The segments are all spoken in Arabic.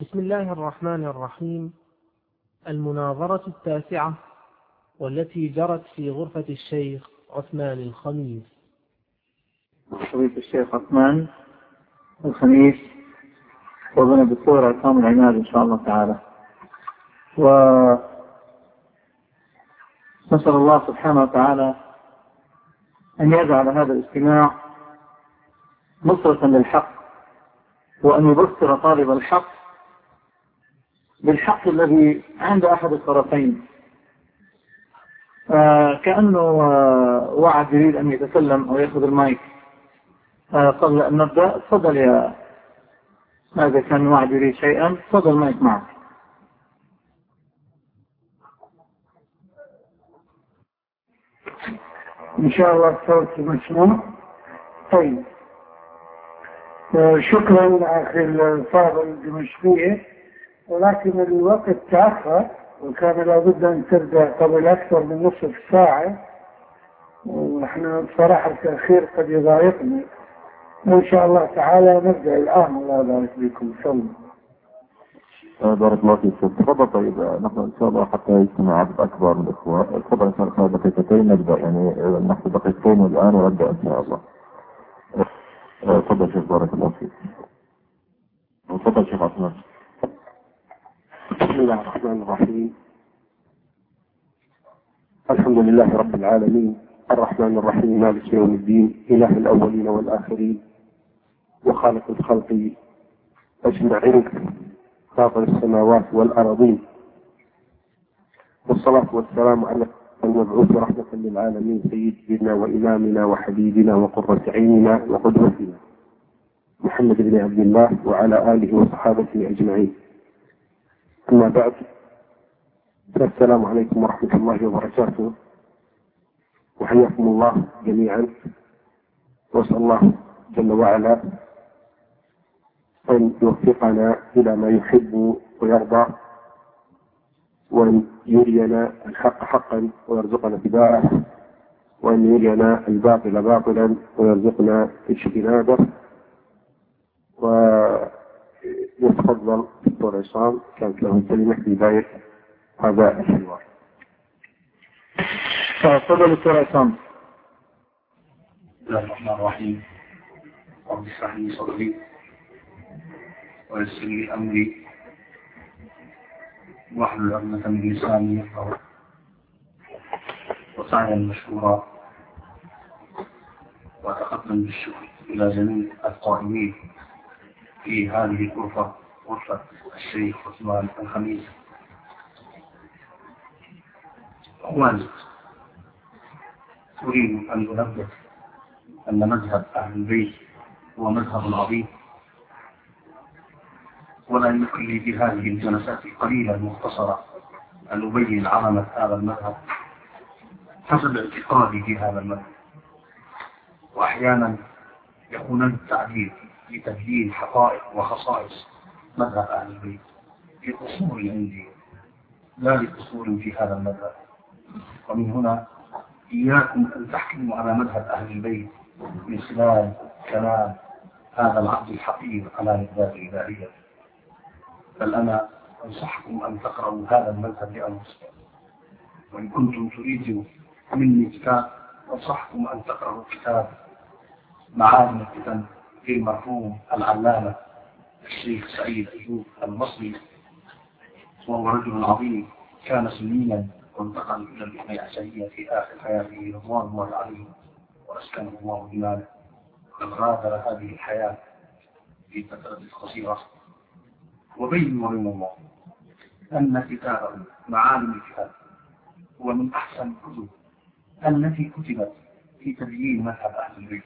بسم الله الرحمن الرحيم. المناظرة التاسعة والتي جرت في غرفة الشيخ عثمان الخميس. فضيلة الشيخ عثمان الخميس وابن الدكتور عصام العماد إن شاء الله تعالى. و نسأل الله سبحانه وتعالى أن يجعل هذا الاجتماع نصرة للحق وأن يبصر طالب الحق بالحق الذي عند أحد الطرفين. آه كأنه آه وعد يريد أن يتكلم أو يأخذ المايك. آه قبل أن نبدأ تفضل يا ماذا كان وعد يريد شيئا؟ تفضل المايك معك. إن شاء الله الصوت مسموع طيب. شكرا أخي الفاضل الدمشقية ولكن الوقت تأخر وكان لابد أن تبدأ قبل أكثر من نصف ساعة. ونحن بصراحة التأخير قد يضايقنا. وإن شاء الله تعالى نبدأ الآن. الله يبارك بكم صلوا. بارك الله فيك. تفضل. طيب نحن إن شاء الله حتى يجتمع عدد أكبر من الإخوة. تفضل ان شاء الله دقيقتين نبدأ. يعني نحن دقيقتين الآن ونبدأ إن شاء الله. تفضل شيخ بارك الله فيك. تفضل شيخ عثمان بسم الله الرحمن الرحيم. الحمد لله رب العالمين. الرحمن الرحيم مالك يوم الدين إله الأولين والآخرين وخالق الخلق أجمعين فاطر السماوات والأراضين والصلاة والسلام على المبعوث رحمة للعالمين سيدنا وإمامنا وحبيبنا وقرة عيننا وقدوتنا محمد بن عبد الله وعلى آله وصحابته أجمعين. أما بعد السلام عليكم ورحمة الله وبركاته. وحياكم الله جميعا. وأسأل الله جل وعلا أن يوفقنا إلى ما يحب ويرضى وأن يرينا الحق حقا ويرزقنا اتباعه وأن يرينا الباطل باطلا ويرزقنا اجتنابه ويتفضل دكتور عصام كانت له كلمة في بداية هذا الحوار. تفضل دكتور عصام. بسم الله الرحمن الرحيم. رب اشرح لي صدري ويسر لي أمري واحلل عقدة من لساني يفقهوا وسعيا مشكورا وأتقدم بالشكر إلى جميع القائمين في هذه الغرفة غرفة الشيخ عثمان الخميس. أخواني أريد أن أنبه أن مذهب أهل البيت هو مذهب عظيم. ولا يمكن لي في هذه الجلسات القليلة المختصرة أن أبين عظمة هذا المذهب. حسب اعتقادي في هذا المذهب. وأحيانا يكون التعبير لتبيين حقائق وخصائص مذهب أهل البيت. لأصول عندي لا لأصول في هذا المذهب. ومن هنا إياكم أن تحكموا على مذهب أهل البيت من خلال كلام هذا العبد الحقير على مقدار الإلهية بل أنا أنصحكم أن تقرأوا هذا المذهب لأنفسكم. وإن كنتم تريدوا مني كتاب أنصحكم أن تقرأوا كتاب معالم الفتن. للمرحوم العلامة الشيخ سعيد أيوب المصري وهو رجل عظيم كان سنيا وانتقل إلى الاثني عشرية في آخر حياته رضوان الله عليه وأسكنه الله جلاله وقد غادر هذه الحياة في فترة قصيرة. وبين وبين الله أن كتابه معالم الكتاب هو من أحسن الكتب التي كتبت في تبيين مذهب أهل البيت.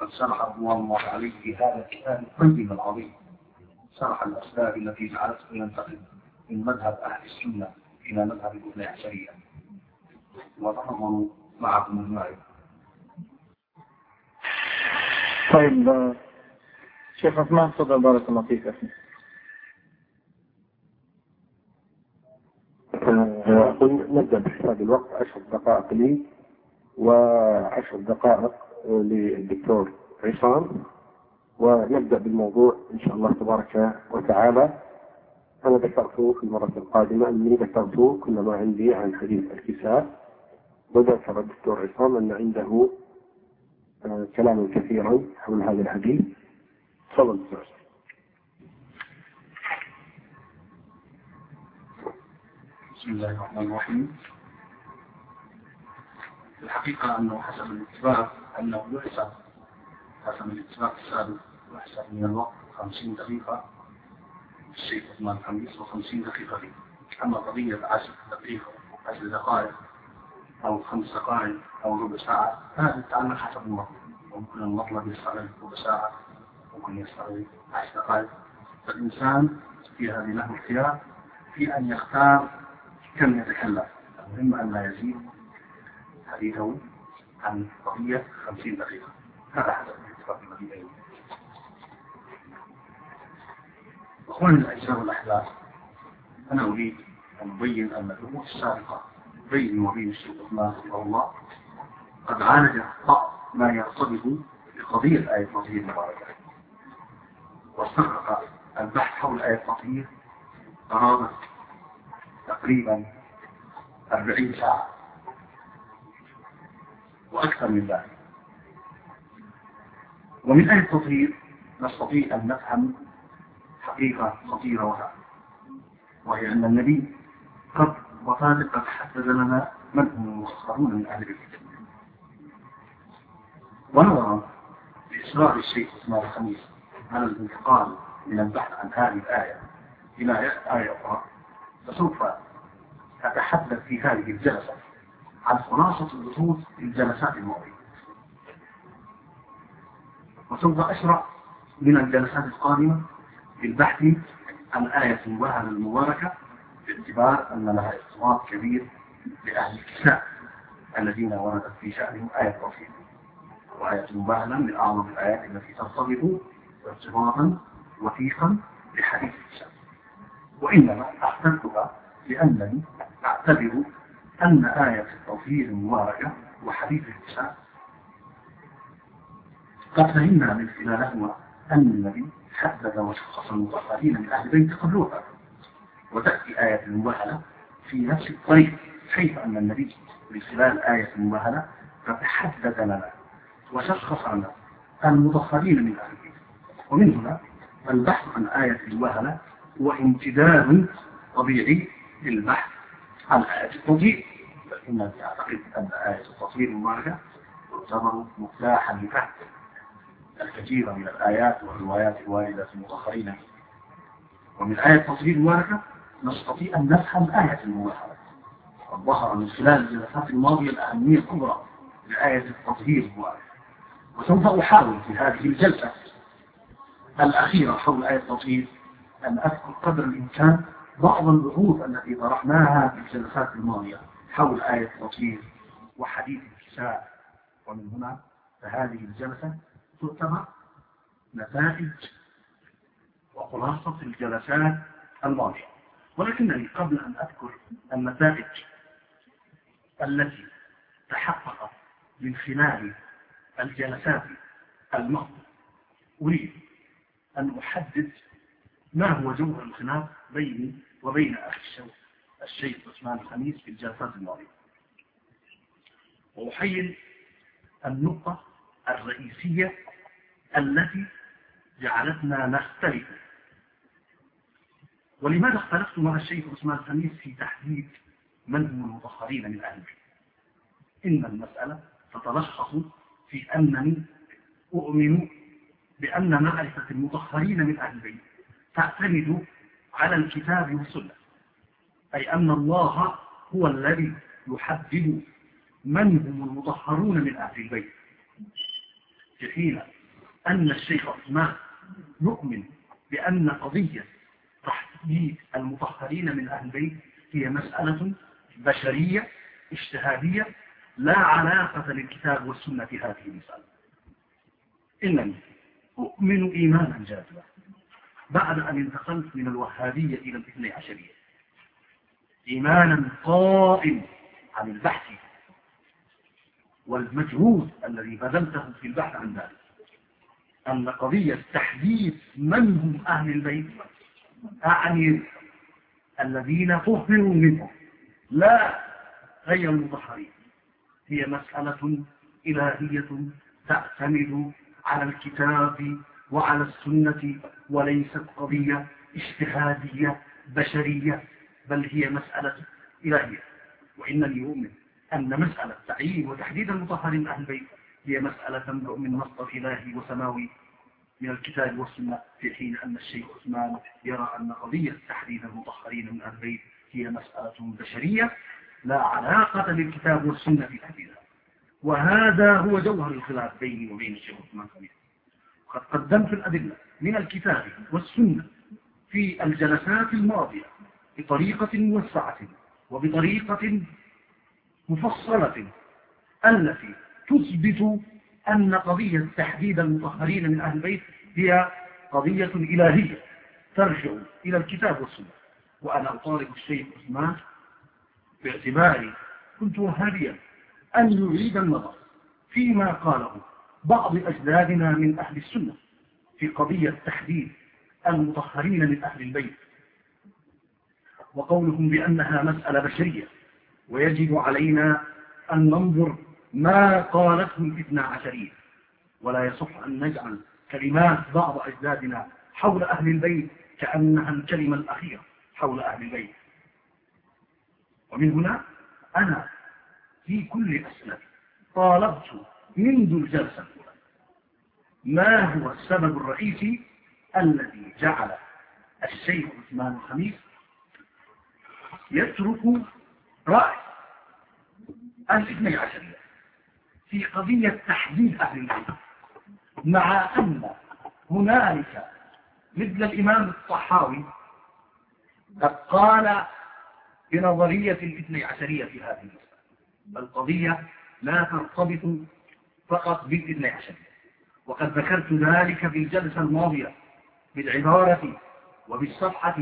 قد شرح رضوان الله عليه في هذا الكتاب الطيب العظيم. شرح الأسباب التي جعلته ينتقل من مذهب أهل السنة إلى مذهب الاثني عشرية وتفضلوا معكم المعي طيب شيخ عثمان تفضل بارك الله فيك. أخي. أقول نبدأ بحساب الوقت. عشر دقائق لي وعشر دقائق للدكتور عصام ونبدأ بالموضوع إن شاء الله تبارك وتعالى. أنا ذكرت في المرة القادمة أني ذكرت كل ما عندي عن حديث الكساء. وذكر الدكتور عصام أن عنده آه، كلاما كثيرا حول هذا الحديث. تفضل دكتور بسم الله الرحمن الرحيم. الحقيقة أنه حسب الاتفاق أنه يحسب حسب الاتفاق السابق يحسب من الوقت 50 دقيقة. الشيخ عثمان الخميس و50 دقيقة لي أما قضية 10 دقيقة 10 دقائق أو خمس دقائق أو ربع ساعة هذا تتعلم حسب المطلب. ممكن المطلب يستغرق ربع ساعة ممكن يستغرق 10 دقائق. فالإنسان في هذه له الخيار في أن يختار كم يتكلم. المهم أن لا يزيد حديثه عن قضية 50 دقيقة. هذا حسب الاتفاق الذي بيننا أخواني الأجزاء والأحباب أنا أريد أن أبين أن الأمور السابقة بيني وبين الشيخ عثمان رحمه الله قد عالج بعض ما يرتبط بقضية آية التطهير المباركة. واستغرق البحث حول آية التطهير قرابة تقريبا 40 ساعة. وأكثر من ذلك. ومن آية التطهير نستطيع أن نفهم حقيقة خطيرة وهي وهي أن النبي قد وصادق قد حدد لنا من هم المسخرون من أهل الكتاب ونظرا لإصرار الشيخ عثمان الخميس على الانتقال من البحث عن هذه الآية إلى آية أخرى فسوف أتحدث في هذه الجلسة. عن خلاصة البحوث الجلسات الماضية. وسوف أشرع من الجلسات القادمة بالبحث عن آية وهل المباركة باعتبار أن لها ارتباط كبير لأهل الكتاب الذين وردت في شأنهم آية التوحيد وآية مباهلة من أعظم الآيات التي ترتبط ارتباطا وثيقا بحديث الكتاب. وإنما أحسنتها لأنني أعتبر أن آية التوحيد المباركة وحديث الكتاب قد فهمنا من خلالهما أن النبي حدد وشخص المطهرين من أهل بيت قبلها وتأتي آية المباهلة في نفس الطريق حيث أن النبي من خلال آية المباهلة قد حدد لنا وشخص لنا المطهرين من أهل البيت ومن هنا البحث عن آية المباهلة هو امتداد طبيعي للبحث عن آية التطهير فإنني أعتقد أن آية التطهير المباركة تعتبر مفتاحا لفهم الكثير من الآيات والروايات الواردة في المؤخرين ومن آية التطهير المباركة نستطيع أن نفهم آية المباحرة ظهر من خلال الجلسات الماضية الأهمية الكبرى لآية التطهير المباركة. وسوف أحاول في هذه الجلسة الأخيرة حول آية التطهير أن أذكر قدر الإمكان بعض البحوث التي طرحناها في الجلسات الماضية حول آية التطهير وحديث الكساء ومن هنا فهذه الجلسة تعتبر نتائج وخلاصة الجلسات الماضية. ولكنني قبل أن أذكر النتائج التي تحققت من خلال الجلسات الماضية أريد أن أحدد ما هو جوهر الخلاف بيني وبين أخي الشيخ الشيخ عثمان الخميس في الجلسات الماضية. وأحيل النقطة الرئيسية التي جعلتنا نختلف. ولماذا اختلفت مع الشيخ عثمان الخميس في تحديد من هم المطهرين من أهل إن المسألة تتلخص في أنني أؤمن بأن معرفة المطهرين من أهل البيت تعتمد على الكتاب والسنة. أي أن الله هو الذي يحدد من هم المطهرون من أهل البيت. في حين أن الشيخ عثمان يؤمن بأن قضية تحديد المطهرين من أهل البيت هي مسألة بشرية اجتهادية لا علاقة للكتاب والسنة في هذه المسألة. إنني أؤمن إيمانا جازما بعد أن انتقلت من الوهابية إلى الاثني عشرية. إيمانا قائم عن البحث والمجهود الذي بذلته في البحث عن ذلك. أن قضية تحديد من هم أهل البيت؟ أعني الذين طهروا منهم لا غير المطهرين. هي مسألة إلهية تعتمد على الكتاب وعلى السنة وليست قضية اجتهادية بشرية بل هي مسألة إلهية. وإنني أؤمن أن مسألة تعيين وتحديد المطهرين أهل البيت هي مسألة تنبع من مصدر إلهي وسماوي من الكتاب والسنة في حين أن الشيخ عثمان يرى أن قضية تحديد المطهرين من أهل البيت هي مسألة بشرية لا علاقة للكتاب والسنة في تحديدها وهذا هو جوهر الخلاف بيني وبين الشيخ عثمان. خميس قد قدمت الأدلة من الكتاب والسنة في الجلسات الماضية بطريقة موسعة وبطريقة مفصلة التي تثبت أن قضية تحديد المطهرين من أهل البيت هي قضية إلهية. ترجع إلى الكتاب والسنة. وأنا أطالب الشيخ عثمان باعتباري كنت وهابيا أن يعيد النظر فيما قاله بعض أجدادنا من أهل السنة. في قضية تحديد المطهرين من أهل البيت. وقولهم بأنها مسألة بشرية ويجب علينا أن ننظر ما قالته الاثنى عشرية ولا يصح أن نجعل كلمات بعض أجدادنا حول أهل البيت كأنها الكلمة الأخيرة حول أهل البيت. ومن هنا أنا في كل أسئلة طالبت منذ الجلسة الأولى ما هو السبب الرئيسي الذي جعل الشيخ عثمان الخميس يترك رأي الاثني عشرية في قضية تحديد أهل البيت مع أن هنالك مثل الإمام الطحاوي قد قال بنظرية الاثني عشرية في هذه المسألة القضية لا ترتبط فقط بالاثني عشرية. وقد ذكرت ذلك في الجلسة الماضية بالعبارة وبالصفحة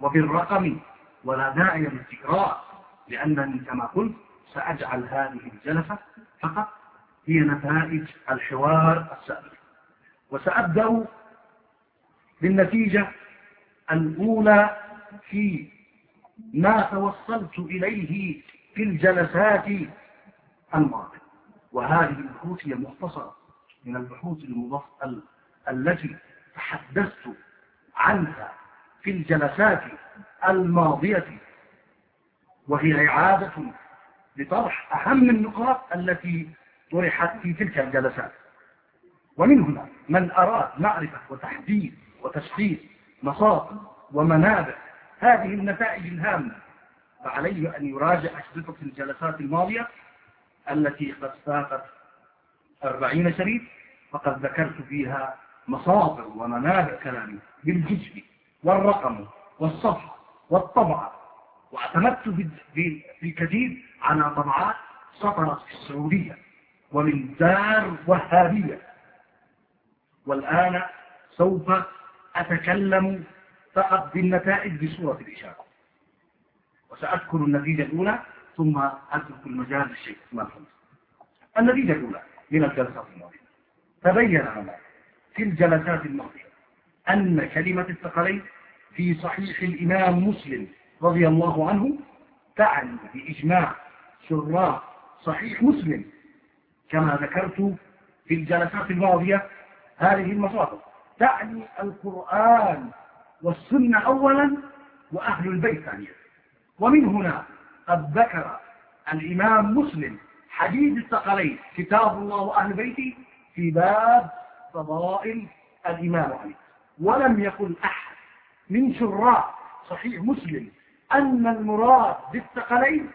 وبالرقم ولا داعي للتكرار لأنني كما قلت سأجعل هذه الجلسة فقط هي نتائج الحوار السابق. وسأبدأ بالنتيجة الأولى في ما توصلت إليه في الجلسات الماضية وهذه هي مختصرة. من البحوث المفصل التي تحدثت عنها في الجلسات الماضية وهي إعادة لطرح أهم النقاط التي طرحت في تلك الجلسات. ومن هنا من أراد معرفة وتحديد وتشخيص مصادر ومنابع هذه النتائج الهامة. فعليه أن يراجع أشرطة الجلسات الماضية التي قد فاتت أربعين شريط فقد ذكرت فيها مصادر ومنابع كلامي بالجزء والرقم والصفحة والطبعة واعتمدت في الكثير على طبعات سطرت في السعودية ومن دار وهابية. والآن سوف أتكلم فقط بالنتائج بصورة الإشارة. وسأذكر النتيجة الأولى ثم أترك المجال للشيخ حمص النتيجة الأولى من الجلسات الماضية تبين لنا في الجلسات الماضية أن كلمة الثقلين في صحيح الإمام مسلم رضي الله عنه تعني بإجماع شراء صحيح مسلم. كما ذكرت في الجلسات الماضية هذه المصادر. تعني القرآن والسنة أولا وأهل البيت ثانيا. ومن هنا قد ذكر الإمام مسلم حديث الثقلين. كتاب الله وأهل بيتي في باب فضائل الإمام علي. ولم يقل أحد من شراء صحيح مسلم أن المراد بالثقلين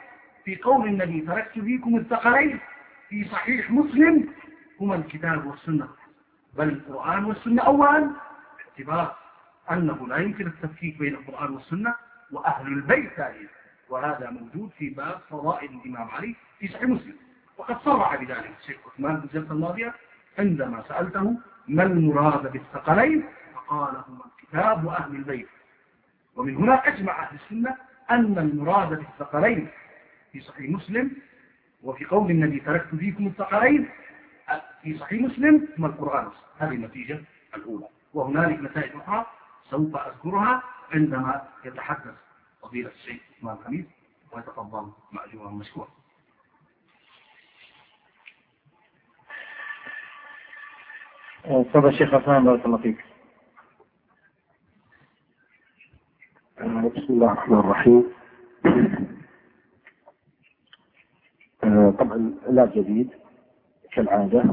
في قول النبي تركت فيكم الثقلين في صحيح مسلم هما الكتاب والسنة. بل القرآن والسنة أولا باعتبار أنه لا يمكن التفكيك بين القرآن والسنة وأهل البيت ثانيا وهذا موجود في باب فضائل الإمام علي في صحيح مسلم. وقد صرح بذلك الشيخ عثمان في الجلسة الماضية عندما سألته ما المراد بالثقلين؟ فقال هما الكتاب وأهل البيت. ومن هنا أجمع أهل السنة أن المراد بالثقلين في صحيح مسلم وفي قول النبي تركت فيكم الثقلين في صحيح مسلم ثم القرآن. هذه النتيجة الأولى. وهنالك نتائج أخرى سوف أذكرها عندما يتحدث فضيلة الشيخ عثمان خميس ويتفضل مأجورا مشكورا. تفضل الشيخ عثمان بارك الله فيك. بسم الله الرحمن الرحيم. آه، طبعا لا جديد كالعادة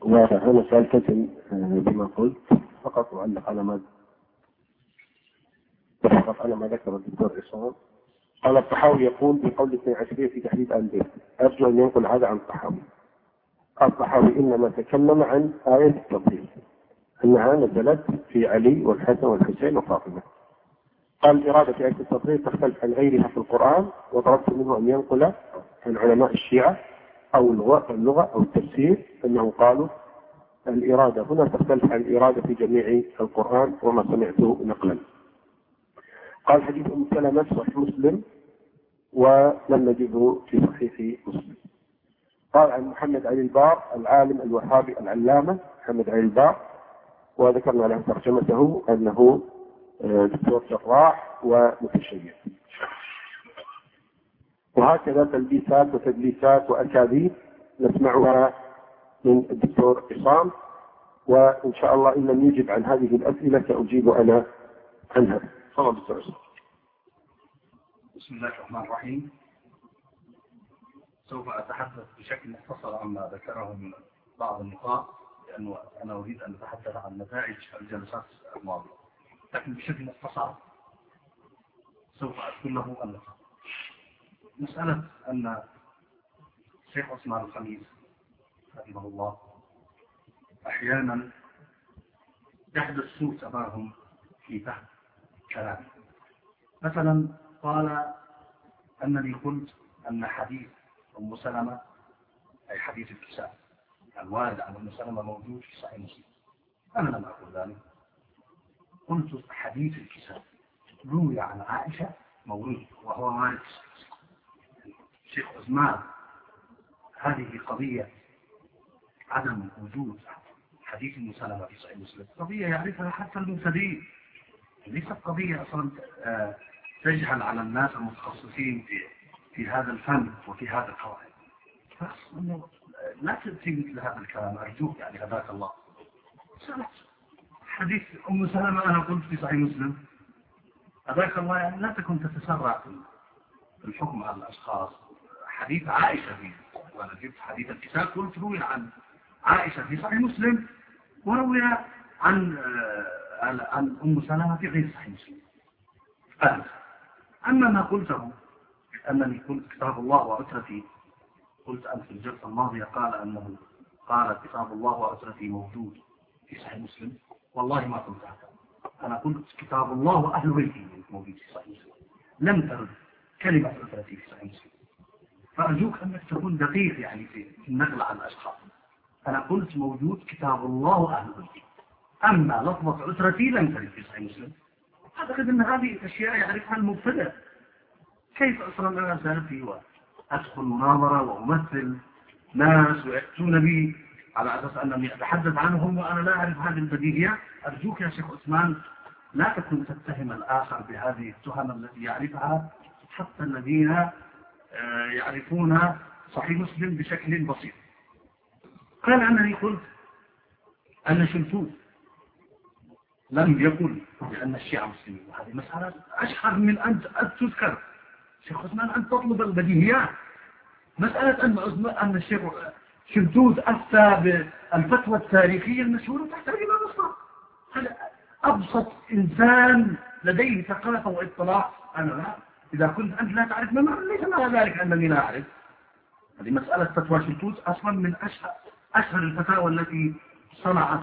وأنا سألتزم آه، بما قلت فقط أعلق على ما فقط على ما ذكر الدكتور عصام. قال الطحاوي يقول بقول اثني عشرية في تحديد آل البيت أرجو أن ينقل هذا عن الطحاوي الطحاوي إنما تكلم عن آية التفضيل. أنها نزلت في علي والحسن والحسين وفاطمة. قال الإرادة في آية التفضيل تختلف عن غيرها في القرآن وطلبت منه أن ينقل عن علماء الشيعة أو اللغة أو التفسير أنهم قالوا الإرادة هنا تختلف عن الإرادة في جميع القرآن وما سمعته نقلا. قال حديث أم سلمة صحيح مسلم ولم نجده في صحيح مسلم. قال عن محمد علي البار العالم الوهابي العلامة محمد علي البار. وذكرنا له ترجمته أنه آه، دكتور جراح ومتشيع. وهكذا تلبيسات وتدليسات وأكاذيب نسمعها من الدكتور عصام. وإن شاء الله إن لم يجب عن هذه الأسئلة سأجيب أنا عنها. تفضل دكتور عصام. بسم الله الرحمن الرحيم. سوف أتحدث بشكل مختصر عما ذكره من بعض النقاط لأنه أنا أريد أن أتحدث عن نتائج الجلسات الماضية. لكن بشكل مختصر سوف أذكر له النقاط مسألة أن الشيخ عثمان الخميس رحمه الله أحيانا يحدث سوء تفاهم في فهم كلامه. مثلا قال أنني قلت أن حديث أم سلمة أي حديث الكساء. الوارد عن أم سلمة موجود في صحيح مسلم. أنا لم أقل ذلك. قلت حديث الكساء روي عن عائشة مولود وهو وارد شيخ عثمان هذه قضية عدم وجود حديث أم سلمة في صحيح مسلم. قضية يعرفها حتى المبتدئين ليست قضية أصلا آه، تجهل على الناس المتخصصين في في هذا الفن وفي هذا القواعد لا تأتي مثل هذا الكلام أرجوك يعني هداك الله. حديث أم سلمة أنا قلت في صحيح مسلم هداك الله يعني لا تكن تتسرع في الحكم على الأشخاص. حديث عائشة فيه وأنا جبت حديث الكتاب قلت روي عن عائشة في صحيح مسلم وروي عن آه، عن أم سلمة في غير صحيح مسلم. أما ما قلته أنني قلت كتاب الله وعترتي قلت أن في الجلسة الماضية قال أنه قال كتاب الله وعترتي موجود في صحيح مسلم. والله ما قلت هذا أنا قلت كتاب الله وأهل بيتي موجود في صحيح مسلم. لم ترد كلمة عترتي في صحيح مسلم. فأرجوك أنك تكون دقيق يعني في النقل عن الأشخاص. أنا قلت موجود كتاب الله وأهل بيتي أما لفظة عترتي لم ترد في صحيح مسلم. أعتقد أن هذه الأشياء يعرفها المبتدأ. كيف أصلا أنا سألتي وأدخل مناظرة وأمثل ناس ويأتون بي على أساس أنني أتحدث عنهم وأنا لا أعرف هذه البديهية. أرجوك يا شيخ عثمان لا تكن تتهم الآخر بهذه التهم التي يعرفها حتى الذين آه، يعرفون صحيح مسلم بشكل بسيط. قال أنني قلت أن شلتوت لم يقل بأن الشيعة مسلمين. وهذه مسألة أشهر من أن تذكر. شيخ عثمان أن تطلب البديهيات مسألة أن أن الشيخ شلتوت أفتى بالفتوى التاريخية المشهورة تحتاج إلى نصر هذا أبسط إنسان لديه ثقافة واطلاع؟ أنا لا. إذا كنت أنت لا تعرف ما ليس معنى ذلك أنني لا أعرف. هذه مسألة فتوى شلتوت أصلا من أشهر أشهر الفتاوى التي صنعت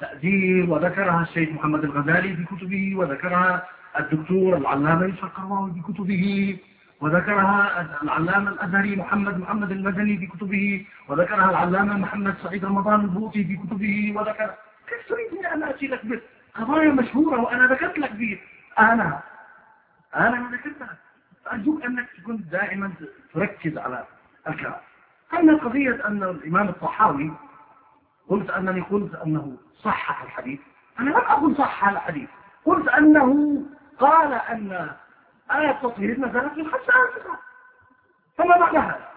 تأدير وذكرها الشيخ محمد الغزالي في كتبه وذكرها الدكتور العلامة الشقراوي في كتبه وذكرها العلامة الأزهري محمد محمد المدني في كتبه وذكرها العلامة محمد سعيد رمضان البوطي في كتبه وذكر كيف تريدني أن أتي لك بقضايا مشهورة وأنا ذكرت لك به أنا أنا ذكرتها. أرجوك أنك تكون دائما تركز على الكلام. أما قضية أن الإمام الطحاوي قلت أنني قلت أنه صحح الحديث. أنا لم أقل صحح الحديث. قلت أنه قال أن آية تطهير نزلت في الخمس آيات فما معنى هذا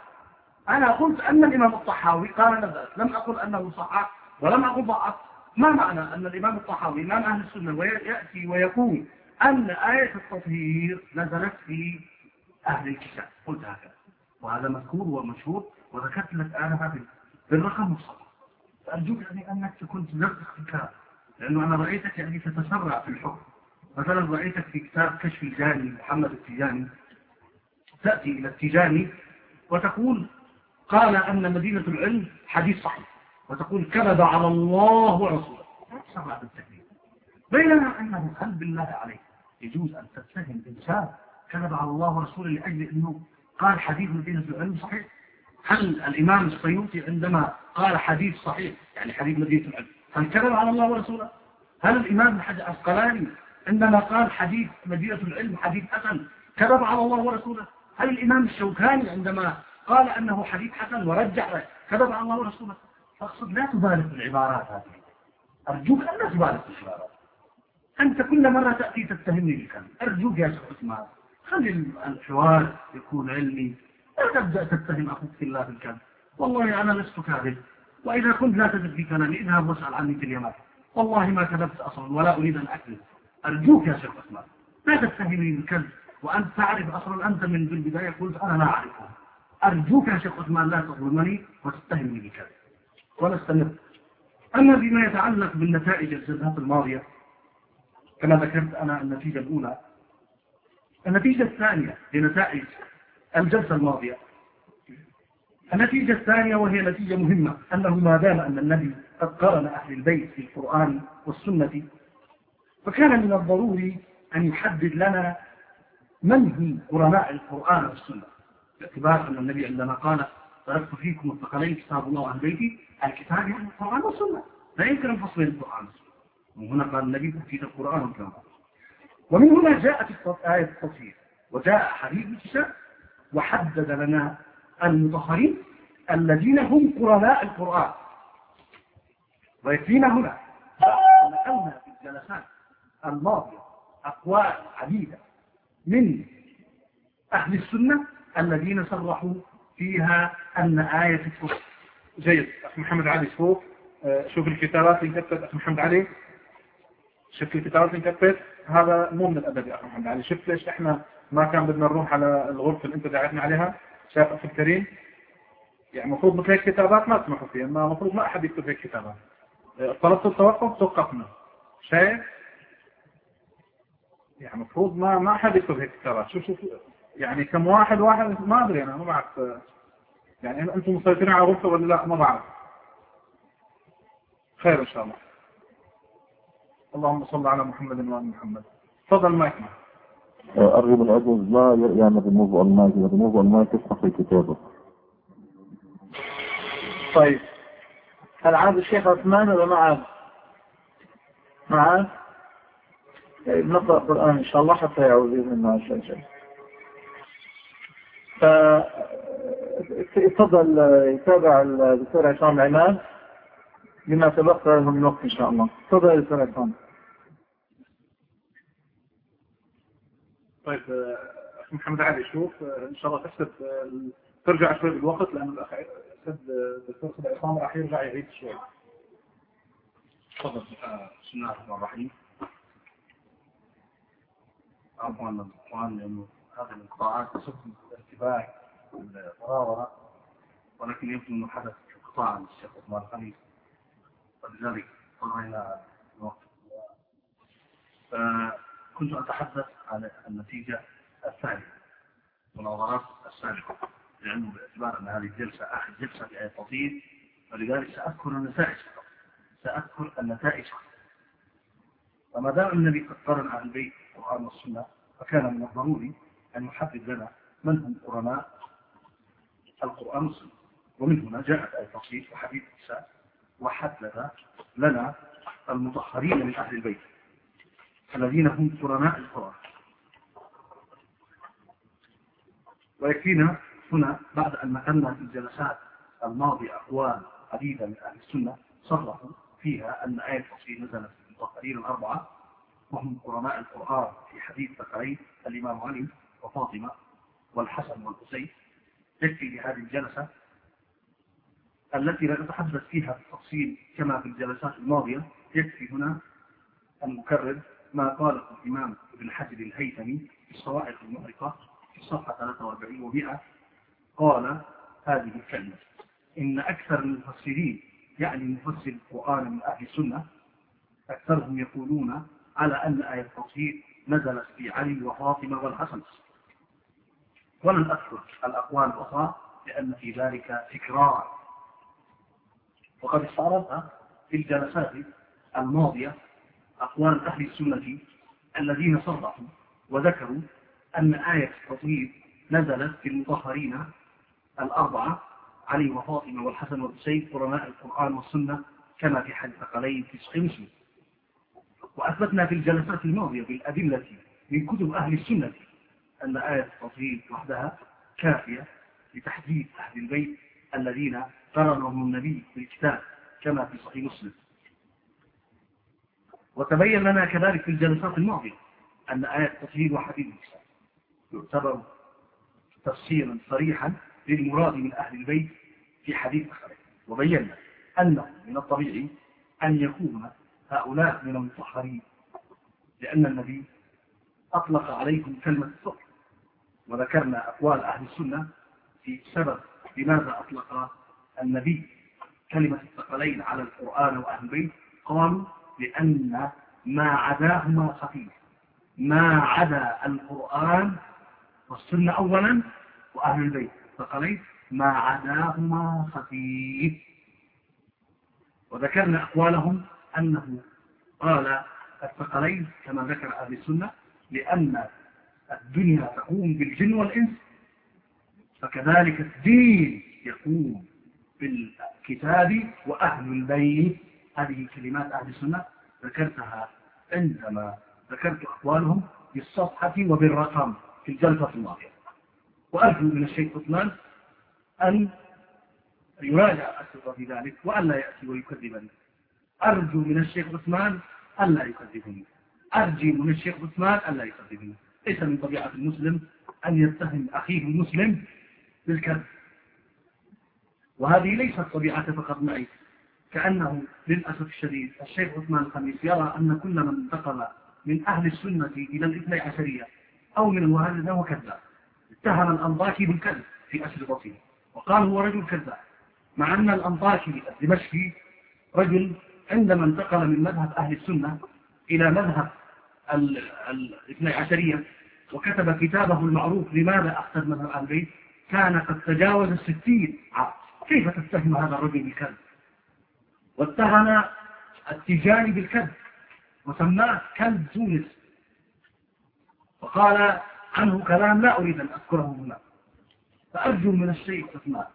أنا قلت أن الإمام الطحاوي قال نزلت لم أقل أنه صحح ولم أقل ضعف. ما معنى أن الإمام الطحاوي إمام أهل السنة ويأتي ويقول أن آية التطهير نزلت في أهل الكتاب؟ قلت هكذا. وهذا مذكور ومشهور وذكرت لك أنا بالرقم والصفحة فأرجوك يعني أنك تكون تدقق في لأنه أنا رأيتك يعني تتسرع في الحكم. مثلا رأيتك في كتاب كشف الجاني محمد التجاني تأتي إلى التجاني وتقول قال أن مدينة العلم حديث صحيح وتقول كذب على الله ورسوله تسرع بالتكليف بينما أنه هل بالله عليك يجوز أن تتهم إنسان كذب على الله ورسوله لأجل أنه قال حديث مدينة العلم صحيح؟ هل الإمام السيوطي عندما قال حديث صحيح يعني حديث مدينة العلم هل كذب على الله ورسوله هل الإمام الحج العسقلاني عندما قال حديث مدينة العلم حديث حسن كذب على الله ورسوله. هل الإمام الشوكاني عندما قال أنه حديث حسن ورجع كذب على الله ورسوله؟ فاقصد لا تبالغ في العبارات هذه. أرجوك أن لا تبالغ في العبارات. أنت كل مرة تأتي تتهمني بالكلام. أرجوك يا شيخ عثمان خلي الحوار يكون علمي. لا تبدأ تتهم أخوك في الله بالكلام. والله أنا لست كاذب وإذا كنت لا تجد في كلامي. اذهب واسأل عني في اليمن. والله ما كذبت أصلا ولا أريد أن أكذب. أرجوك يا شيخ عثمان لا تتهمني بالكذب وأنت تعرف أصلا أنت من البداية قلت أنا لا أعرفه. أرجوك يا شيخ عثمان لا تظلمني وتتهمني بالكذب ونستمر أما بما يتعلق بالنتائج الجلسات الماضية كما ذكرت أنا النتيجة الأولى. النتيجة الثانية لنتائج الجلسة الماضية. النتيجة الثانية وهي نتيجة مهمة أنه ما دام أن النبي قد قرن أهل البيت في القرآن والسنة فكان من الضروري أن يحدد لنا من هم قرناء القرآن والسنة. باعتبار أن النبي عندما قال تركت فيكم الثقلين كتاب الله وأهل بيتي الكتاب يعني القرآن والسنة. لا يمكن أن بين القرآن والسنة. وهنا قال النبي في القرآن والكلام ومن هنا جاءت آية التصوير وجاء حديث الكتاب وحدد لنا المطهرين الذين هم قرناء القرآن. ويكفينا هنا. نقلنا في الجلسات. الماضية أقوال عديدة من أهل السنة الذين صرحوا فيها أن آية الكفر. جيد. أخي محمد علي شوف آه، شوف الكتابات اللي كتبت. أخي محمد علي. شفت الكتابات اللي كتبت؟ هذا مو من الأدب يا أخي محمد علي. شفت ليش إحنا ما كان بدنا نروح على الغرفة اللي أنت دعيتنا عليها؟ شايف أخي الكريم؟ يعني المفروض مثل هيك كتابات ما تسمحوا فيها. المفروض ما أحد يكتب هيك كتابات. آه، طلبت التوقف؟ توقفنا. شايف؟ يعني المفروض ما ما حد يكتب هيك كتابات شوف شوف يعني كم واحد واحد ما أدري أنا ما بعرف. يعني أنتم مسيطرين على غرفة ولا لا؟ ما بعرف. خير إن شاء الله. اللهم صل على محمد وعلى محمد. تفضل مايك أرغب العجز لا يعمل ريموف المايك ريموف المايك يشرح في كتابه طيب. هل عاد الشيخ عثمان ولا ما عاد؟ ما عاد؟ طيب نقرأ القرآن إن شاء الله حتى يعود بإذن الله عز وجل. فيفضل يتابع الدكتور عصام عماد بما تبقى له من وقت إن شاء الله. تفضل يا دكتور عصام. طيب أخي محمد علي شوف إن شاء الله تحسب ترجع شوي بالوقت لأن الأخ الدكتور عصام راح يرجع يعيد شوي. تفضل. بسم الله الرحمن الرحيم. عفوا القرآن لأنه هذه القطاعات تصب الارتباك والضرارة ولكن يمكن أنه حدث قطاع للشيخ عثمان الخليل ولذلك قضينا الوقت كنت أتحدث عن النتيجة الثانية مناظرات السابقة لأنه باعتبار أن هذه الجلسة آخر جلسة في آية التطهير فلذلك سأذكر النتائج سأذكر النتائج فما دام النبي قد قرن أهل البيت القرآن والسنة فكان من الضروري أن يحدد لنا من هم قرناء القرآن والسنة. ومن هنا جاءت التفصيل وحديث النساء وحدد لنا المطهرين من أهل البيت الذين هم قرناء القرآن. ويكفينا هنا بعد أن نقلنا في الجلسات الماضية أقوال عديدة من أهل السنة صرحوا فيها أن آية التفصيل نزلت في المطهرين الأربعة وهم قرناء القرآن في حديث ذكرين الإمام علي وفاطمة والحسن والحسين. يكفي لهذه الجلسة التي لا نتحدث فيها بالتفصيل كما في الجلسات الماضية. يكفي هنا أن نكرر ما قاله الإمام ابن حجر الهيثمي في الصواعق المحرقة في الصفحة 43 و100 قال هذه الكلمة إن أكثر المفسرين يعني مفسر القرآن من أهل السنة أكثرهم يقولون على أن آية التطهير نزلت في علي وفاطمة والحسن. ولن أذكر الأقوال الأخرى لأن في ذلك تكرار. وقد استعرضنا في الجلسات الماضية أقوال أهل السنة الذين صرحوا وذكروا أن آية التطهير نزلت في المطهرين الأربعة علي وفاطمة والحسن والحسين قرناء القرآن والسنة كما في حديث قليل في صحيح مسلم. وأثبتنا في الجلسات الماضية بالأدلة من كتب أهل السنة أن آية التطهير وحدها كافية لتحديد أهل البيت الذين قرنهم النبي بالكتاب كما في صحيح مسلم. وتبين لنا كذلك في الجلسات الماضية أن آية التطهير وحديث الكتاب يعتبر تفسيرا صريحا للمراد من أهل البيت في حديث آخر. وبينا أنه من الطبيعي أن يكون هؤلاء من المطهرين لأن النبي أطلق عليهم كلمة الصبر وذكرنا أقوال أهل السنة في سبب لماذا أطلق النبي كلمة الثقلين على القرآن وأهل البيت. قالوا لأن ما عداهما خفيف ما عدا القرآن والسنة أولا وأهل البيت. الثقلين ما عداهما خفيف. وذكرنا أقوالهم أنه قال الثقلين كما ذكر أهل السنة لأن الدنيا تقوم بالجن والإنس فكذلك الدين يقوم بالكتاب وأهل البيت. هذه كلمات أهل السنة ذكرتها عندما ذكرت أقوالهم بالصفحة وبالرقم في الجلسة الماضية. وأرجو من الشيخ عثمان أن يراجع الأسئلة في ذلك وأن لا يأتي ويكذبني. أرجو من الشيخ عثمان أن لا يكذبني. أرجو من الشيخ عثمان أن لا يكذبني. ليس من طبيعة المسلم أن يتهم أخيه المسلم بالكذب. وهذه ليست طبيعة فقط معي. كأنه للأسف الشديد الشيخ عثمان الخميس يرى أن كل من انتقل من أهل السنة إلى الاثني عشرية أو من الوهابية هو كذاب. اتهم الأنطاكي بالكذب في أشرطته وقال هو رجل كذاب. مع أن الأنطاكي الدمشقي رجل عندما انتقل من مذهب أهل السنة إلى مذهب الاثني عشرية وكتب كتابه المعروف لماذا أخذ مذهب أهل البيت؟ كان قد تجاوز الستين عام كيف تتهم هذا الرجل بالكذب؟ واتهم التجاري بالكذب وسماه كلب تونس. وقال عنه كلام لا أريد أن أذكره هنا. فأرجو من الشيخ عثمان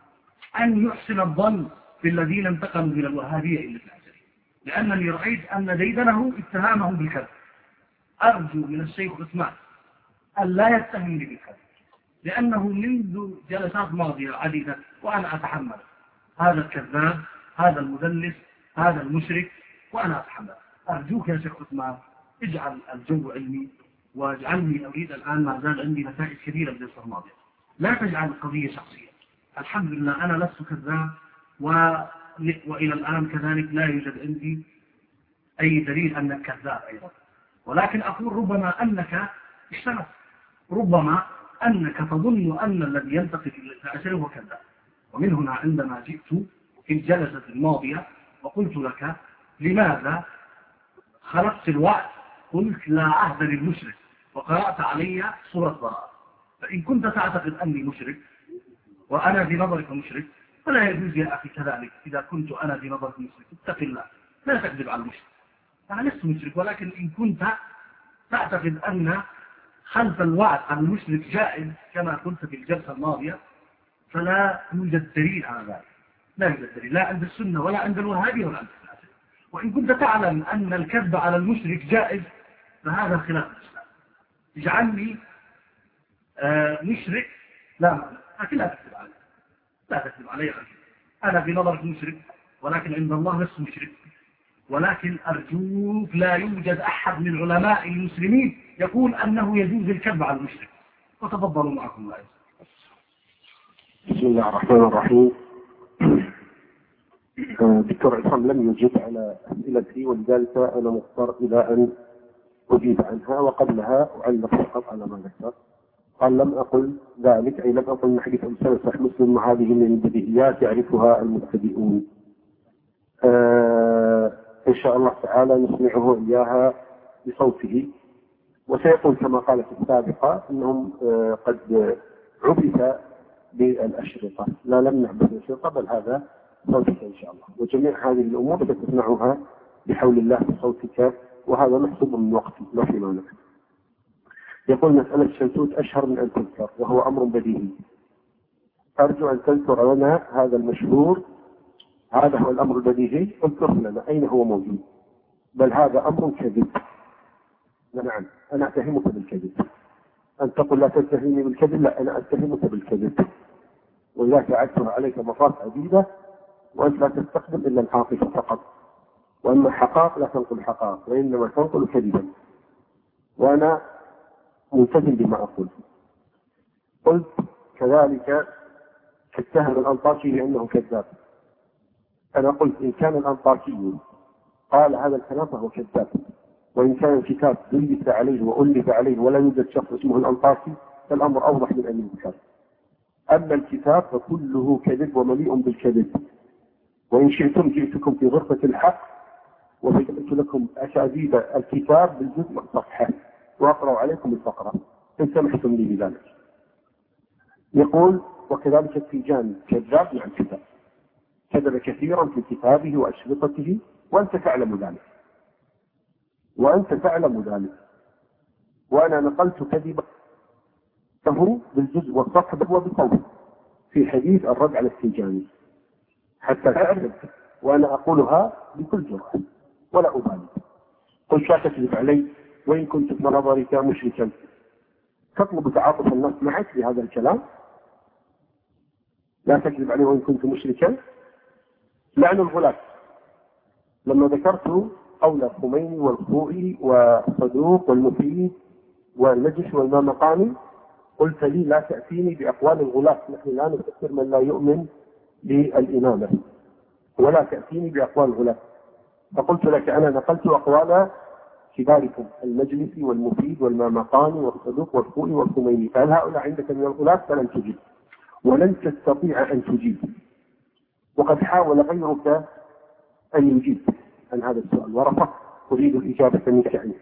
أن يحسن الظن بالذين انتقلوا من الوهابية إلى العشرية لأنني رأيت أن ديدنه اتهامهم بالكذب. أرجو من الشيخ عثمان أن لا يتهمني بالكذب لأنه منذ جلسات ماضية عديدة وأنا أتحمل هذا الكذاب هذا المدلس هذا المشرك وأنا أتحمل. أرجوك يا شيخ عثمان اجعل الجو علمي واجعلني أريد الآن ما زال عندي نتائج كثيرة بالجلسة الماضية. لا تجعل القضية شخصية. الحمد لله أنا لست كذاب و... وإلى الآن كذلك لا يوجد عندي أي دليل أنك كذاب أيضا. ولكن أقول ربما أنك اشتغلت ربما أنك تظن أن الذي ينتقد العشر هو كذاب. ومن هنا عندما جئت في الجلسة الماضية وقلت لك لماذا خلقت الوعد؟ قلت لا عهد للمشرك. وقرأت علي سورة براءة فإن كنت تعتقد أني مشرك وأنا في نظرك مشرك فلا يجوز يا أخي كذلك إذا كنت أنا في نظرك مشرك اتق الله. لا تكذب على المشرك. أنا لست مشرك ولكن إن كنت تعتقد أن خلف الوعد عن المشرك جائز كما قلت في الجلسة الماضية فلا يوجد دليل على ذلك. لا يوجد دليل لا عند السنة ولا عند الوهابي ولا عند الحاسد وإن كنت تعلم أن الكذب على المشرك جائز فهذا خلاف الإسلام. اجعلني آه مشرك لا لكن لا تكذب علي لا تكذب علي أنا في نظرك مشرك ولكن عند الله لست مشرك. ولكن أرجوك لا يوجد أحد من علماء المسلمين يقول أنه يجوز الكذب على المشرك. وتفضلوا معكم الله بسم الله الرحمن الرحيم. دكتور عصام لم يجب على أسئلتي ولذلك أنا مضطر إلى أن أجيب عنها وقبلها أعلق فقط على ما ذكر قال لم أقل ذلك أي لم أقل حديث أبو صحيح مسلم هذه من البديهيات يعرفها المبتدئون. آه إن شاء الله تعالى نسمعه إياها بصوته. وسيقول كما قال في السابقة أنهم آه قد عبث بالأشرطة. لا لم نعبث بالأشرطة بل هذا صوتك إن شاء الله. وجميع هذه الأمور ستسمعها بحول الله بصوتك وهذا محسوب من وقتي لا في مانع. يقول مسألة الشلتوت أشهر من أن تذكر وهو أمر بديهي. أرجو أن تذكر لنا هذا المشهور هذا هو الأمر البديهي اذكر لنا أين هو موجود. بل هذا أمر كذب. نعم أنا أتهمك بالكذب. أن تقول لا تتهمني بالكذب؟ لا أنا أتهمك بالكذب. وإذا فعلتها عليك مرات عديدة وأنت لا تستخدم إلا العاطفة فقط. وأما الحقائق لا تنقل حقائق وإنما تنقل كذبا. وأنا ملتزم بما أقول. قلت كذلك اتهم الأنطاكي بأنه كذاب. أنا قلت إن كان الأنطاكي قال هذا الكلام فهو كذاب. وإن كان الكتاب دلت عليه وألف عليه ولا يوجد شخص اسمه الأنطاكي فالأمر أوضح من أن يذكر أما الكتاب فكله كذب ومليء بالكذب. وإن شئتم جئتكم في غرفة الحق وبينت لكم أساليب الكتاب بالجزء والصفحة وأقرأ عليكم الفقرة إن سمحتم لي بذلك. يقول وكذلك التيجان كذاب يعني كتاب كذب كثيرا في كتابه وأشرطته وأنت تعلم ذلك. وأنت تعلم ذلك. وأنا نقلت كذبا له بالجزء والصفحة وبقوله في حديث الرد على التيجاني حتى تعرف وأنا أقولها بكل جرأة. ولا أبالي. قلت لا تكذب علي. وإن كنت في نظرك مشركا. تطلب تعاطف الناس معك بهذا الكلام؟ لا تكذب علي وإن كنت مشركا. لعن الغلاة لما ذكرت قول الخميني والخوئي والصدوق والمفيد والنجش والمامقاني قلت لي لا تأتيني بأقوال الغلاة نحن لا نفكر من لا يؤمن بالإمامة. ولا تأتيني بأقوال الغلاة فقلت لك أنا نقلت أقوال كباركم المجلسي والمفيد والمامقاني والصدوق والخوئي والخميني فهل هؤلاء عندك من الغلاة فلن تجيب. ولن تستطيع أن تجيب. وقد حاول غيرك أن يجيب. عن هذا السؤال. ورفض أريد الإجابة منك عنه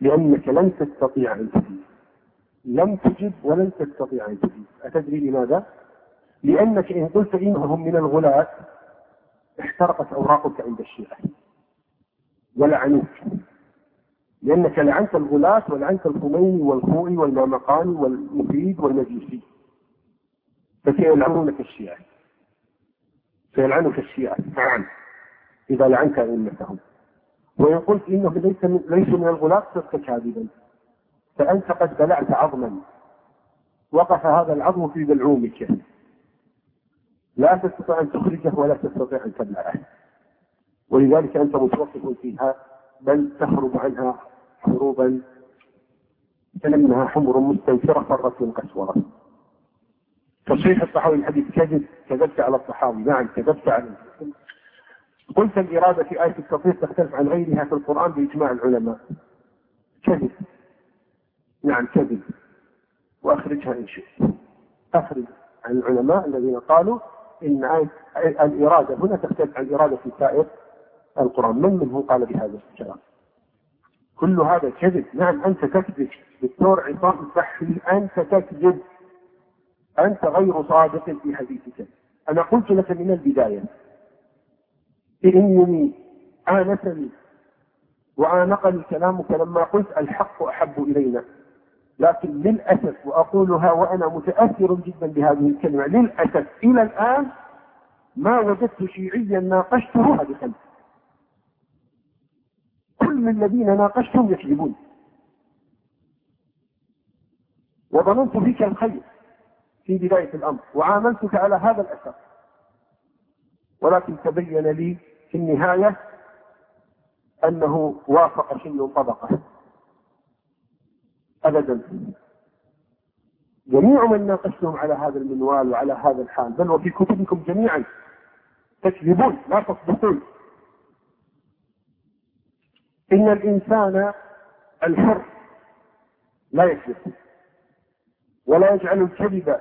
لأنك لن تستطيع أن تجيب. لم تجب ولن تستطيع أن تجيب. أتدري لماذا؟ لأنك إن قلت إنهم من الغلاة احترقت أوراقك عند الشيعة. ولعنوك. لأنك لعنت الغلاة ولعنت الخميني والخوئي والمامقاني والمفيد والمجلسي فسيلعنونك الشيعة. سيلعنك الشيعة. نعم. إذا لعنت أئمتهم. وإن قلت إنه ليس من ليس من الغلاة صرت كاذبا. فأنت قد بلعت عظما. وقف هذا العظم في بلعومك. لا تستطيع أن تخرجه ولا تستطيع أن تبلعه. ولذلك أنت متوقف فيها بل تهرب عنها هروبا. كأنها حمر مستنفرة فرت من قسورة. تصحيح الصحابي الحديث كذب كذبت على الصحابي. نعم كذبت عليه قلت الإرادة في آية التصحيح تختلف عن غيرها في القرآن بإجماع العلماء. كذب. نعم كذب. وأخرجها إن شئت. أخرج عن العلماء الذين قالوا إن آية الإرادة هنا تختلف عن الإرادة في سائر القرآن. من منه قال بهذا الكلام. كل هذا كذب. نعم أنت تكذب. دكتور عصام الصحي أنت تكذب. أنت غير صادق في حديثك. أنا قلت لك من البداية. إنني آنسني وآنقني كلامك لما قلت الحق أحب إلينا. لكن للأسف وأقولها وأنا متأثر جدا بهذه الكلمة للأسف إلى الآن ما وجدت شيعيا ناقشته هذا كل الذين ناقشتهم يكذبون. وظننت فيك الخير في بداية الأمر وعاملتك على هذا الأساس. ولكن تبين لي في النهاية أنه وافق شيء طبقه أبدا. جميع من ناقشتهم على هذا المنوال وعلى هذا الحال بل وفي كتبكم جميعا تكذبون لا تصدقون إن الإنسان الحر لا يكذب ولا يجعل الكذب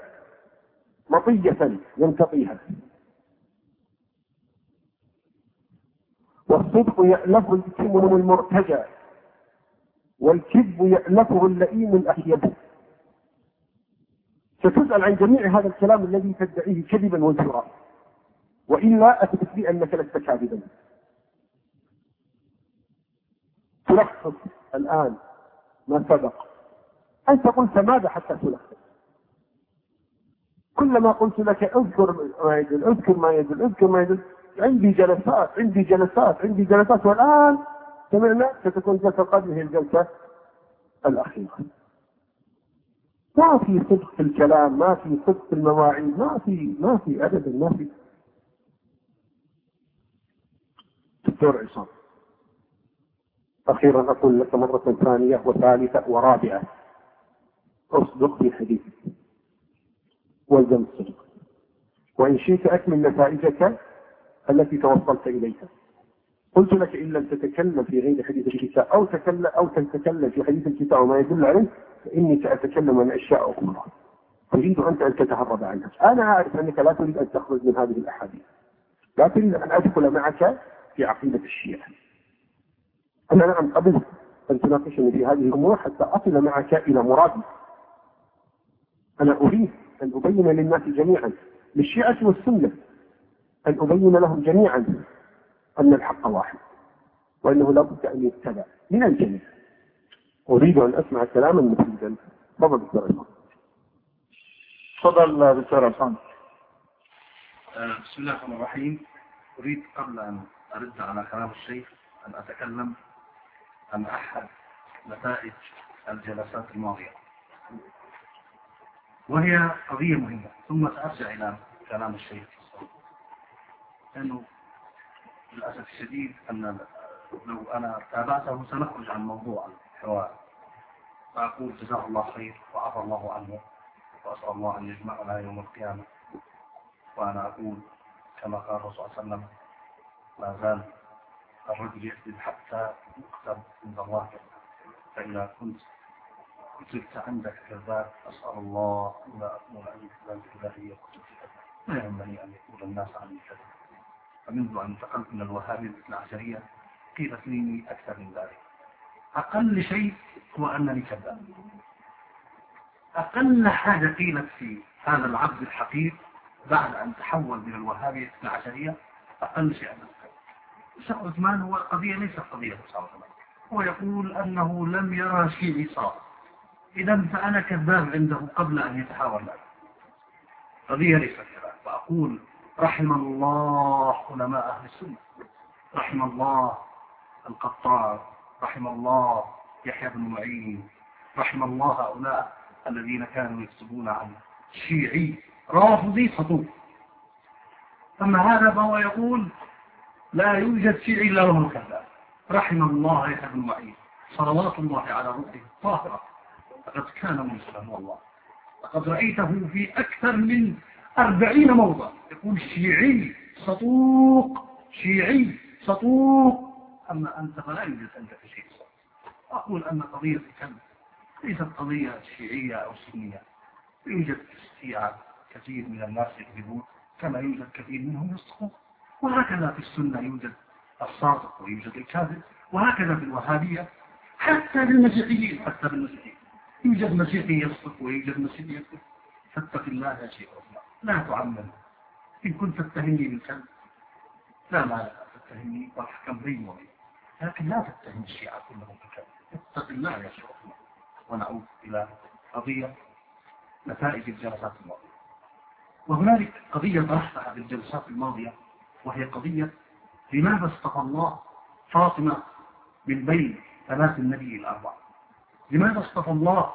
مطية ينتقيها. والصدق يألفه الكمن المرتجى والكذب يألفه اللئيم الأخيب ستسأل عن جميع هذا الكلام الذي تدعيه كذبا وزورا وإلا أثبت لي أنك لست كاذبا. تلخص الآن ما سبق. أنت قلت ماذا حتى تلخص؟ كلما قلت لك اذكر ما يدل اذكر ما يدل اذكر ما يدل. عندي جلسات عندي جلسات عندي جلسات والآن سمعنا ستكون جلسة القادمة هي الجلسة الأخيرة. ما في صدق في الكلام ما في صدق في المواعيد ما في ما في أبدا ما في. دكتور عصام. أخيرا أقول لك مرة ثانية وثالثة ورابعة. اصدق في حديثك. والزم الصدق. وإن شئت أكمل نتائجك التي توصلت إليها. قلت لك إن لم تتكلم في غير حديث الكتاب أو تكلم أو تتكلم في حديث الكتاب وما يدل عليه فإني سأتكلم عن أشياء أخرى. تريد أنت أن تتهرب عنها. أنا أعرف أنك لا تريد أن تخرج من هذه الأحاديث. لا تريد أن أدخل معك في عقيدة الشيعة. أنا نعم قبلت أن تناقشني في هذه الأمور حتى أصل معك إلى مرادي. أنا أريد أن أبين للناس جميعا للشيعة والسنة. أن أبين لهم جميعا أن الحق واحد وأنه لا بد أن يتبع من الجميع. أريد أن أسمع كلاما مفيدا. تفضل دكتور عصام تفضل دكتور عصام آه، بسم الله الرحمن الرحيم. أريد قبل أن أرد على كلام الشيخ أن أتكلم عن أحد نتائج الجلسات الماضية؟ وهي قضية مهمة. ثم سأرجع إلى كلام الشيخ. لأنه للأسف الشديد أن لو أنا تابعته سنخرج عن موضوع الحوار. فأقول جزاه الله خير وعفى الله عنه وأسأل الله أن يجمعنا يوم القيامة. وأنا أقول كما قال الرسول صلى الله عليه وسلم ما زال الرجل يكذب حتى يكتب عند الله. فإذا كنت كتبت عندك كذاب أسأل الله أن أكون أي كذاب إلهي يكتب لا يهمني أن يقول الناس عني كذب فمنذ أن انتقلت من الوهابية العشرية قيلت لي أكثر من ذلك. أقل شيء هو أنني كذاب. أقل حاجة قيلت في هذا العبد الحقير بعد أن تحول من الوهابية العشرية أقل شيء أنه شيخ عثمان هو القضية ليست قضية عثمان هو يقول أنه لم يرى شيء صار إذا فأنا كذاب عنده قبل أن يتحاول معه قضية ليست كذا فأقول رحم الله علماء أهل السنة. رحم الله القطار. رحم الله يحيى بن معين. رحم الله هؤلاء الذين كانوا يكتبون عن شيعي رافضي خطوب. أما هذا فهو يقول لا يوجد شيعي إلا وهو كذاب رحم الله يحيى بن معين صلوات الله على روحه الطاهرة. لقد كان مسلم والله لقد رأيته في أكثر من أربعين موضع. يقول شيعي سطوق شيعي سطوق أما أنت فلا يوجد عندك شيء أقول أن قضية الكلب ليست قضية شيعية أو سنية. يوجد في كثير من الناس يكذبون كما يوجد كثير منهم يصدقون. وهكذا في السنة يوجد الصادق ويوجد الكاذب وهكذا في الوهابية حتى بالمسيحيين حتى بالمسيحيين يوجد مسيحي يصدق ويوجد مسيحي يكذب. فاتق الله يا شيخ لا تعمم. إن كنت تتهمني بالكذب لا لا تتهمني. والحكم بيني وبينك لكن لا تتهم الشيعة كلهم بالكذب اتق الله يا شيخ ونعود إلى قضية نتائج الجلسات الماضية. وهنالك قضية طرحتها بالجلسات الماضية وهي قضية لماذا اصطفى الله فاطمة من بين بنات النبي الأربعة؟ لماذا اصطفى الله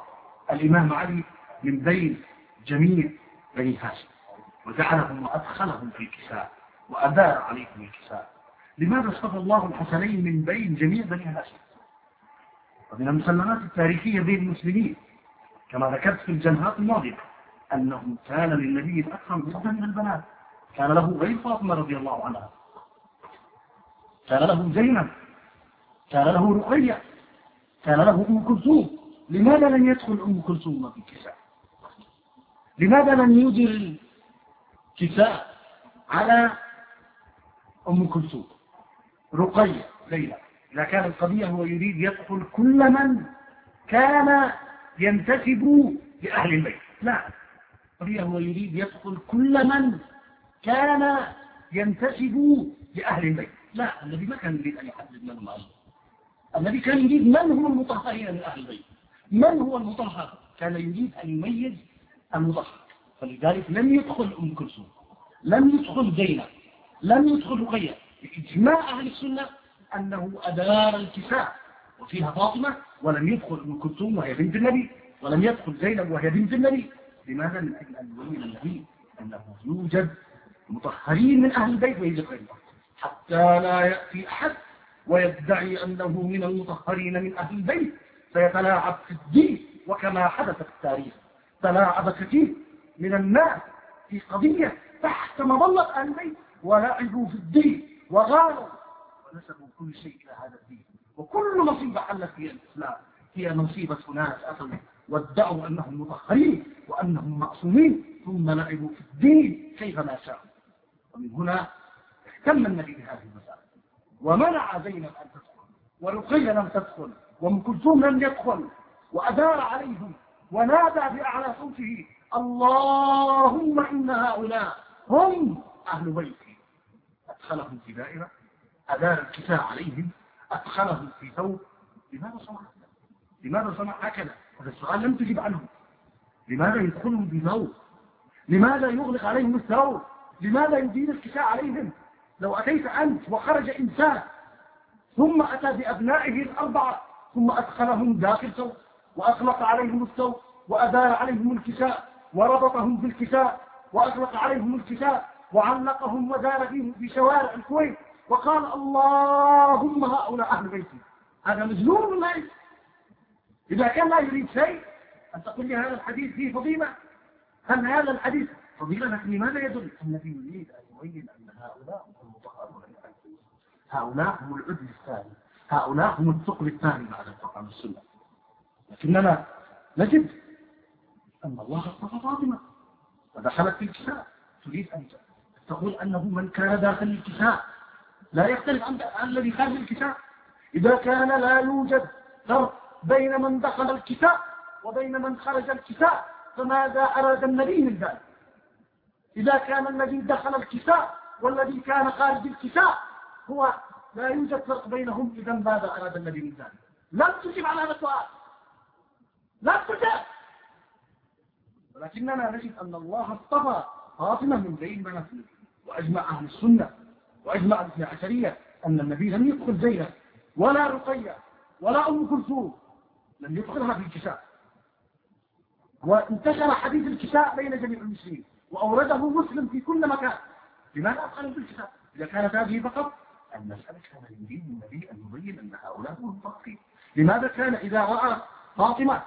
الإمام علي من بين جميع بني هاشم؟ وجعلهم وأدخلهم في الكساء وأدار عليكم الكساء. لماذا اصطفى الله الحسنين من بين جميع بني هاشم؟ ومن المسلمات التاريخية بين المسلمين كما ذكرت في الجنهات الماضية أنه كان للنبي الأكرم جدا من البنات. كان له غير فاطمة رضي الله عنها. كان له زينب. كان له رقية. كان له أم كلثوم. لماذا لم يدخل أم كلثوم في الكساء لماذا لم يدر الكساء على أم كلثوم؟ رقية ليلى. إذا كان القضية هو يريد يدخل كل من كان ينتسب لأهل البيت. لا. القضية هو يريد يدخل كل من كان ينتسب لأهل البيت. لا الذي ما كان يريد أن يحدد من هم أهل. الذي كان يريد من هم المطهرين من أهل البيت. من هو المطهر؟ كان يريد أن يميز المطهر. فلذلك لم يدخل أم كلثوم لم يدخل زينب لم يدخل رقية. بإجماع أهل السنة أنه أدار الكساء وفيها فاطمة ولم يدخل أم كلثوم وهي بنت النبي ولم يدخل زينب وهي بنت النبي. لماذا؟ من أجل أن يبين النبي أنه يوجد مطهرين من أهل البيت ويوجد غير حتى لا يأتي أحد ويدعي أنه من المطهرين من أهل البيت فيتلاعب في الدين وكما حدث في التاريخ. تلاعب كثير من الناس في قضية تحت مظلة أهل البيت ولعبوا في الدين وغالوا ونسبوا كل شيء إلى هذا الدين. وكل مصيبة حلت فيها الإسلام. هي مصيبة ناس أتوا وادعوا أنهم مطهرين وأنهم معصومين ثم لعبوا في الدين كيفما شاءوا. ومن هنا اهتم النبي بهذه المسألة. ومنع زينب أن تدخل ورقية لم تدخل وأم كلثوم لم يدخل وأدار عليهم ونادى بأعلى صوته اللهم إن هؤلاء هم أهل بيتي. أدخلهم في دائرة أدار الكساء عليهم أدخلهم في ثوب. لماذا صنع لماذا صنع هكذا هذا السؤال لم تجب عنه. لماذا يدخلهم بثوب لماذا يغلق عليهم الثوب؟ لماذا يدين الكساء عليهم؟ لو أتيت أنت وخرج إنسان ثم أتى بأبنائه الأربعة ثم أدخلهم داخل ثوب وأغلق عليهم الثوب وأدار عليهم الكساء وربطهم بالكساء وأغلق عليهم الكساء وعلقهم ودار فيهم في شوارع الكويت وقال اللهم هؤلاء أهل بيتي. هذا مجنون من إذا كان لا يريد شيء أن تقول لي هذا الحديث فيه فضيلة؟ هل هذا الحديث فضيلة لكن لماذا يدل الذي يريد أن يبين أن هؤلاء هم المطهرون هؤلاء هم العدل الثاني. هؤلاء هم الثقل الثاني بعد القرآن والسنة. لكننا نجد أن الله اصطفى فاطمة ودخلت في الكتاب. تريد أن تقول أنه من كان داخل الكتاب. لا يختلف عن الذي خارج الكتاب. إذا كان لا يوجد فرق بين من دخل الكتاب وبين من خرج الكتاب فماذا أراد النبي من ذلك؟ إذا كان الذي دخل الكتاب والذي كان خارج الكتاب هو لا يوجد فرق بينهم إذا ماذا أراد النبي من ذلك؟ لم تجب على هذا السؤال. لا تجب ولكننا نجد أن الله اصطفى فاطمة من بين بنات وأجمع أهل السنة وأجمع الاثنى عشرية أن النبي لم يدخل زينب ولا رقية ولا أم كلثوم. لم يدخلها في الكساء وانتشر حديث الكساء بين جميع المسلمين. وأورده مسلم في كل مكان. لماذا أدخلوا في الكساء إذا كانت هذه فقط المسألة كان يريد النبي أن يبين أن هؤلاء هم الفقير لماذا كان إذا رأى فاطمة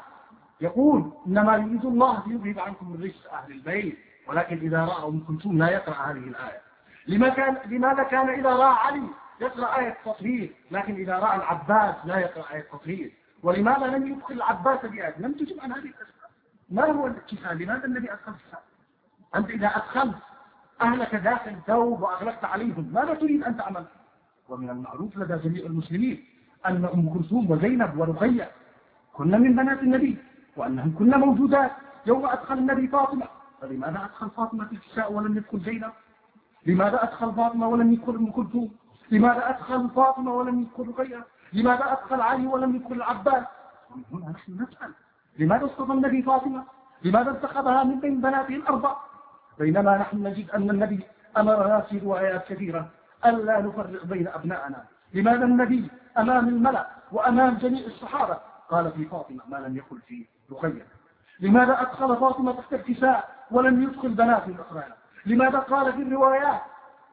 يقول إنما يريد الله ليذهب عنكم الرجس أهل البيت ولكن إذا رأى أم كلثوم لا يقرأ هذه الآية. لما كان لماذا كان إذا رأى علي يقرأ آية تطهير لكن إذا رأى العباس لا يقرأ آية تطهير ولماذا لم يدخل العباس بآية؟ لم تجب عن هذه الأسئلة ما هو الكفاء لماذا النبي أدخل الكفاء أنت إذا أدخلت أهلك داخل ثوب وأغلقت عليهم ماذا تريد أن تعمل؟ ومن المعروف لدى جميع المسلمين أن أم كلثوم وزينب ورقية كن من بنات النبي وأنهم كن موجودات. يوم أدخل النبي فاطمة فلماذا أدخل فاطمة في الكساء ولم يدخل زينب؟ لماذا أدخل فاطمة ولم يدخل أم كلثوم؟ لماذا أدخل فاطمة ولم يدخل رقية؟ لماذا أدخل علي ولم يدخل العباس؟ ومن هنا نحن نسأل لماذا اصطفى النبي فاطمة؟ لماذا انتخبها من بين بناته الأربع؟ بينما نحن نجد أن النبي أمرنا في روايات كثيرة ألا نفرق بين أبنائنا لماذا النبي أمام الملأ وأمام جميع الصحابة؟ قال في فاطمة ما لم يقل في رقية لماذا أدخل فاطمة تحت الكساء ولم يدخل بنات الأخرى لماذا قال في الروايات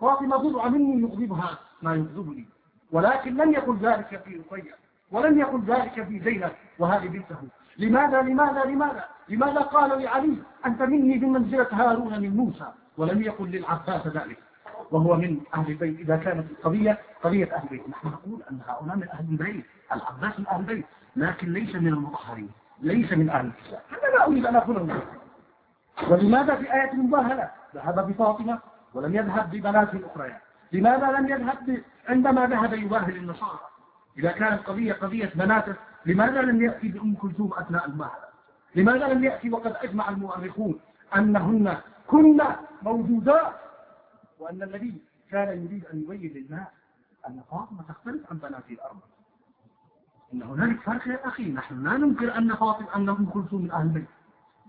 فاطمة بضع مني يغضبها ما يغضبني ولكن لم يقل ذلك في رقية ولم يقل ذلك في زينب وهذه بنته لماذا لماذا لماذا؟ لماذا قال لعلي أنت مني بمنزلة هارون من موسى ولم يقل للعباس ذلك. وهو من أهل البيت إذا كانت القضية قضية أهل البيت نحن نقول أن هؤلاء من أهل البيت العباس من أهل البيت لكن ليس من المطهرين ليس من أهل الكتاب. أنا لا أريد أن أقول ولماذا في آية المباهلة؟ ذهب بفاطمة ولم يذهب ببنات الأخريات لماذا لم يذهب عندما ذهب يباهل النصارى؟ إذا كانت قضية قضية بناته لماذا لم يأتي بأم كلثوم أثناء المباهلة لماذا لم يأتي وقد أجمع المؤرخون أنهن كن موجودات؟ وأن النبي كان يريد أن يبين للناس أن فاطمة تختلف عن بنات الأرض. إن هنالك فرق يا أخي. نحن لا ننكر أن فاطمة أن أم كلثوم من أهل البيت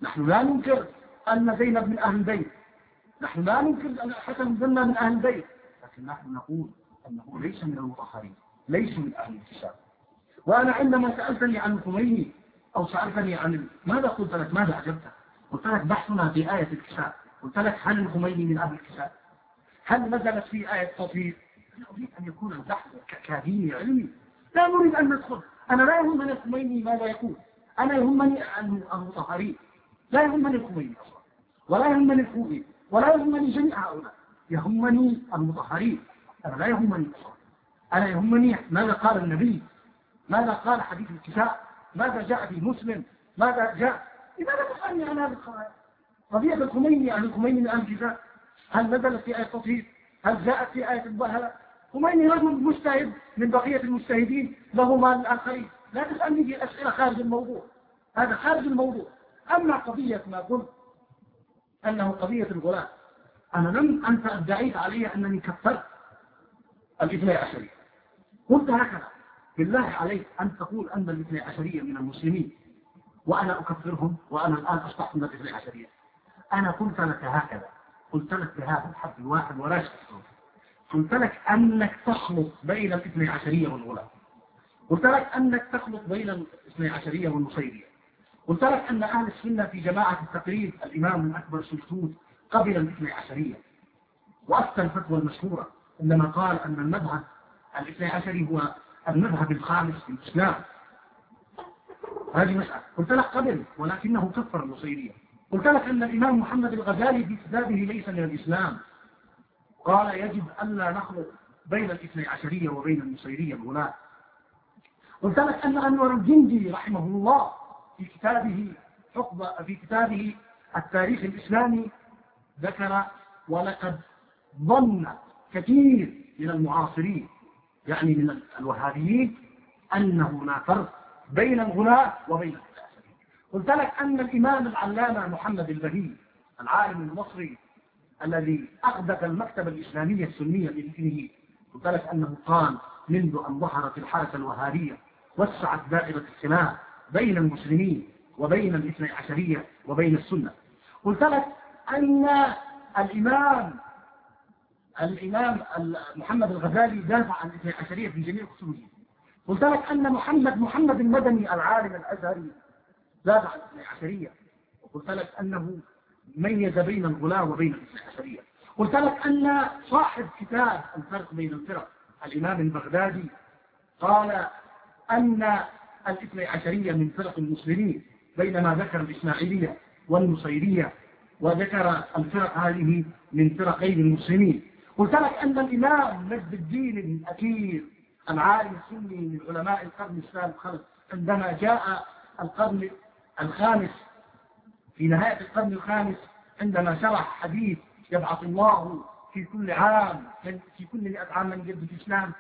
نحن لا ننكر أن زينب من أهل البيت نحن لا ننكر أن حسن بن من أهل البيت لكن نحن نقول أنه ليس من المطهرين ليس من أهل الكتاب. وأنا عندما سألتني عن الخميني أو سألتني عن ماذا قلت لك؟ ماذا أجبت قلت لك بحثنا في آية الكتاب قلت لك هل الخميني من أهل الكتاب هل نزلت في آية تطهير أريد أن يكون البحث كديني علمي. لا نريد أن ندخل. أنا لا يهمني الخميني ماذا يقول. أنا يهمني المطهرين لا يهمني الخميني أصلا. ولا يهمني الخوئي ولا يهمني جميع هؤلاء. يهمني المطهرين. أنا لا يهمني أصلا. أنا يهمني ماذا قال النبي ماذا قال حديث الكتاب؟ ماذا جاء في مسلم؟ ماذا جاء؟ لماذا تسألني عن هذه القضايا قضية الخميني عن الخميني أهل الكتاب. هل نزلت في آية التطهير؟ هل جاءت في آية البهلة؟ خميني رجل مجتهد من بقية المجتهدين له مال الآخرين لا تسألني في أسئلة خارج الموضوع. هذا خارج الموضوع. أما قضية ما قلت أنه قضية الغلاة أنا لم أنت أدعيت علي أنني كفرت الاثني عشرية قلت هكذا. بالله عليك أن تقول أن الاثني عشرية من المسلمين وأنا أكفرهم وأنا الآن أصبحت من الاثني عشرية. أنا قلت لك هكذا قلت لك بهذا الحد الواحد ولا شك قلت لك أنك تخلط بين الاثني عشرية والغلاة قلت لك أنك تخلط بين الاثني عشرية والنصيرية. قلت لك أن أهل السنة في جماعة التقريب الإمام الأكبر سلطون قبل الاثني عشرية. وأفتى الفتوى المشهورة عندما قال أن المذهب الاثني عشري هو المذهب الخامس في الإسلام. هذه مسألة. قلت لك قبل ولكنه كفر النصيرية قلت لك أن الإمام محمد الغزالي في كتابه ليس من الإسلام. قال يجب ألا نخلط بين الاثني عشرية وبين النصيرية الغلاة قلت لك أن أنور الجندي رحمه الله في كتابه حقبة في كتابه التاريخ الإسلامي ذكر ولقد ظن كثير من المعاصرين يعني من الوهابيين أن هناك فرق بين الغلاة وبين قلت لك أن الإمام العلامة محمد البهي العالم المصري الذي أغدق المكتبة الإسلامية السنية بإذنه قلت لك أنه قال منذ أن ظهرت الحركة الوهابية وسعت دائرة الخلاف بين المسلمين وبين الاثني عشرية وبين السنة. قلت لك أن الإمام الإمام محمد الغزالي دافع عن الاثني عشرية في جميع خصوصه قلت لك أن محمد محمد المدني العالم الأزهري دافع عن الاثني عشرية وقلت لك أنه ميز بين الغلاة وبين الاثني عشرية قلت لك أن صاحب كتاب الفرق بين الفرق الإمام البغدادي قال أن الاثني عشرية من فرق المسلمين بينما ذكر الإسماعيلية والنصيرية وذكر الفرق هذه من فرقين المسلمين. قلت لك أن الإمام مجد الدين الأكير العالم السني من علماء القرن الثالث خلق عندما جاء القرن الخامس في نهاية القرن الخامس عندما شرح حديث يبعث الله في كل عام في كل مئة عام من يجدد الإسلام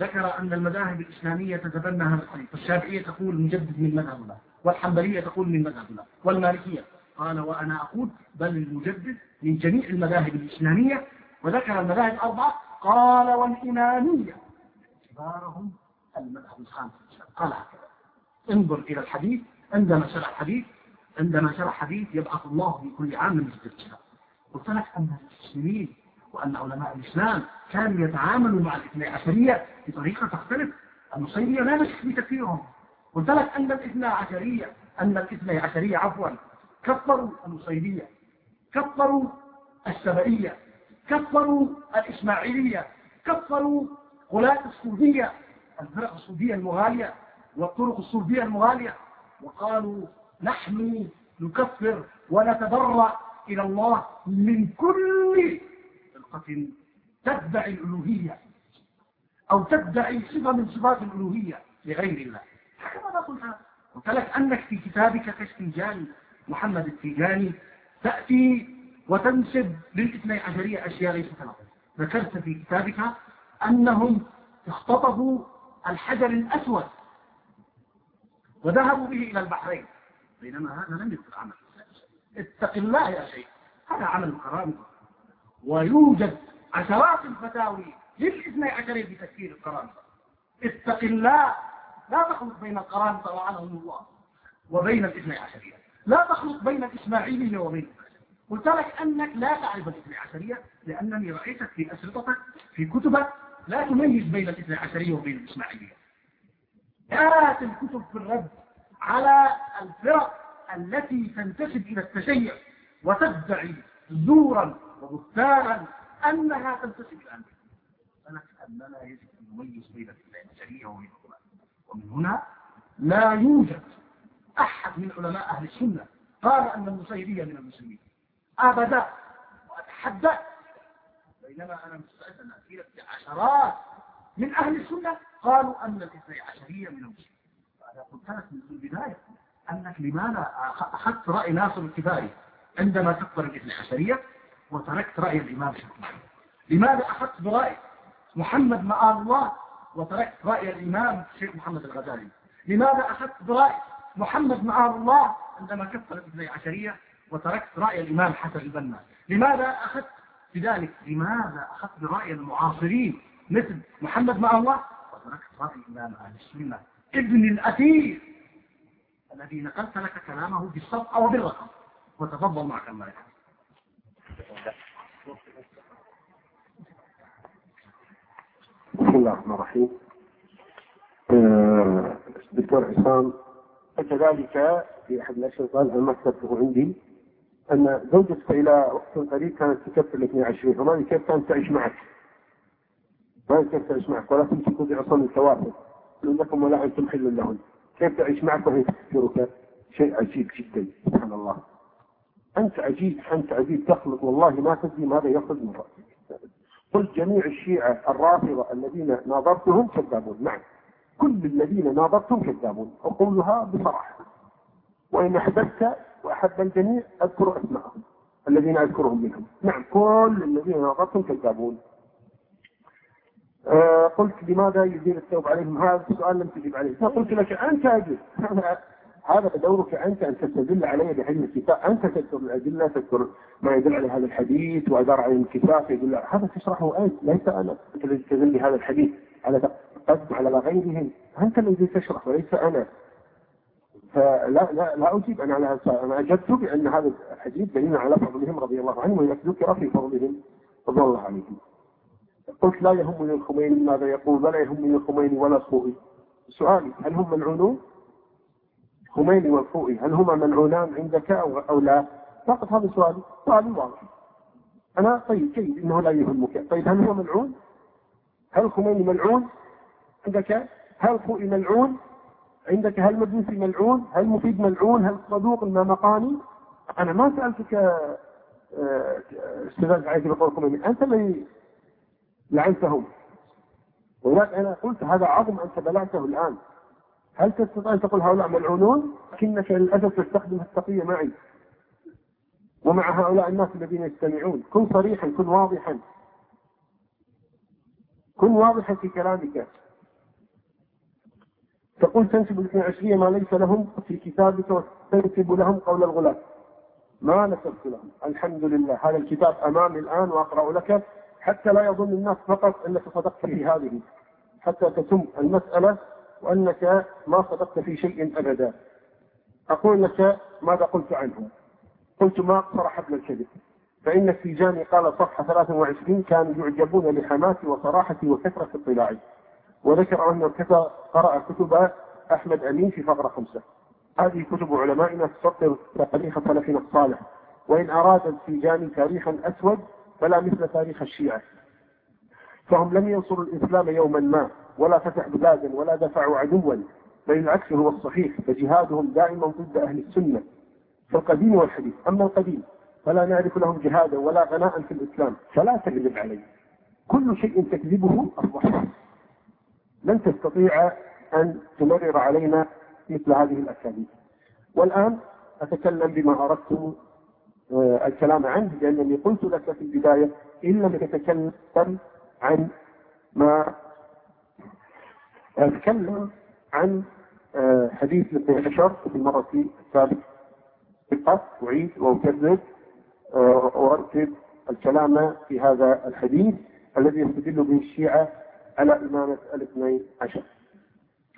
ذكر أن المذاهب الإسلامية تتبنى هذا الحديث فالشافعية تقول مجدد من مذهبنا والحنبلية تقول من مذهبنا والمالكية قال وأنا أقول بل المجدد من جميع المذاهب الإسلامية وذكر المذاهب الأربعة قال والإمامية. كبارهم المذهب الخامس. قال هكذا. انظر إلى الحديث. عندما شرح حديث عندما شرح حديث يبعث الله في كل عام من الكتاب. قلت لك أن المسلمين وأن علماء الإسلام كانوا يتعاملوا مع الاثني عشرية بطريقة تختلف. النصيرية لا نشك في تكفيرهم قلت لك أن الاثنى عشرية أن الاثني عشرية عفوا كفروا النصيرية كفروا السبائية كفروا الإسماعيلية كفروا غلاة الصوفية الفرق الصوفية المغالية والطرق الصوفية المغالية. وقالوا نحن نكفر ونتبرأ إلى الله من كل فرقة تدعي الألوهية أو تدعي صفة من صفات الألوهية لغير الله. ماذا قلت قلت لك أنك في كتابك كاستنجاني محمد التيجاني تأتي وتنسب للإثني عشرية أشياء ليست لهم ذكرت في كتابك أنهم اختطفوا الحجر الأسود وذهبوا به إلى البحرين. بينما هذا لم يكن عمل. اتق الله يا شيخ. هذا عمل كرامة. ويوجد عشرات الفتاوي للإثني عشرية بتفكير القرامطة اتق الله. لا تخلط بين القرامطة وعنهم الله. وبين الإثني عشرية. لا تخلط بين الإسماعيلية وبين قلت لك أنك لا تعرف الاثني عشرية لأنني رأيتك في أسرطتك في كتبك لا تميز بين الاثني عشرية وبين الإسماعيلية. كانت الكتب في الرد على الفرق التي تنتسب إلى التشيع وتدعي زورا وبهتانا أنها تنتسب إلى أمريكا. فلك أننا يجب أن نميز بين الاثني عشرية وبين ومن هنا لا يوجد أحد من علماء أهل السنة قال أن النصيرية من المسلمين. أبدا وأتحدى بينما أنا مستعد أن أثير عشرات من أهل السنة. قالوا أن الاثني عشرية من المسلمين فأنا قلت لك من البداية أنك لماذا أخذت رأي ناصر الكفاري عندما تكفر الاثني عشرية وتركت رأي الإمام الشافعي لماذا أخذت برأي محمد مآل الله وتركت رأي الإمام الشيخ محمد الغزالي؟ لماذا أخذت برأي محمد مآل الله عندما كفر الاثني عشرية وتركت رأي الإمام حسن البنا. لماذا أخذت بذلك؟ لماذا أخذت برأي المعاصرين مثل محمد مع الله؟ وتركت رأي الإمام أهل السنة. ابن الأثير الذي نقلت لك كلامه بالصفحة وبالرقم. وتفضل معك الملك بسم الله الرحمن الرحيم. آه، دكتور عصام وكذلك في أحد الأشياء قال كتبته عندي. أن زوجتك إلى وقت قريب كانت تكفر الاثني عشرين فما كيف كانت تعيش معك؟ ما كيف تعيش معك ولا تمشي تدعي عصام الكوافر لكم ولا أنتم حل لهن كيف تعيش معك وهي تكفرك؟ شيء عجيب جدا سبحان الله. أنت عجيب أنت عجيب. تخلط والله ما تدري ماذا يخرج من راسك قل جميع الشيعة الرافضة الذين ناظرتهم كذابون. نعم. كل الذين ناظرتهم كذابون. أقولها بصراحة. وإن أحببت وأحب الجميع أذكر أسماءهم الذين أذكرهم منهم. نعم كل الذين ناظرتهم كذابون. آه قلت لماذا يزيل الثوب عليهم؟ هذا السؤال لم تجب عليه. فقلت لك أنت أجل. هذا دورك أنت أن تستدل علي بحجم الكتاب. أنت تذكر الأدلة تذكر ما يدل على هذا الحديث وأدار على الكتاب يدل هذا تشرحه أنت ليس أنا. أنت الذي تستدل هذا الحديث. على تقدم على غيرهم. أنت الذي تشرح وليس أنا. فلا لا لا أجيب أنا على هذا السؤال أنا أجبت بأن هذا الحديث دليل على فضلهم رضي الله عنهم وإذا ذكر في فضلهم رضي الله عليهم قلت لا يهمني الخميني ماذا يقول ولا يهمني الخميني ولا الصوفي سؤالي هل هم ملعونون؟ خميني والفوئي هل هما ملعونان عندك أو, أو لا؟ فقط هذا سؤالي سؤالي واضح أنا طيب جيد إنه لا يهمك طيب هل هو ملعون؟ هل خميني ملعون عندك؟ هل فوئي ملعون؟ عندك هل مجلسي ملعون؟ هل مفيد ملعون؟ هل صدوق المامقاني؟ أنا ما سألتك آه، أستاذ عايز بقول خميني أنت الذي لعنتهم ولذلك أنا قلت هذا عظم أنت بلعته الآن هل تستطيع أن تقول هؤلاء ملعونون؟ لكنك للأسف تستخدم التقية معي ومع هؤلاء الناس الذين يستمعون كن صريحا كن واضحا كن واضحا في كلامك تقول تنسب الاثنى عشرية ما ليس لهم في كتابك وتنسب لهم قول الغلاة ما نسبت لهم. الحمد لله. هذا الكتاب أمامي الآن وأقرأ لك. حتى لا يظن الناس فقط أنك صدقت في هذه. حتى تتم المسألة وأنك ما صدقت في شيء أبدا. أقول لك ماذا قلت عنهم قلت ما صرح ابن الكذب. فإن السيجاني قال صفحة 23 كانوا يعجبون لحماتي وصراحتي وكثرة اطلاعي. وذكر أنه قرأ كتب أحمد أمين في فقرة خمسة. هذه كتب علمائنا تسطر تاريخ سلفنا الصالح. وإن أراد السيجاني تاريخا أسود ولا مثل تاريخ الشيعة. فهم لم ينصروا الإسلام يوما ما ولا فتحوا بلادا ولا دفعوا عدوا بل العكس هو الصحيح فجهادهم دائما ضد أهل السنة في القديم والحديث. أما القديم فلا نعرف لهم جهادا ولا غناء في الإسلام فلا تكذب عليه. كل شيء تكذبه أصبح. لن تستطيع أن تمرر علينا مثل هذه الأكاذيب والآن أتكلم بما أردت آه، الكلام عنه لأنني قلت لك في البداية إن لم تتكلم عن ما أتكلم عن آه، حديث الاثني عشر في المرة السابقة. أعيد وأكذب آه، وأرتب الكلام في هذا الحديث الذي يستدل به الشيعة على إمامة الاثني عشر.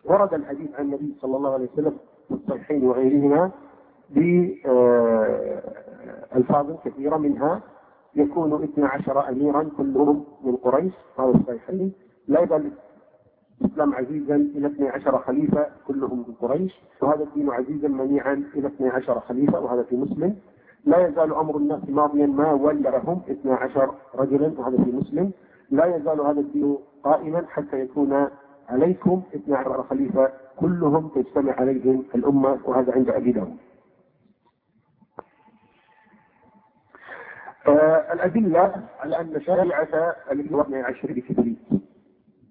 ورد الحديث عن النبي صلى الله عليه وسلم في الصحيحين وغيرهما بألفاظ كثيرة منها يكون 12 أميرا كلهم من قريش هذا الصحيحين. لا يزال الإسلام عزيزا إلى 12 خليفة كلهم من قريش وهذا الدين عزيزا منيعا إلى 12 خليفة وهذا في مسلم. لا يزال أمر الناس ماضيا ما ولرهم 12 رجلا وهذا في مسلم. لا يزال هذا الدين قائما حتى يكون عليكم 12 خليفة كلهم تجتمع عليهم الأمة وهذا عند أبي داود. الأدلة على أن شريعة الاثني عشر بكبريت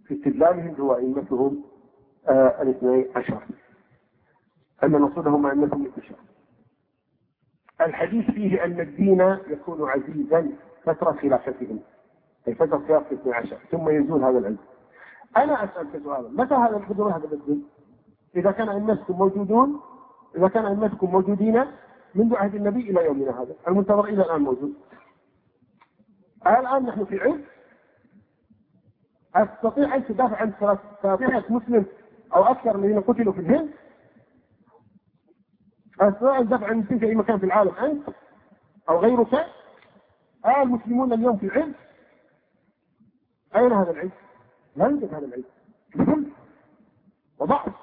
في استدلالهم هو أئمتهم آه، الاثني عشر. أن نصدهم أئمتهم الاثني الحديث فيه أن الدين يكون عزيزا فترة خلافتهم أي فترة خلافة الاثني عشر ثم يزول هذا العلم. أنا أسألك سؤالا متى هذا الحضور هذا الدين إذا كان أئمتكم موجودون إذا كان أئمتكم موجودين منذ عهد النبي إلى يومنا هذا المنتظر إلى الآن موجود. الآن نحن في عز أستطيع أن تدافع عن ثلاثة مسلم أو أكثر الذين قتلوا في الهند؟ أستطيع أن تدافع عن في أي مكان في العالم أنت أو غيرك؟ آه المسلمون اليوم في عز أين هذا العز؟ لا يوجد هذا العز وضعف.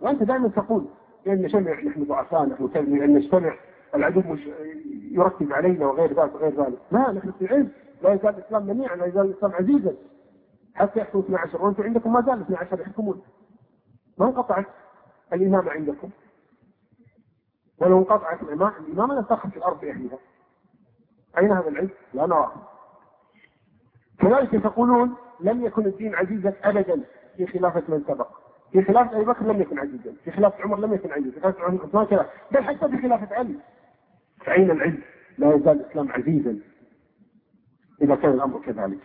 وأنت دائما تقول لأن نجتمع نحن ضعفاء نحن كذا أن نجتمع العدو مش يركز علينا وغير ذلك وغير ذلك. لا نحن في عز. لا يزال الإسلام منيعا لا يزال الإسلام عزيزا. حتى يحكم 12 وأنتم عندكم ما زال 12 يحكمون. ما انقطعت الإمامة عندكم. ولو انقطعت الإمامة الإمامة لن تخرج الأرض بأهلها. أين هذا العز؟ لا نراه. كذلك تقولون لم يكن الدين عزيزا أبدا في خلافة من سبق. في خلافة أبي بكر لم يكن عزيزا في خلافة عمر لم يكن عزيزا في خلافة عثمان كذا بل حتى في خلافة علي. فأين العلم لا يزال الإسلام عزيزا. إذا كان الأمر كذلك.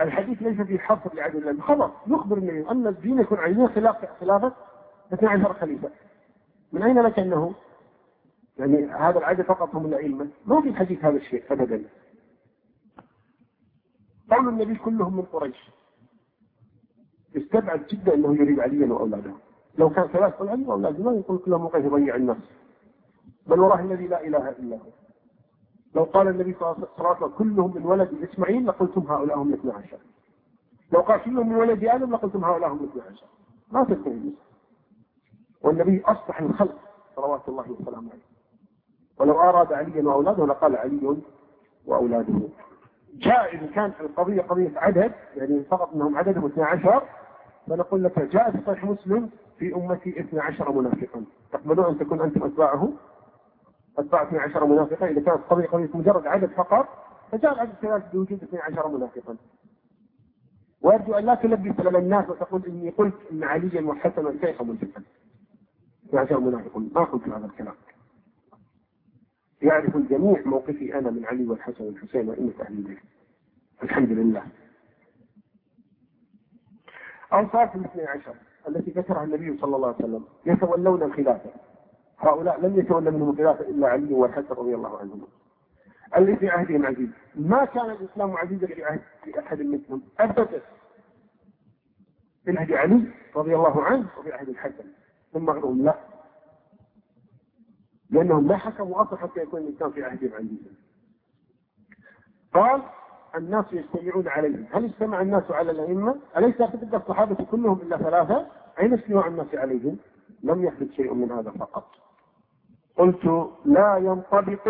الحديث ليس فيه حصر لعدد العلم. خبر يخبر النبي أن الدين يكون عزيزا خلاف خلافة 12 خليفة. من أين لك أنه؟ يعني هذا العدد فقط هم الأئمة ما في الحديث هذا الشيء أبدا. قول النبي كلهم من قريش. استبعد جدا أنه يريد عليا وأولاده. لو كان ثلاث علي واولاده ما يقول كلهم وقف يضيع الناس. بل والله الذي لا إله إلا هو. لو قال النبي صلى الله عليه وسلم كلهم من ولد إسماعيل لقلتم هؤلاء هم الاثنى عشر. لو قال كلهم من ولد آدم لقلتم هؤلاء هم الاثنى عشر. ما تستوي والنبي اصلح الخلق صلوات الله وسلامه عليه. ولو أراد عليا وأولاده لقال علي وأولاده. جاء إذا كانت القضية قضية عدد يعني فقط أنهم عددهم 12 فنقول لك جاء في صحيح مسلم في أمتي 12 منافقا. تقبلون أن تكون أنتم أتباعه؟ أتباع 12 منافقا إذا كانت قضية قضية مجرد عدد فقط فجاء العدد كذلك بوجود 12 منافقا. ويرجو أن لا تلبس على الناس وتقول إني قلت إن عليا وحسنا كيف منافقا 12 منافق ما قلت هذا الكلام؟ يعرف الجميع موقفي أنا من علي والحسن والحسين وإنة أهل البيت. الحمد لله. أوصاف الاثني عشر التي ذكرها النبي صلى الله عليه وسلم يتولون الخلافة. هؤلاء لم يتولى منهم الخلافة إلا علي والحسن رضي الله عنهم اللي في عهدهم عزيز. ما كان الإسلام عزيزا في عهد في أحد منهم؟ أبدا في عهد علي رضي الله عنه وفي عهد الحسن. ثم غيرهم لا. لأنهم لا حكموا أصلا حتى يكون الإنسان في عهدهم عزيزا قال الناس يجتمعون عليهم هل اجتمع الناس على الأئمة؟ أليس تلك الصحابة كلهم إلا ثلاثة؟ أين اجتماع الناس عليهم؟ لم يحدث شيء من هذا فقط. قلت لا ينطبق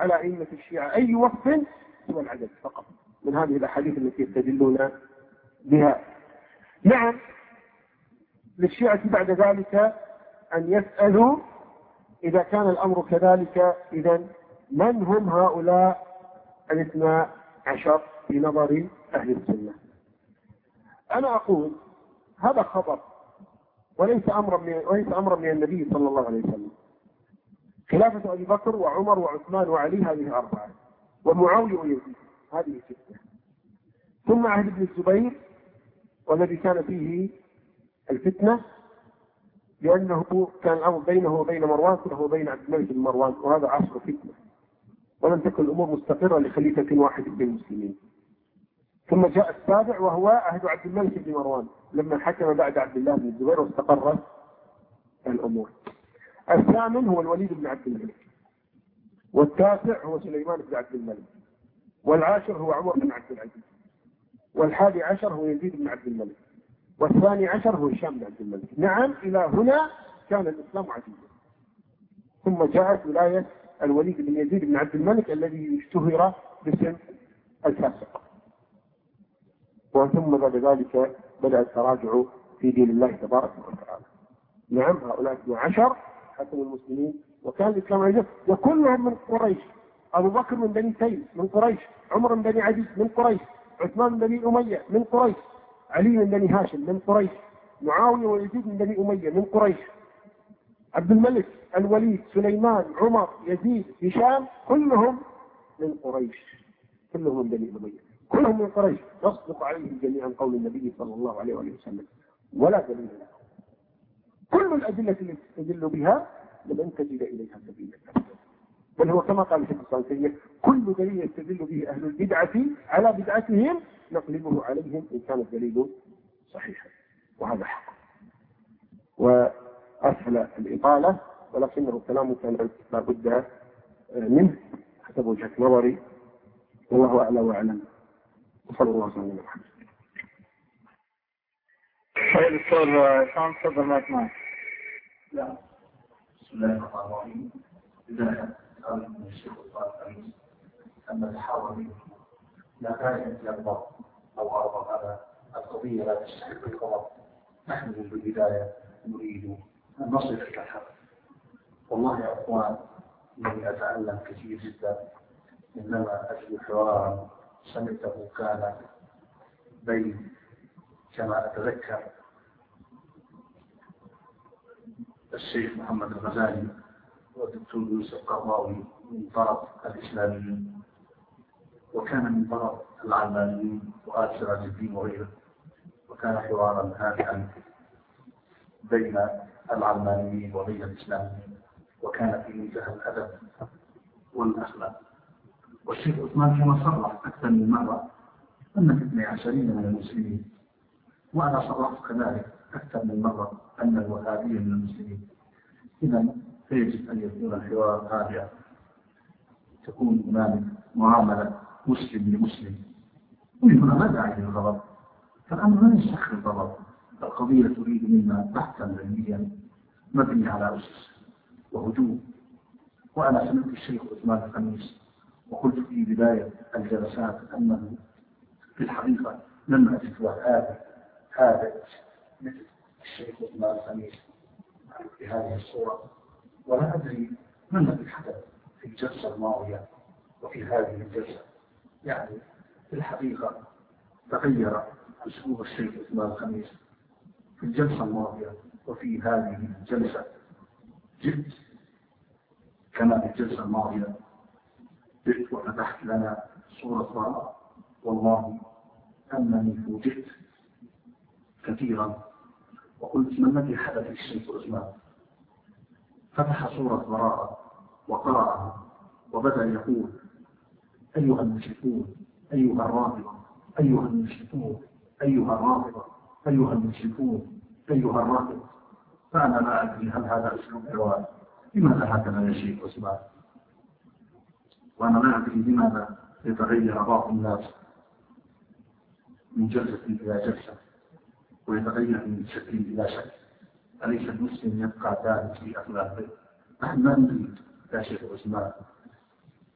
على أئمة الشيعة أي وصف سوى العدد فقط. من هذه الأحاديث التي يستدلون بها. نعم للشيعة بعد ذلك أن يسألوا إذا كان الأمر كذلك إذا من هم هؤلاء الاثنا عشر في نظر أهل السنة؟ أنا أقول هذا خبر وليس أمرا من وليس أمرا من النبي صلى الله عليه وسلم. خلافة أبي بكر وعمر وعثمان وعلي هذه أربعة ومعاوية ويزيد هذه ستة ثم عهد ابن الزبير والذي كان فيه الفتنة لأنه كان الأمر بينه وبين مروان وله وبين عبد الملك بن مروان وهذا عصر فتنة. ولم تكن الأمور مستقرة لخليفة واحد بين المسلمين. ثم جاء السابع وهو عهد عبد الملك بن مروان لما حكم بعد عبد الله بن الزبير واستقرت الأمور. الثامن هو الوليد بن عبد الملك. والتاسع هو سليمان بن عبد الملك. والعاشر هو عمر بن عبد العزيز. والحادي عشر هو يزيد بن عبد الملك. والثاني عشر هو هشام بن عبد الملك. نعم إلى هنا كان الإسلام عزيزا ثم جاءت ولاية الوليد بن يزيد بن عبد الملك الذي اشتهر باسم الفاسق. وثم بعد ذلك بدأ التراجع في دين الله تبارك وتعالى. نعم هؤلاء 12 حكموا المسلمين. وكان الإسلام عزيزا وكلهم من قريش. أبو بكر من بني تيم من قريش. عمر من بني عدي من قريش. عثمان من بني أمية من قريش. علي من بني هاشم من قريش معاوية ويزيد من بني أمية من قريش عبد الملك الوليد سليمان عمر يزيد هشام كلهم من قريش كلهم من بني أمية كلهم من قريش. يصدق عليهم جميعا قول النبي صلى الله عليه وآله وسلم ولا دليل له كل الأدلة التي تستدل بها لم تجد إليها سبيلا بل هو كما قال الشيخ الصالحية كل دليل يستدل به أهل البدعة على بدعتهم نقلبه عليهم إن كان الدليل صحيحا وهذا حق. وأسهل الإطالة ولكنه كلام كان لابد منه حسب وجهة نظري. والله أعلى وأعلم. وصلى الله وسلم على محمد. طيب دكتور شلون تفضل معك؟ معك بسم الله الرحمن الرحيم. أعلم من الشيخ الفارس أن الحاضرين لا داعي إلى الله. أو أرض هذا القضية لا تستحق الغضب نحن من البداية نريد أن نصل إلى الحق. والله يا أخوان إني أتألم كثير جدا. إنما أجد حوارا سمعته كان بين كما أتذكر الشيخ محمد الغزالي والدكتور يوسف قرضاوي من طرف الإسلاميين. وكان من طرف العلمانيين وآل سراج الدين وغيره وكان حوارا هادئا بين العلمانيين وبين الإسلاميين وكان في منتهى الأدب والأخلاق. والشيخ عثمان كما صرح أكثر من مرة أن في اثني عشرين من المسلمين وأنا صرحت كذلك أكثر من مرة أن الوهابية من المسلمين. إذا فيجب أن يكون الحوار هادئا تكون هنالك معاملة مسلم لمسلم. ومن هنا ما داعي للغضب فالأمر لا يستخدم الغضب. القضية تريد منا بحثا علميا مبني على أسس وهدوء. وأنا سمعت الشيخ عثمان الخميس وقلت في بداية الجلسات أنه في الحقيقة لم أجد هذا هذا مثل الشيخ عثمان الخميس في هذه الصورة. ولا أدري ما الذي حدث في الجلسة الماضية وفي هذه الجلسة. يعني في الحقيقة تغير أسلوب الشيخ عثمان الخميس في الجلسة الماضية وفي هذه الجلسة. جئت كما في الجلسة الماضية. جئت وفتحت لنا صورة والله أنني فوجئت كثيرا. وقلت ما الذي حدث للشيخ عثمان فتح صورة براءة وقرأها وبدأ يقول أيها المشركون أيها الرافضة أيها المشركون أيها الرافضة أيها المشركون أيها الرافضة. فأنا لا أدري هل هذا أسلوب حوار لماذا هكذا يا شيخ عثمان؟ وأنا لا أدري لماذا يتغير بعض الناس من جلسة إلى جلسة ويتغير من شكل إلى شكل. أليس المسلم يبقى ثابت في أخلاقه نحن ما نريد يا شيخ عثمان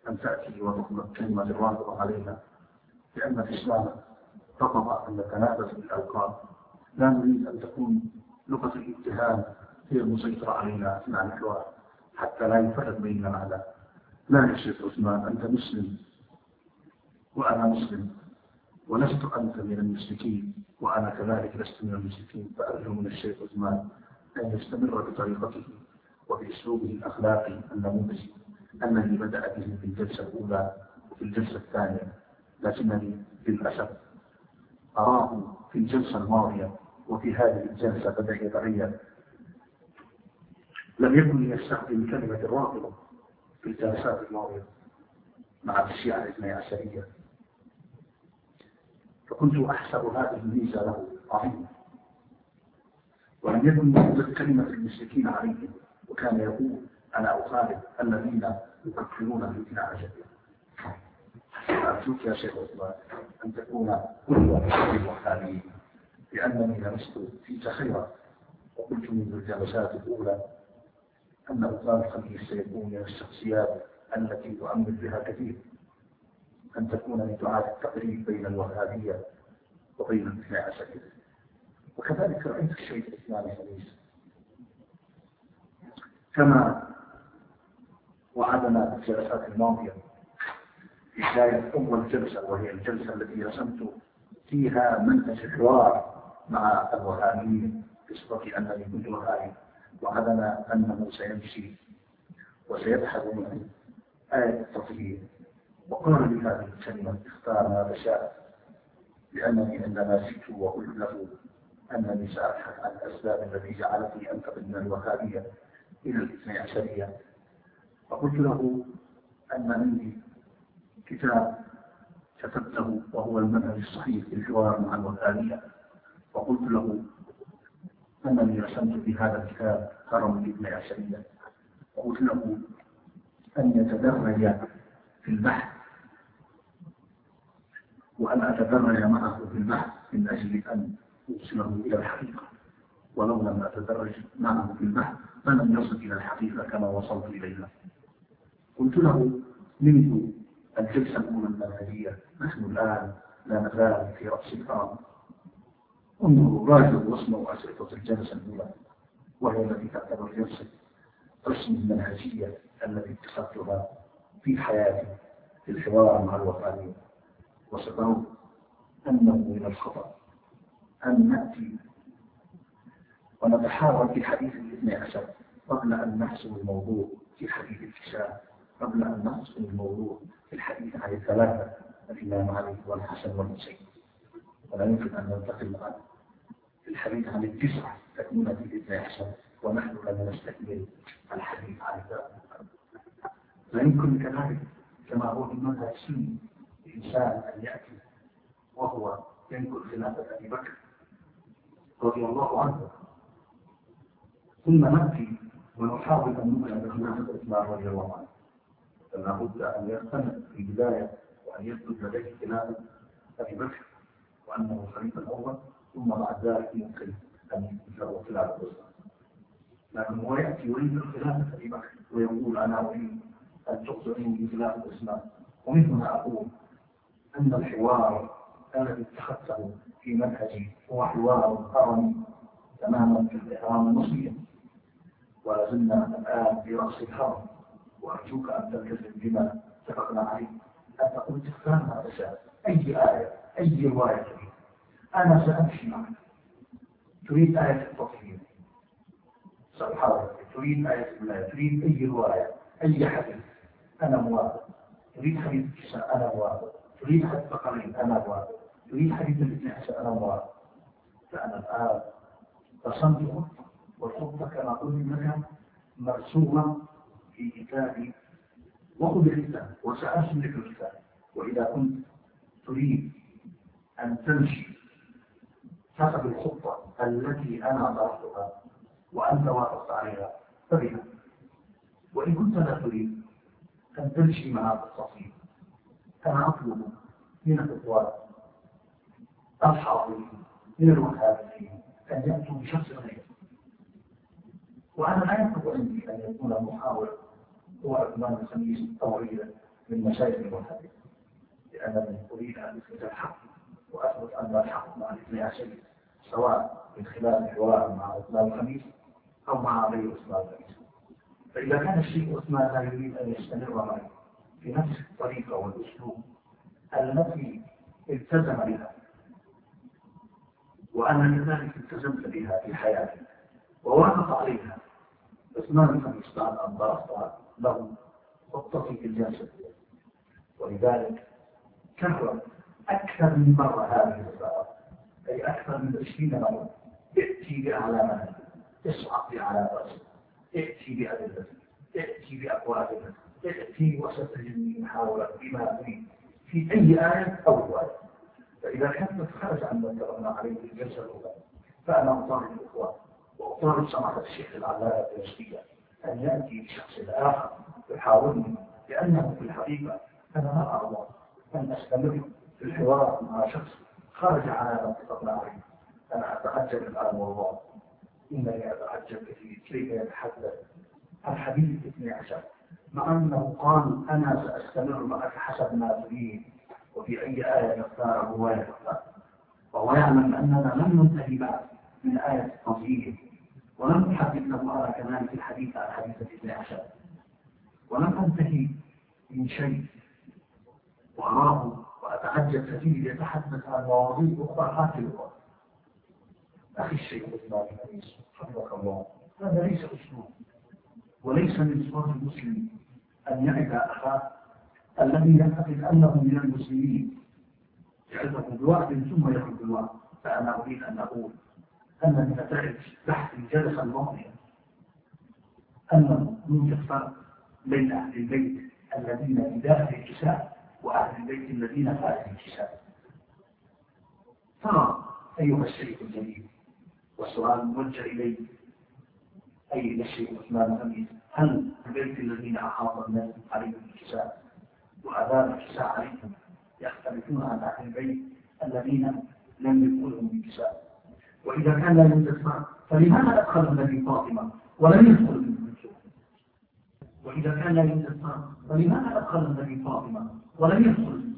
أن تأتي وتطلق كلمة الرافضة علينا لأن الإسلام رفض أن نتنافس بالألقاب. لا نريد أن تكون لغة الاتهام هي المسيطرة علينا أثناء الحوار حتى لا يفرق بيننا على لا يا شيخ عثمان أنت مسلم وأنا مسلم ولست أنت من المشركين وأنا كذلك لست من المشركين. فأرجو من الشيخ عثمان أن يستمر بطريقته وبأسلوبه الأخلاقي النموذجي. الذي بدأ به في الجلسة الأولى وفي الجلسة الثانية لكنني للأسف أراه في الجلسة الماضية وفي هذه الجلسة بدأ يتغير. لم يكن يستخدم كلمة الرافضة في الجلسات الماضية مع الشيعة الاثني عشرية. فكنت أحسب هذه الميزة له عظيمة ولم يكن يطلق كلمة المشركين عليهم وكان يقول أنا أخالف الذين يكفرون الاثنى عشرية أرجوك يا شيخ عثمان أن تكون قدوة للوهابيين لأنني لمست فيك خيرا وقلت منذ الجلسات الأولى أن أستاذ الخميس سيكون من الشخصيات التي تؤمن بها كثير. أن تكون من دعاة التقريب بين الوهابية وبين الاثنى عشرية وكذلك رأيت الشيخ الإسلام الخميس كما وعدنا في الجلسات الماضية. في بداية أول جلسة وهي الجلسة التي رسمت فيها منهج الحوار مع الوهابيين بصفة أنني كنت وهابي. وعدنا أنه سيمشي وسيبحث عن آية التطهير وقال لي هذه الكلمة اختار ما تشاء لأنني عندما جئت وقلت له أنني سأبحث عن الأسباب التي جعلتني أنتقل من الوهابية إلى الإثني عشرية. فقلت له أن عندي كتاب كتبته وهو المنهج الصحيح في الحوار مع الوهابية وقلت له أنني رسمت في هذا الكتاب هرم الاثني عشرية وقلت له أن يتدرج في البحث وأن أتدرج معه في البحث من أجل أن أوصله إلى الحقيقة. ولو لم أتدرج معه في البحث فلم يصل إلى الحقيقة كما وصلت إليها. قلت له منذ الجلسة الأولى المنهجية نحن الآن لا نزال في رأس الهرم انظروا راجعوا واسمعوا أسئلة الجلسة الأولى وهي التي تعتبر جلسة رسم المنهجية التي اتخذتها في حياتي في الحوار مع الوطنيين وسترون أنه من الخطأ أن نأتي ونتحاور في حديث الاثني عشر قبل أن نحسم الموضوع في حديث الكتاب قبل أن نحسم الموضوع في الحديث عن الثلاثة الإمام علي والحسن والحسين. ولا يمكن أن ننتقل عن الحديث عن التسعة تكون في الاثني عشر ونحن لم نستكمل الحديث عن الثلاثة. لا يمكن كذلك كما هو في المذهب السني الإنسان أن يأتي وهو ينكر خلافة أبي بكر رضي الله عنه. ثم نأتي ونحاول أن نؤمن بخلافة عثمان رضي الله عنه. فلا بد أن يقتنع في البداية وأن يثبت لديه خلافة أبي بكر وأنه خليفة الأول ثم بعد ذلك يمكن أن يثبت خلافة عثمان لكن هو يأتي يريد خلافة أبي بكر ويقول أنا أريد أن تقصرني بخلافة عثمان ومن هنا أقول أن الحوار الذي اتخذته في منهجي هو حوار هرمي تماما في الإحرام ولا زلنا الآن في رأس الهرم وأرجوك أن تلتزم بما اتفقنا عليه أن تقول تختار ما تشاء. أي آية أي رواية تريد. أنا سأمشي معك. تريد آية التطهير سأحاول. تريد آية الله تريد أي رواية أي حديث. أنا موافق. تريد حديث الكساء أنا موافق. تريد حديث بقرين أنا موافق. تريد حديث عشر أنا موافق. فأنا الآن رسمت خطة والخطة كما قلت لك مرسومة في كتابي وخذ الكتاب وسأرسم لك الكتاب. وإذا كنت تريد أن تمشي حسب الخطة التي أنا طرحتها وأنت وافقت عليها فبها. وإن كنت لا تريد أن تمشي مع التفاصيل أنا أطلب من الإخوان الحاضرين من الوهابيين أن يأتوا بشخص غير وأنا لا يطلب عندي أن يكون المحاور هو عثمان الخميس طويلا من مشايخ المذهب. لأنني أريد أن أثبت الحق وأثبت أن الحق مع الاثني عشر سواء من خلال حوار مع عثمان الخميس أو مع أبي عثمان الخميس. فإذا كان الشيخ عثمان لا يريد أن يستمر معي في نفس الطريقة والأسلوب التي التزم بها وأنا كذلك التزمت بها في حياتي ووافق عليها عثمان الخميس بعد أن ضربت له في الجلسة ولذلك كرر أكثر من مرة هذه الزيارة أي أكثر من 20 مرة. ائتي بأعلامها اصعد على رأسك ائتي بأدلتك ائتي بأقوالك ائتي وستجدني محاولة بما تريد في أي آية؟ أو رواية فإذا كانت خرج عن ما اتفقنا عليه في الجلسة الأولى فأنا أطالب الإخوان. وأطالب سماحة الشيخ العلامة التشريع أن يأتي بشخص آخر يحاولني لأنه في الحقيقة أنا لا أرضى أن أستمر في الحوار مع شخص خرج على ما اتفقنا عليه. أنا أتعجب الآن والله. إنني أتعجب كثير. كيف يتحدث؟ عن حديث الاثني عشر. مع أنه قال أنا سأستمر معك حسب ما تريد وفي أي آية يختار هو يختار وهو يعلم أننا لم ننتهي بعد من آية التنزيل ولم أحدث له أرى كذلك الحديث عن حديث الاثني عشر ولم أنتهي من شيء. وأراه وأتعجب كثير يتحدث عن مواضيع أخرى قاتلة أخي الشيخ بن حفظك الله هذا ليس أسلوب. وليس من صفات المسلم أن يعد أخاه الذي يعتقد أنه من المسلمين. يعده بوعد ثم يخرج بالوعد فأنا أريد أن أقول. من نتائج بحث الجلسة الماضية أنه يوجد فرق بين أهل البيت الذين في داخل الكساء وأهل البيت الذين خارج الكساء ترى أيها الشيخ الجليل والسؤال موجه إليك. أي إلى الشيخ عثمان أمين هل البيت الذين أحاط الناس عليهم الكساء وأذان الكساء عليهم يختلفون عن أهل البيت الذين لم يدخلهم بالكساء وإذا كان لا فرق فلماذا أدخل النبي فاطمة ولم يدخل من وإذا كان لا فرق فلماذا أدخل النبي فاطمة ولم يدخل من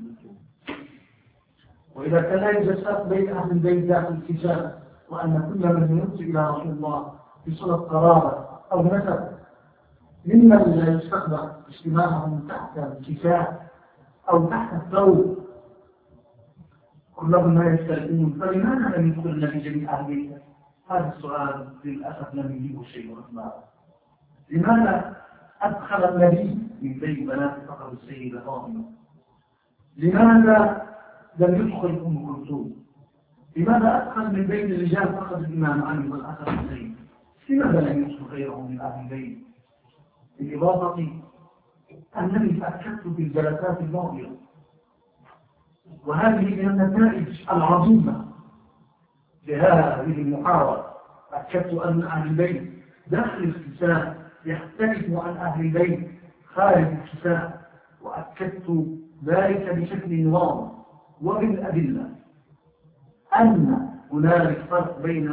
وإذا كان لا فرق بين أهل البيت داخل الكساء وأن كل من ينسب إلى رسول الله بصلة قرابة أو نسب ممن لا يستقبل اجتماعهم تحت الكساء أو تحت الثوب كلهم لا يستلقون فلماذا لم يدخلن جميع أهل هذا السؤال للأسف لم يجيبه شيء عثمان لماذا أدخل النبي من بين بنات فقر السيدة فاطمة؟ لماذا لم يدخل أم كلثوم؟ لماذا أدخل من بين الرجال فقط الإمام علي والحسن الحسين؟ لماذا لم يدخل غيره من أهل البيت؟ بالإضافة أنني تأكدت في الجلسات الماضية وهذه من النتائج العظيمة لهذه المحاورة أكدت أن أهل البيت داخل الكتاب يختلف عن أهل البيت خارج الكتاب وأكدت ذلك بشكل واضح وبالأدلة أن هنالك فرق بين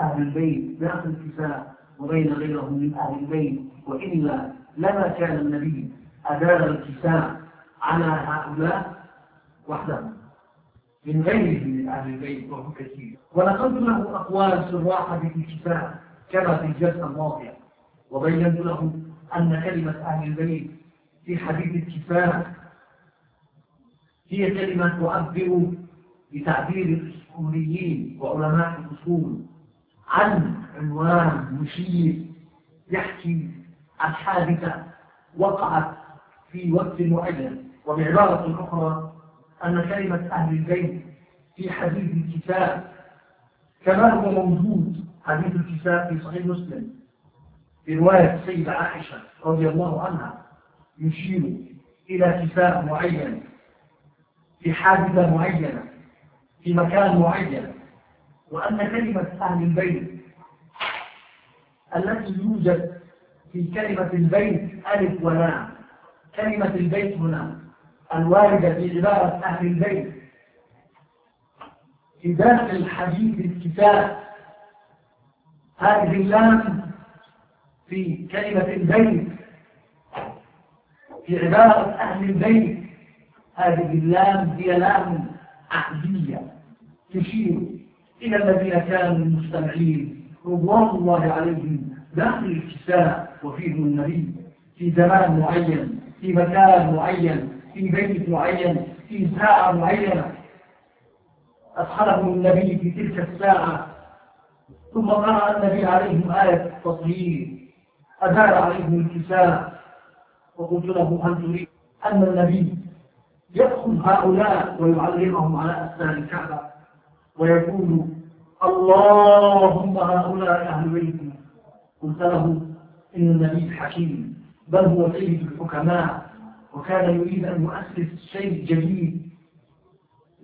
أهل البيت داخل الكتاب وبين غيرهم من أهل البيت وإلا لما كان النبي أدار الكتاب على هؤلاء وحدهم من غيره من أهل البيت وهو كثير. ونقلت له أقوال سراحة في كما في الجلسة الماضية وبينت له أن كلمة أهل البيت في حديث الكفاية هي كلمة تعبر بتعبير الأصوليين وعلماء الأصول عن عنوان مشير يحكي عن حادثة وقعت في وقت معين. وبعبارة أخرى أن كلمة أهل البيت في حديث الكتاب كما هو موجود حديث الكتاب في صحيح مسلم في رواية السيدة عائشة رضي الله عنها يشير إلى كتاب معين في حادثة معينة في مكان معين وأن كلمة أهل البيت التي يوجد في كلمة البيت ألف ولام كلمة البيت هنا الواردة في عبارة أهل البيت. في داخل حديث الكتاب هذه اللام في كلمة البيت. في عبارة أهل البيت هذه اللام هي لام عهدية تشير إلى الذين كانوا المستمعين رضوان الله عليهم داخل الكساء وفيهم النبي في زمان معين في مكان معين. في بيت معين في ساعة معينة. أدخلهم النبي في تلك الساعة. ثم قرأ النبي عليهم آية التطهير أدار عليهم الكساء. وقلت له هل تريد أن النبي يدخل هؤلاء ويعلمهم على أسنان الكعبة؟ ويقول اللهم هؤلاء أهل بيتي قلت له إن النبي حكيم بل هو سيد الحكماء. وكان يريد أن يؤسس شيء جديد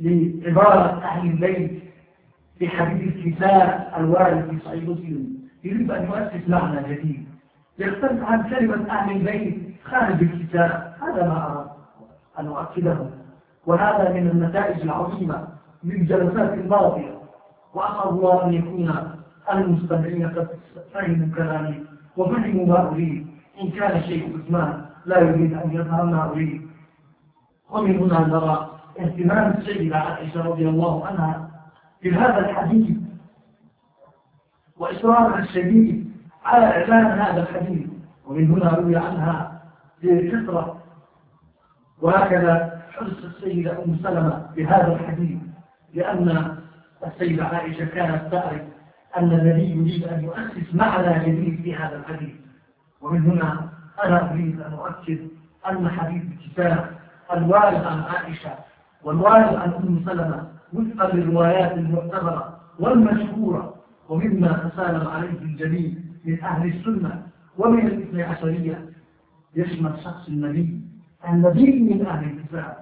لعبارة أهل البيت في حديث الكتاب الوارد في صحيح مسلم. يريد أن يؤسس معنى جديد. يختلف عن كلمة أهل البيت خارج الكتاب. هذا ما أراد أن أؤكده. وهذا من النتائج العظيمة من الجلسات الماضية. وأسأل الله أن يكون المستمعين قد فهموا كلامي وفهموا ما أريد. إن كان شيء عثمان لا يريد أن يظهر ما أريد. ومن هنا نرى اهتمام السيدة عائشة رضي الله عنها في هذا الحديث. وإصرارها الشديد على إعلان هذا الحديث. ومن هنا روي عنها بكثرة وهكذا حرص السيدة أم سلمة بهذا الحديث. لأن السيدة عائشة كانت تعرف أن النبي يريد أن يؤسس معنى جديد في هذا الحديث. ومن هنا أنا أريد أن أؤكد أن حديث الكتاب الوارد عن عائشة والوارد عن أم سلمة وفقا للروايات المعتبرة والمشهورة ومما تسالم عليه الجميع من أهل السنة ومن الإثنى عشرية يشمل شخص النبي النبي من أهل الكتاب.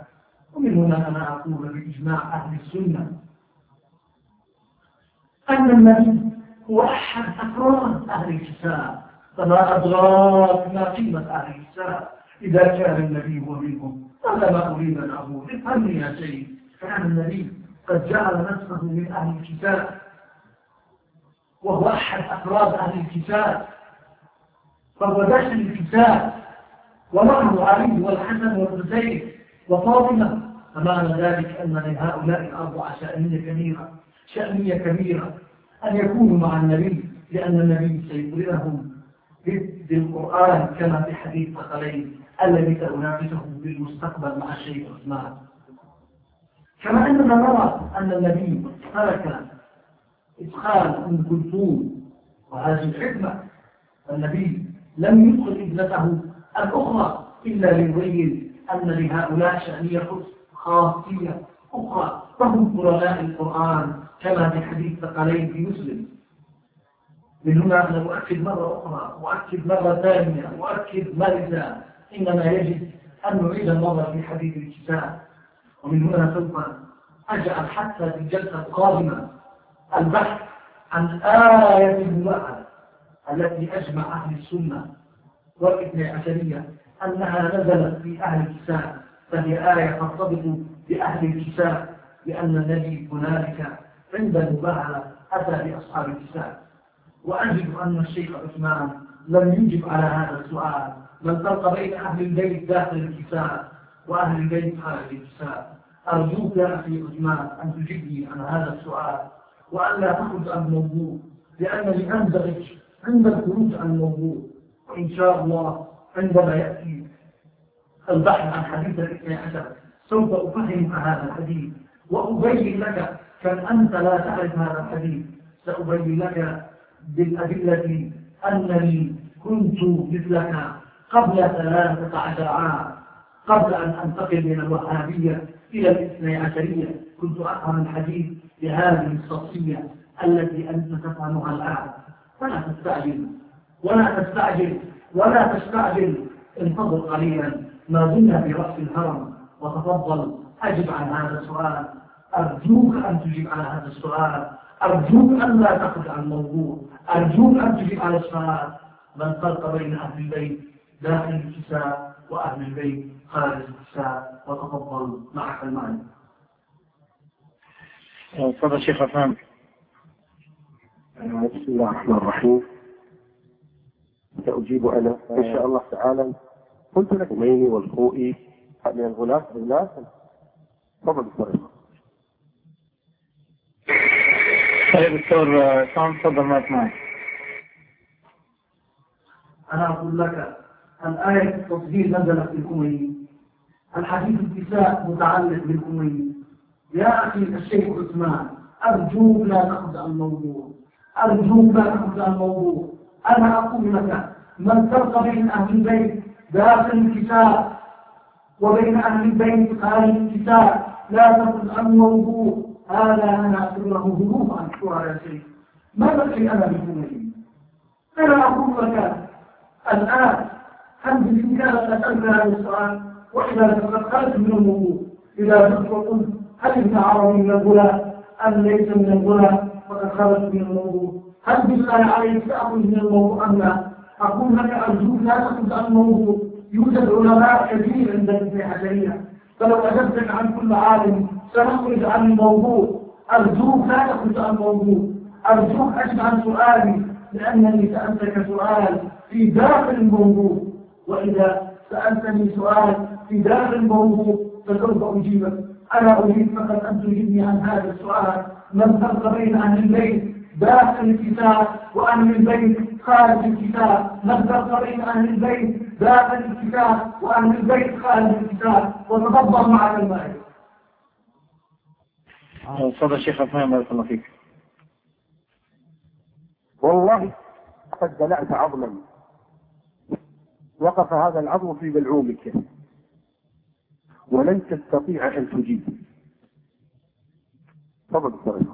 ومن هنا أنا أقول بإجماع أهل السنة أن النبي هو أحد أفراد أهل الكتاب. فما أدراك ما قيمة أهل الكتاب إذا كان النبي هو منهم هذا ما أريد أن أقول افهمني يا سيد كان النبي قد جعل نفسه من أهل الكتاب. وهو أحد أفراد أهل الكتاب. فهو داخل الكتاب. ومعه علي والحسن والحسين وفاطمة. فمعنى ذلك أن لهؤلاء الأربعة شأنية كبيرة شأنية كبيرة أن يكونوا مع النبي لأن النبي سيقرئهم بالقرآن كما في حديث ثقلين الذي سأناقشه بالمستقبل مع الشيخ عثمان. كما أننا نرى أن النبي ترك إدخال أم كلثوم وهذه الحكمة. النبي لم يدخل ابنته الأخرى إلا ليبين أن لهؤلاء شأنية خاصية أخرى. فهم قرناء القرآن كما في حديث ثقلين في مسلم. من هنا أنا أؤكد مرة أخرى أؤكد مرة ثانية أؤكد مرة. إنما يجب أن نعيد النظر في حديث الكتاب. ومن هنا سوف أجعل حتى في الجلسة القادمة البحث عن آية الموحدة التي أجمع أهل السنة والاثنى عشرية أنها نزلت في أهل الكتاب. فهي آية ترتبط بأهل الكتاب لأن الذي هنالك عند المباهلة أتى بأصحاب الكتاب. وأجد أن الشيخ عثمان لم يجب على هذا السؤال بل فرق بين أهل البيت داخل الكتاب وأهل البيت خارج الكتاب. أرجوك يا أخي عثمان أن تجبني عن هذا السؤال وأن لا تخرج عن الموضوع لأنني أندرج عند الخروج عن الموضوع وإن شاء الله عندما يأتي البحث عن حديث الاثنى عشر سوف أفهمك هذا الحديث. وأبين لك كان أنت لا تعرف هذا الحديث. سأبين لك بالأدلة أنني كنت مثلك قبل ثلاثة عشر عام قبل أن أنتقل من الوهابية إلى الاثنى عشرية. كنت أفهم الحديث بهذه الشخصية التي أنت تفهمها الآن. فلا تستعجل ولا تستعجل ولا تستعجل. انتظر قليلا. ما زلنا برأس الهرم. وتفضل أجب عن هذا السؤال. أرجوك أن تجيب على هذا السؤال. أرجوك أن لا تخرج عن الموضوع. أرجوك أن تجيب على السؤال ما الفرق بين أهل البيت داخل الكتاب وأهل البيت خارج الكتاب وتفضل معك المعنى. تفضل شيخ عثمان. بسم الله الرحمن الرحيم. سأجيب أنا إن شاء الله تعالى. قلت لك الميني والخوئي من الغلاف غلاف. تفضل الصريح طيب دكتور سام تفضل معك معك أنا أقول لك الآية التطهير نزلت في الأمي الحديث الكساء متعلق بالأمي يا أخي الشيخ عثمان أرجوك لا تأخذ الموضوع. أرجوك لا تأخذ الموضوع. أنا أقول لك من فرق بين أهل البيت داخل الكتاب وبين أهل البيت خارج الكتاب لا تأخذ الموضوع. هذا أنا أقول له ظروف عن يا ما بقي أنا بكم أنا أقول لك الآن هل بالإمكان أن أسألك هذا السؤال؟ وإذا تفكرت من الموضوع إذا كنت وقلت هل ابن عربي من الغلاة؟ أم ليس من الغلاة؟ فقد خرجت من الموضوع هل بالله عليك سأخذ من الموضوع أم لا؟ أقول لك أرجوك لا تأخذ عن الموضوع. يوجد علماء كثير عند ابن حجرية. فلو أجبتك عن كل عالم سنخرج عن الموضوع. أرجوك لا تخرج عن الموضوع. أرجوك أجب عن سؤالي لأنني سألتك سؤال في داخل الموضوع. وإذا سألتني سؤال في داخل الموضوع فسوف أجيبك. أنا أريد فقط أن تجيبني عن هذا السؤال؟ ما الفرق بين أهل البيت داخل الكتاب وأهل البيت خارج الكتاب؟ ما الفرق بين أهل البيت داخل الكتاب وأهل البيت خارج الكتاب؟ وتفضل معك المعرفة. تفضل شيخ عثمان بارك الله فيك. والله قد بلعت عظما. وقف هذا العظم في بلعومك ولن تستطيع أن تجيب. تفضل الصريح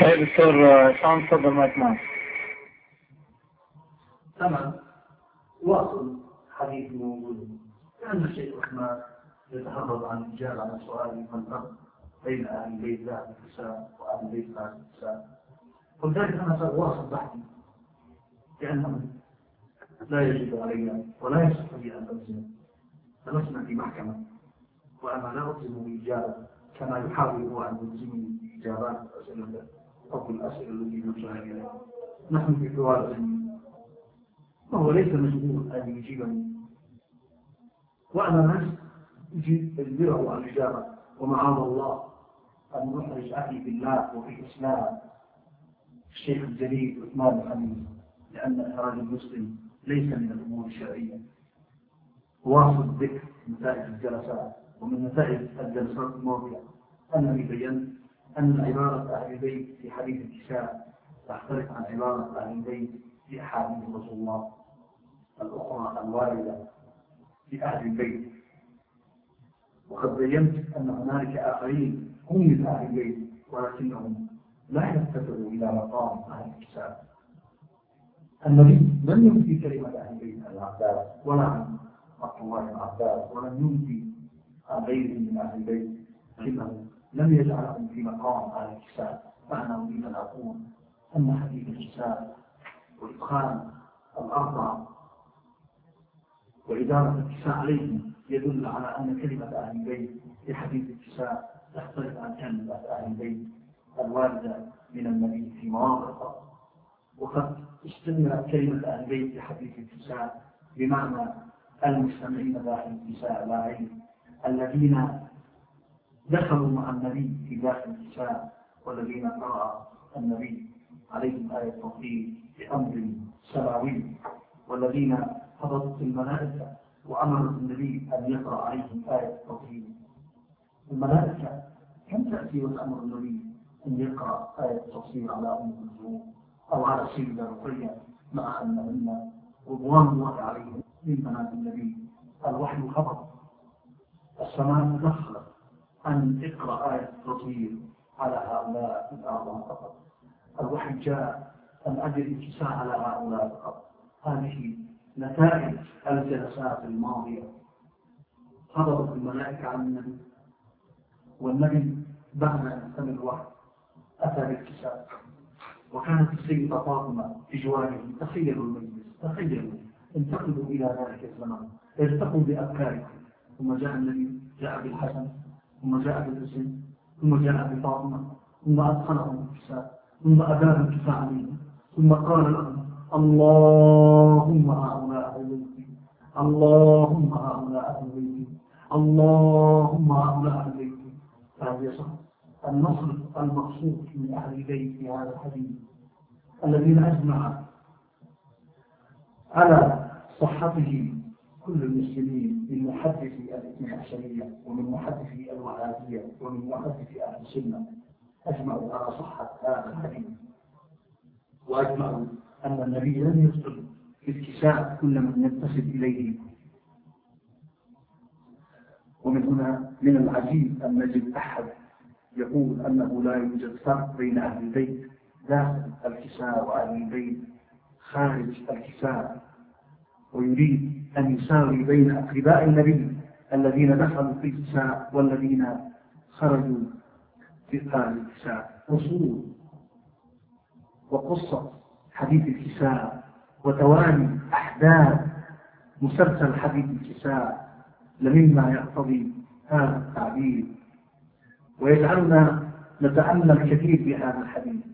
طيب دكتور شلون تفضل معك معك؟ تمام. واصل. حديث موجود. لأن الشيخ عثمان يتحرض عن الإجابة على سؤال من الفرق بين أهل البيت ذات النساء وأهل البيت ذات النساء ولذلك أنا سأواصل بحثي لأنه لا يجب علينا ولا يصح لي أن ألزم. فلسنا في محكمة. وأنا لا ألزم بإجابة كما يحاول هو أن يلزمني بإجابات الأسئلة أو الأسئلة التي نرجعها إليها نحن في حوار وهو ليس مجبور أن يجيبني. وأنا نفسي أجيب أجبره عن الإجابة ومعاذ الله أن نحرج أخي في الله وفي الإسلام. الشيخ الجليل عثمان الحميد لأن إخراج المسلم ليس من الأمور الشرعية. واصل ذكر نتائج الجلسات ومن نتائج الجلسات الماضية أنني بينت أن عبارة أهل البيت في حديث الكساء تختلف عن عبارة أهل البيت في أحاديث رسول الله الأخرى الواردة في أهل البيت. وقد بينت أن هنالك آخرين هم من أهل البيت ولكنهم لا يفتقروا إلى مقام أهل الكتاب. النبي لم ينفي كلمة أهل بيت العباس ولا عن عبد الله العباس ولم ينفي عن غيرهم من أهل البيت لكنه لم يجعلهم في مقام أهل الكتاب. فأنا أريد أن أقول أن حديث الكتاب وإدخال الأربعة وإدارة الكساء عليهم يدل على أن كلمة أهل البيت في حديث الكساء تختلف عن كلمة أهل البيت الواردة من النبي في مواقف وقد استمرت كلمة أهل البيت في حديث الكساء بمعنى المستمعين داخل الكساء لا الذين دخلوا مع النبي في داخل الكساء والذين قرأ النبي عليهم آية التوحيد بأمر سماوي والذين حضرت الملائكة وأمرت النبي أن يقرأ عليهم آية التوحيد. الملائكة كم تأتي وتأمر النبي أن يقرأ آية التفسير على أم كلثوم أو على سيدة رقية مع أنهن رضوان الله عليهم من بنات النبي. الوحي خبر. السماء تدخلت أن اقرأ آية التطهير على هؤلاء الأعظم فقط. الوحي جاء أن أجل الاتساع على هؤلاء فقط. هذه نتائج الجلسات الماضية. حضرت الملائكة عن النبي. والنبي بعد أن سمع الوحي أتى بالكتاب. وكانت السيدة فاطمة في جواره. تخيلوا المجلس تخيلوا انتقلوا إلى ذلك الزمان ارتقوا بأفكاركم. ثم جاء النبي جاء بالحسن ثم جاء بالحسين ثم جاء بفاطمة ثم أدخلهم الكتاب. ثم الكتاب عليهم ثم قال لهم اللهم هؤلاء أهل اللهم هؤلاء أهل بيتي اللهم هؤلاء أهل بيتي فهذا صح. النصر المقصود من أهل البيت في هذا الحديث. الذين أجمع على صحته كل المسلمين من محدثي الاثنى عشرية ومن محدثي الوهابية ومن محدثي أهل السنة. أجمعوا على صحة هذا الحديث. وأجمعوا أن النبي لم يفصل اتساع كل من ينتسب إليه. ومن هنا من العجيب أن نجد أحد يقول أنه لا يوجد فرق بين أهل البيت داخل الكساء وأهل البيت خارج الكساء. ويريد أن يساوي بين أقرباء النبي الذين دخلوا في الكساء والذين خرجوا في خارج الكساء أصول وقصة حديث الكساء وتوالي أحداث مسلسل حديث الكساء لمما يقتضي هذا التعبير. ويجعلنا نتأمل كثير في هذا الحديث.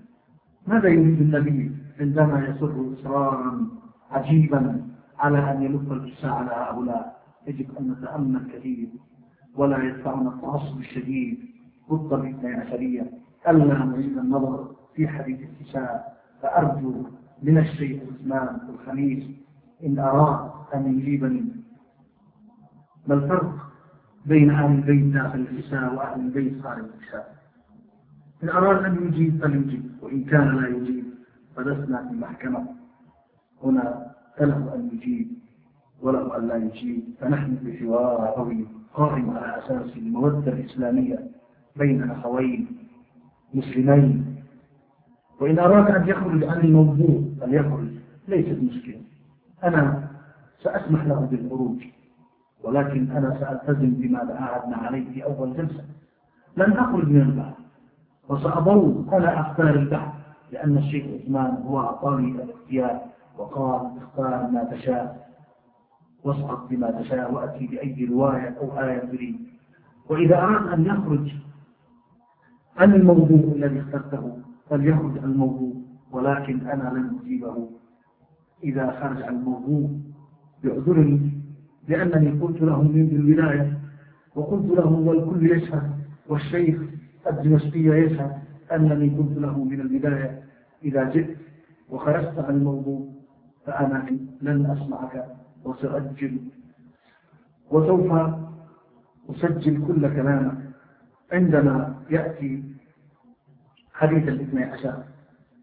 ماذا يريد النبي عندما يسر إصرارا عجيبا على أن يلف الكساء على هؤلاء؟ يجب أن نتأمل كثير. ولا يدفعنا التعصب الشديد. ضد الاثني عشرية ألا نريد النظر في حديث الكساء. فأرجو من الشيخ عثمان الخميس إن أراد أن يجيبني. ما الفرق بين أهل البيت داخل الكساء وأهل البيت خارج الكساء إن أراد أن يجيب فليجيب وإن كان لا يجيب فلسنا في المحكمة. هنا فله أن يجيب وله أن لا يجيب فنحن في حوار قوي قائم على أساس المودة الإسلامية بين أخوين مسلمين. وإن أراد أن يخرج عن الموضوع فليخرج ليست مشكلة. أنا سأسمح له بالخروج ولكن أنا سألتزم بما عاهدنا عليه في أول جلسة. لن أخرج من البحث وسأظل أنا أختار البحث لأن الشيخ عثمان هو أعطاني الاختيار وقال اختار ما تشاء واسقط بما تشاء وأتي بأي رواية أو آية تريد. وإذا أراد أن يخرج عن الموضوع الذي اخترته. فليخرج الموضوع ولكن أنا لن أجيبه. إذا خرج الموضوع يعذرني لأنني قلت له من الولاية وقلت له والكل يشهد والشيخ الدمشقي يشهد أنني قلت له من البداية إذا جئت وخرجت عن الموضوع فأنا لن أسمعك وسأجل وسوف أسجل كل كلامك. عندما يأتي حديث الاثنى عشر.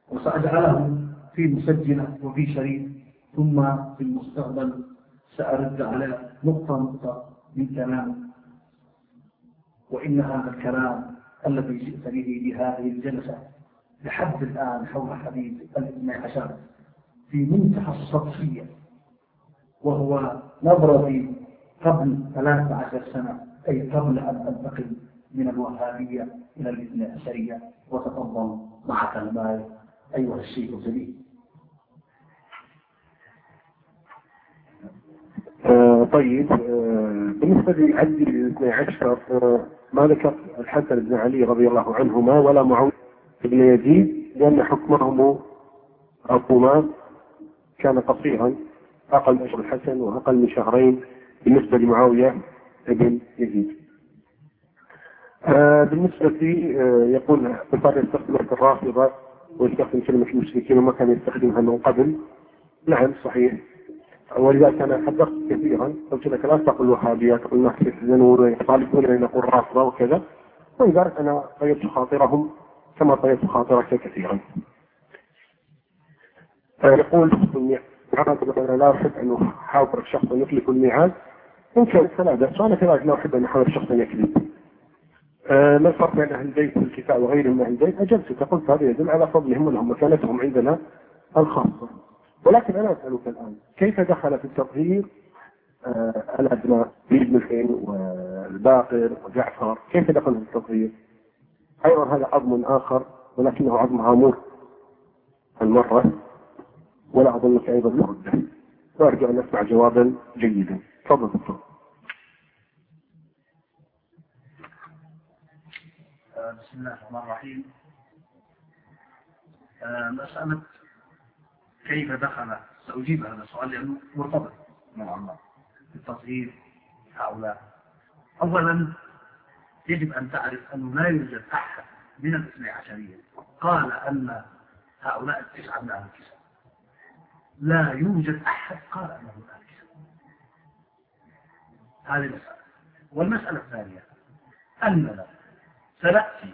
وسأجعله في مسجلة وفي شريط ثم في المستقبل سأرد على نقطة نقطة من كلام. وإن هذا الكلام الذي جئت به بهذه الجلسة لحد الآن حول حديث الاثنى عشر في منتهى السطحية وهو نظرتي قبل ثلاث عشر سنة أي قبل أن أنتقل من الوهابية إلى الاثنى عشرية وتفضل معك المال أيها الشيخ الجليل. آه طيب. آه بالنسبة لعلي الاثني عشر آه ما ذكر الحسن بن علي رضي الله عنهما ولا معاوية بن يزيد لأن حكمهم أبوما كان قصيرا أقل من الحسن وأقل من شهرين بالنسبة لمعاوية بن يزيد. بالنسبة لي آه يقول بصار يستخدم الرافضة ويستخدم كلمة المشركين وما كان يستخدمها من قبل. نعم صحيح. ولذلك أنا حدثت كثيرا. قلت لك لا تقل وهابيه تقول الناس يحزنون يطالبون ان نقول رافضة وكذا. ولذلك أنا طيبت خاطرهم كما طيبت خاطرك كثيرا. يقول أنا لا أحب أن أحاور شخصا يخلف الميعاد. إن كان فلا بأس وأنا كذلك لا أحب أن أحاور شخصا يكذب. آه ما الفرق بين أهل البيت والكفاء وغيرهم من أهل البيت؟ اجلت قلت هذا يدل على فضلهم ولهم مكانتهم عندنا الخاصة. ولكن أنا أسألك الآن كيف دخل في التطهير آه الابناء بن الحين والباقر وجعفر كيف دخل في التطهير؟ أيضا هذا عظم آخر ولكنه عظم عامور المرة ولا أظنك أيضا مرده وارجو أن أسمع جوابا جيدا تفضل دكتور بسم الله الرحمن الرحيم. مسألة كيف دخل؟ سأجيب هذا السؤال لأنه مرتبط نوعا ما بتصغير هؤلاء. أولا يجب أن تعرف أنه لا يوجد أحد من الاثني عشرية قال أن هؤلاء التسعة من أهل الكتاب لا يوجد أحد قال أنه من أهل الكتاب هذه المسألة. والمسألة الثانية أننا سنأتي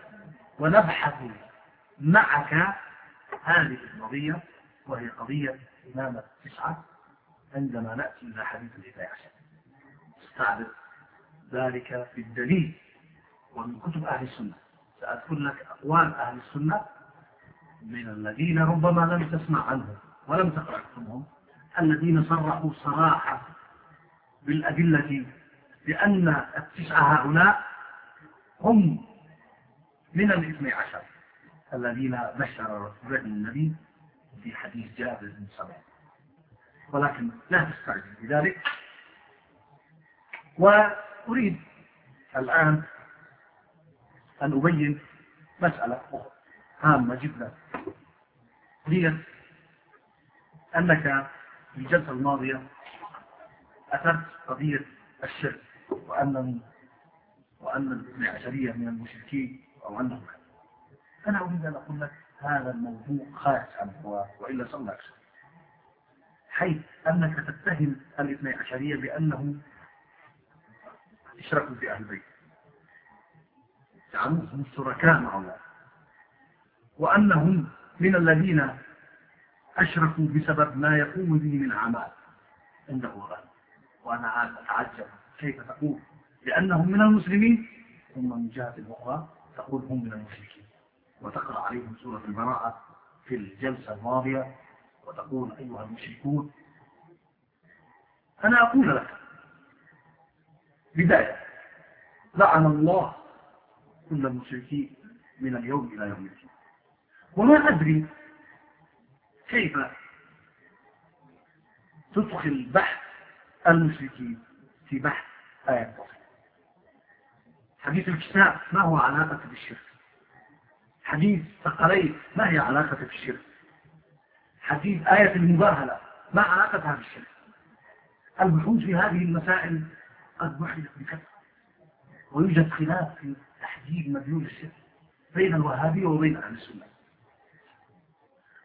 ونبحث معك هذه القضية وهي قضية إمامة التسعة عندما نأتي إلى حديث الاثني عشر استعرض ذلك في الدليل ومن كتب أهل السنة سأذكر لك أقوال أهل السنة من الذين ربما لم تسمع عنهم ولم تقرأ كتبهم الذين صرحوا صراحة بالأدلة بأن التسعة هؤلاء هم من الاثني عشر الذين بشر النبي في حديث جابر بن سمع ولكن لا تستعجل بذلك. وأريد الآن أن أبين مسألة هامة جدا. هي أنك في الجلسة الماضية أثرت قضية الشرك وأن وأن الاثنى عشرية من المشركين أو أنهم أنا أريد أن أقول لك هذا الموضوع خارج عن الحوار وإلا صلى حيث أنك تتهم الاثنى عشرية بأنهم اشركوا في أهل البيت. جعلوهم شركاء مع الله. وأنهم من الذين أشركوا بسبب ما يقوم به من أعمال. عنده غير وأنا أتعجب كيف تقول. لأنهم من المسلمين. ثم من جهة أخرى تقول هم من المشركين. وتقرأ عليهم سورة البراءة في الجلسة الماضية وتقول أيها المشركون أنا أقول لك بداية لعن الله كل المشركين من اليوم إلى يوم الدين. وما أدري كيف تدخل بحث المشركين في بحث آية التوحيد. حديث الكتاب ما هو علاقة بالشرك؟ حديث ثقلين ما هي علاقة بالشرك؟ حديث آية المباهلة ما علاقتها بالشرك؟ البحوث في هذه المسائل قد بحثت بكثرة ويوجد خلاف في تحديد مدلول الشرك بين الوهابية وبين أهل السنة.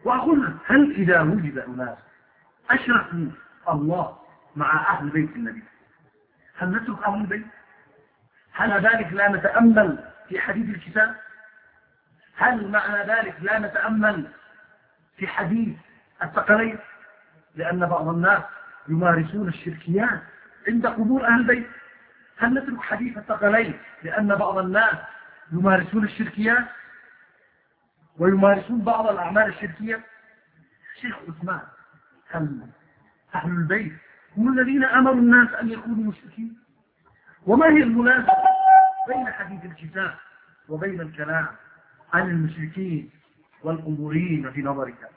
وأقول هل إذا وجد أناس أشركوا الله مع أهل بيت النبي هل نترك أهل البيت؟ هل ذلك لا نتأمل في حديث الكتاب؟ هل معنى ذلك لا نتأمل في حديث الثقلين لأن بعض الناس يمارسون الشركيات عند قبور أهل البيت. هل نترك حديث الثقلين لأن بعض الناس يمارسون الشركيات؟ ويمارسون بعض الأعمال الشركية؟ شيخ عثمان هل أهل البيت هم الذين أمروا الناس أن يكونوا مشركين؟ وما هي المناسبة بين حديث الكتاب وبين الكلام عن المشركين والقبورين في نظرك؟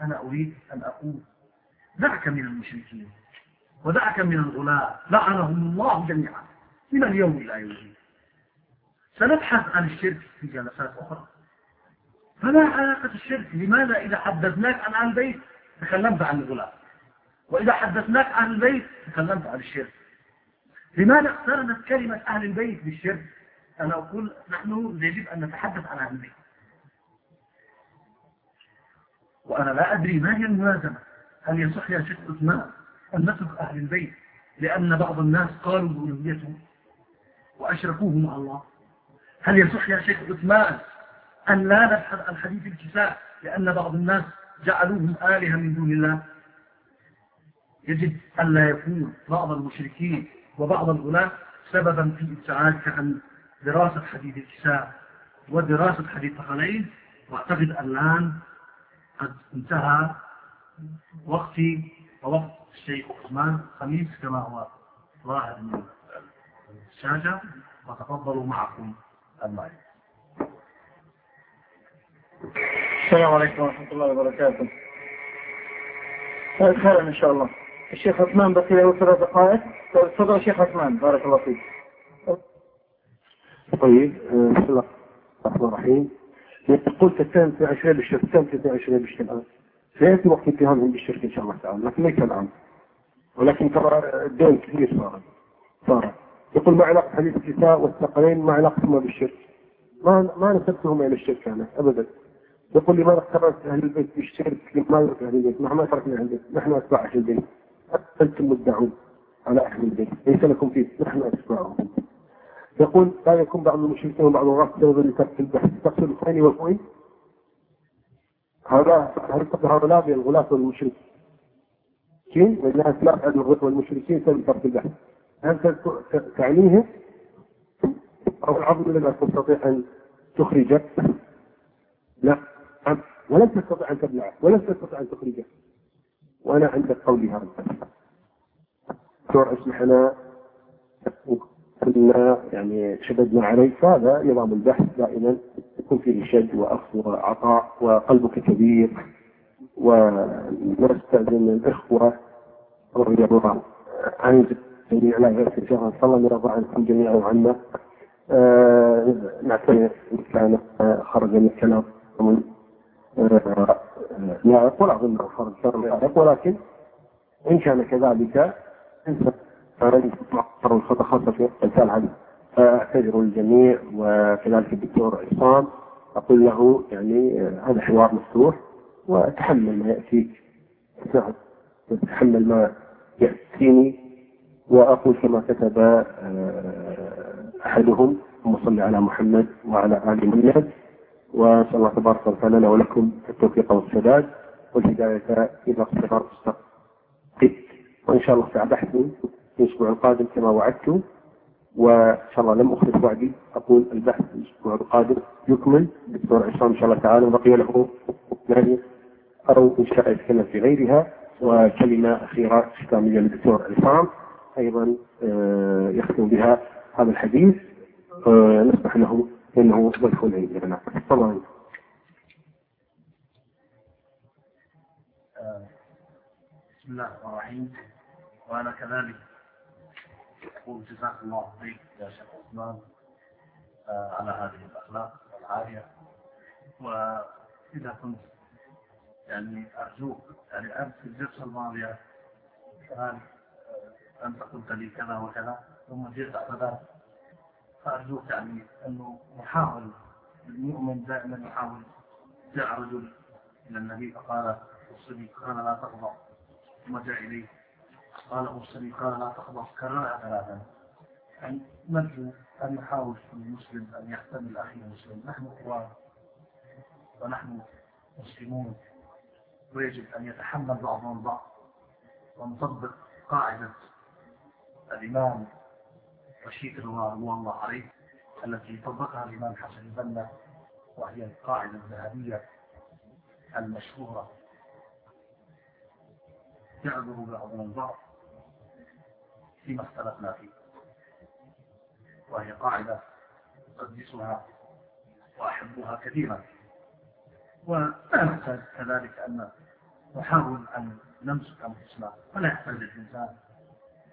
أنا أريد أن أقول دعك من المشركين ودعك من الغلاة لعنهم الله جميعا. من اليوم إلى يوم سنبحث عن الشرك في جلسات أخرى. فما علاقة الشرك؟ لماذا إذا حدثناك عن البيت تكلمت عن الغلاة؟ وإذا حدثناك عن البيت تكلمت عن الشرك؟ لماذا اقترنت كلمة أهل البيت بالشرك. أنا أقول نحن يجب أن نتحدث عن أهل البيت. وأنا لا أدري ما هي الملازمة. هل يصح يا شيخ عثمان أن نترك أهل البيت لأن بعض الناس قالوا بألوهيتهم وأشركوه مع الله؟ هل يصح يا شيخ عثمان أن لا نبحث عن حديث الكساء لأن بعض الناس جعلوهم آلهة من دون الله؟ يجب أن لا يكون بعض المشركين وبعض الغلاة سببا في ابتعادك عن دراسة حديث الكساء ودراسة حديث ثقلين واعتقد الآن قد انتهى وقتي ووقت الشيخ عثمان خميس كما هو ظاهر من الشاشة. وتفضلوا معكم الماء السلام عليكم ورحمة الله وبركاته. خيرا إن شاء الله. الشيخ عثمان بقي له ثلاث دقائق. تفضل الشيخ عثمان بارك الله فيك. طيب آه، بسم الله الرحمن الرحيم. قلت في عشرين بالشرك الثاني في عشرين بالشرك. سيأتي وقت اتهامهم بالشرك إن شاء الله تعالى لكن ليس الآن. ولكن ترى الدين كثير صار. صار. يقول ما علاقة حديث الكساء والثقلين ما علاقتهما بالشرك. ما ما نسبتهما إلى الشرك أنا أبدا. يقول لماذا اخترت أهل البيت بالشرك؟ لماذا أهل البيت؟ نحن ما تركنا أهل البيت نحن أتباع أهل البيت. أنتم مدعون على أهل البيت. ليس لكم فيه. نحن أتباعهم يقول لا يكون بعض المشركين وبعض الغرب سببا لترك البحث تقصد الثاني والفوين هذا هؤلاء الغلاة والمشركين؟ لأنها سلاح الغلاة والمشركين سبب ترك البحث هل تعنيه أو العظم لم تستطيع أن تخرجه؟ لا. ولن تستطيع أن تبلعه ولن تستطيع أن تخرجه. وأنا عندك قولي هذا دكتور اسمحنا كنا يعني شددنا عليك. هذا نظام البحث دائما يكون فيه شد وأخذ وعطاء وقلبك كبير ونستأذن الإخوة الله عن جميع لا يرسل شهرا صلى الله يرضى عنكم جميعا وعنا آه نعتذر إن كان خرج من الكلام. من آه لا أقول أظن خرج ولكن إن كان كذلك انت مقر الخطأ في هذه فأعتذر الجميع وكذلك الدكتور عصام أقول له يعني هذا حوار مفتوح وتحمل ما يأتيك. نعم تحمل ما يأتيني وأقول كما كتب آه، أحدهم اللهم صل على محمد وعلى آل محمد. وأسأل الله تبارك وتعالى لنا ولكم التوفيق والسداد والهداية إلى صراط مستقيم. وإن شاء الله سأبحث الأسبوع القادم كما وعدت. وإن شاء الله لم أخلف وعدي أقول البحث الأسبوع القادم يكمل. الدكتور عصام إن شاء الله تعالى وبقي له يعني أو إن شاء يتكلم في غيرها. وكلمة أخيرة ختامية للدكتور عصام. أيضا آه، يختم بها هذا الحديث. آه، نسمح له إنه ضيف عندنا طبعا بسم الله الرحمن الرحيم. وأنا كذلك أقول جزاك الله خير يا شيخ عثمان آه، على هذه الأخلاق العالية وإذا كنت يعني أرجوك يعني أنت في الجلسة الماضية كذلك آه، أنت قلت لي كذا وكذا ثم جئت بعد ذلك فأرجوك يعني أنه نحاول المؤمن دائما يحاول جاء رجل إلى النبي فقال الصديق قال لا تغضب ثم جاء إليه قال أرسلي قال لا تغضب كررها ثلاثا يعني نرجو أن يحاول المسلم أن يحتمل أخيه المسلم نحن إخوان ونحن مسلمون. ويجب أن يتحمل بعضنا البعض ونطبق قاعدة الإمام رشيد رضوان الله عليه التي طبقها الإمام حسن البنا وهي القاعدة الذهبية المشهورة. يعذر بعضنا البعض فيما اختلفنا فيه وهي قاعدة أقدسها وأحبها كثيرا. ونحتاج كذلك أن نحاول أن نمسك أنفسنا ولا يحتاج الإنسان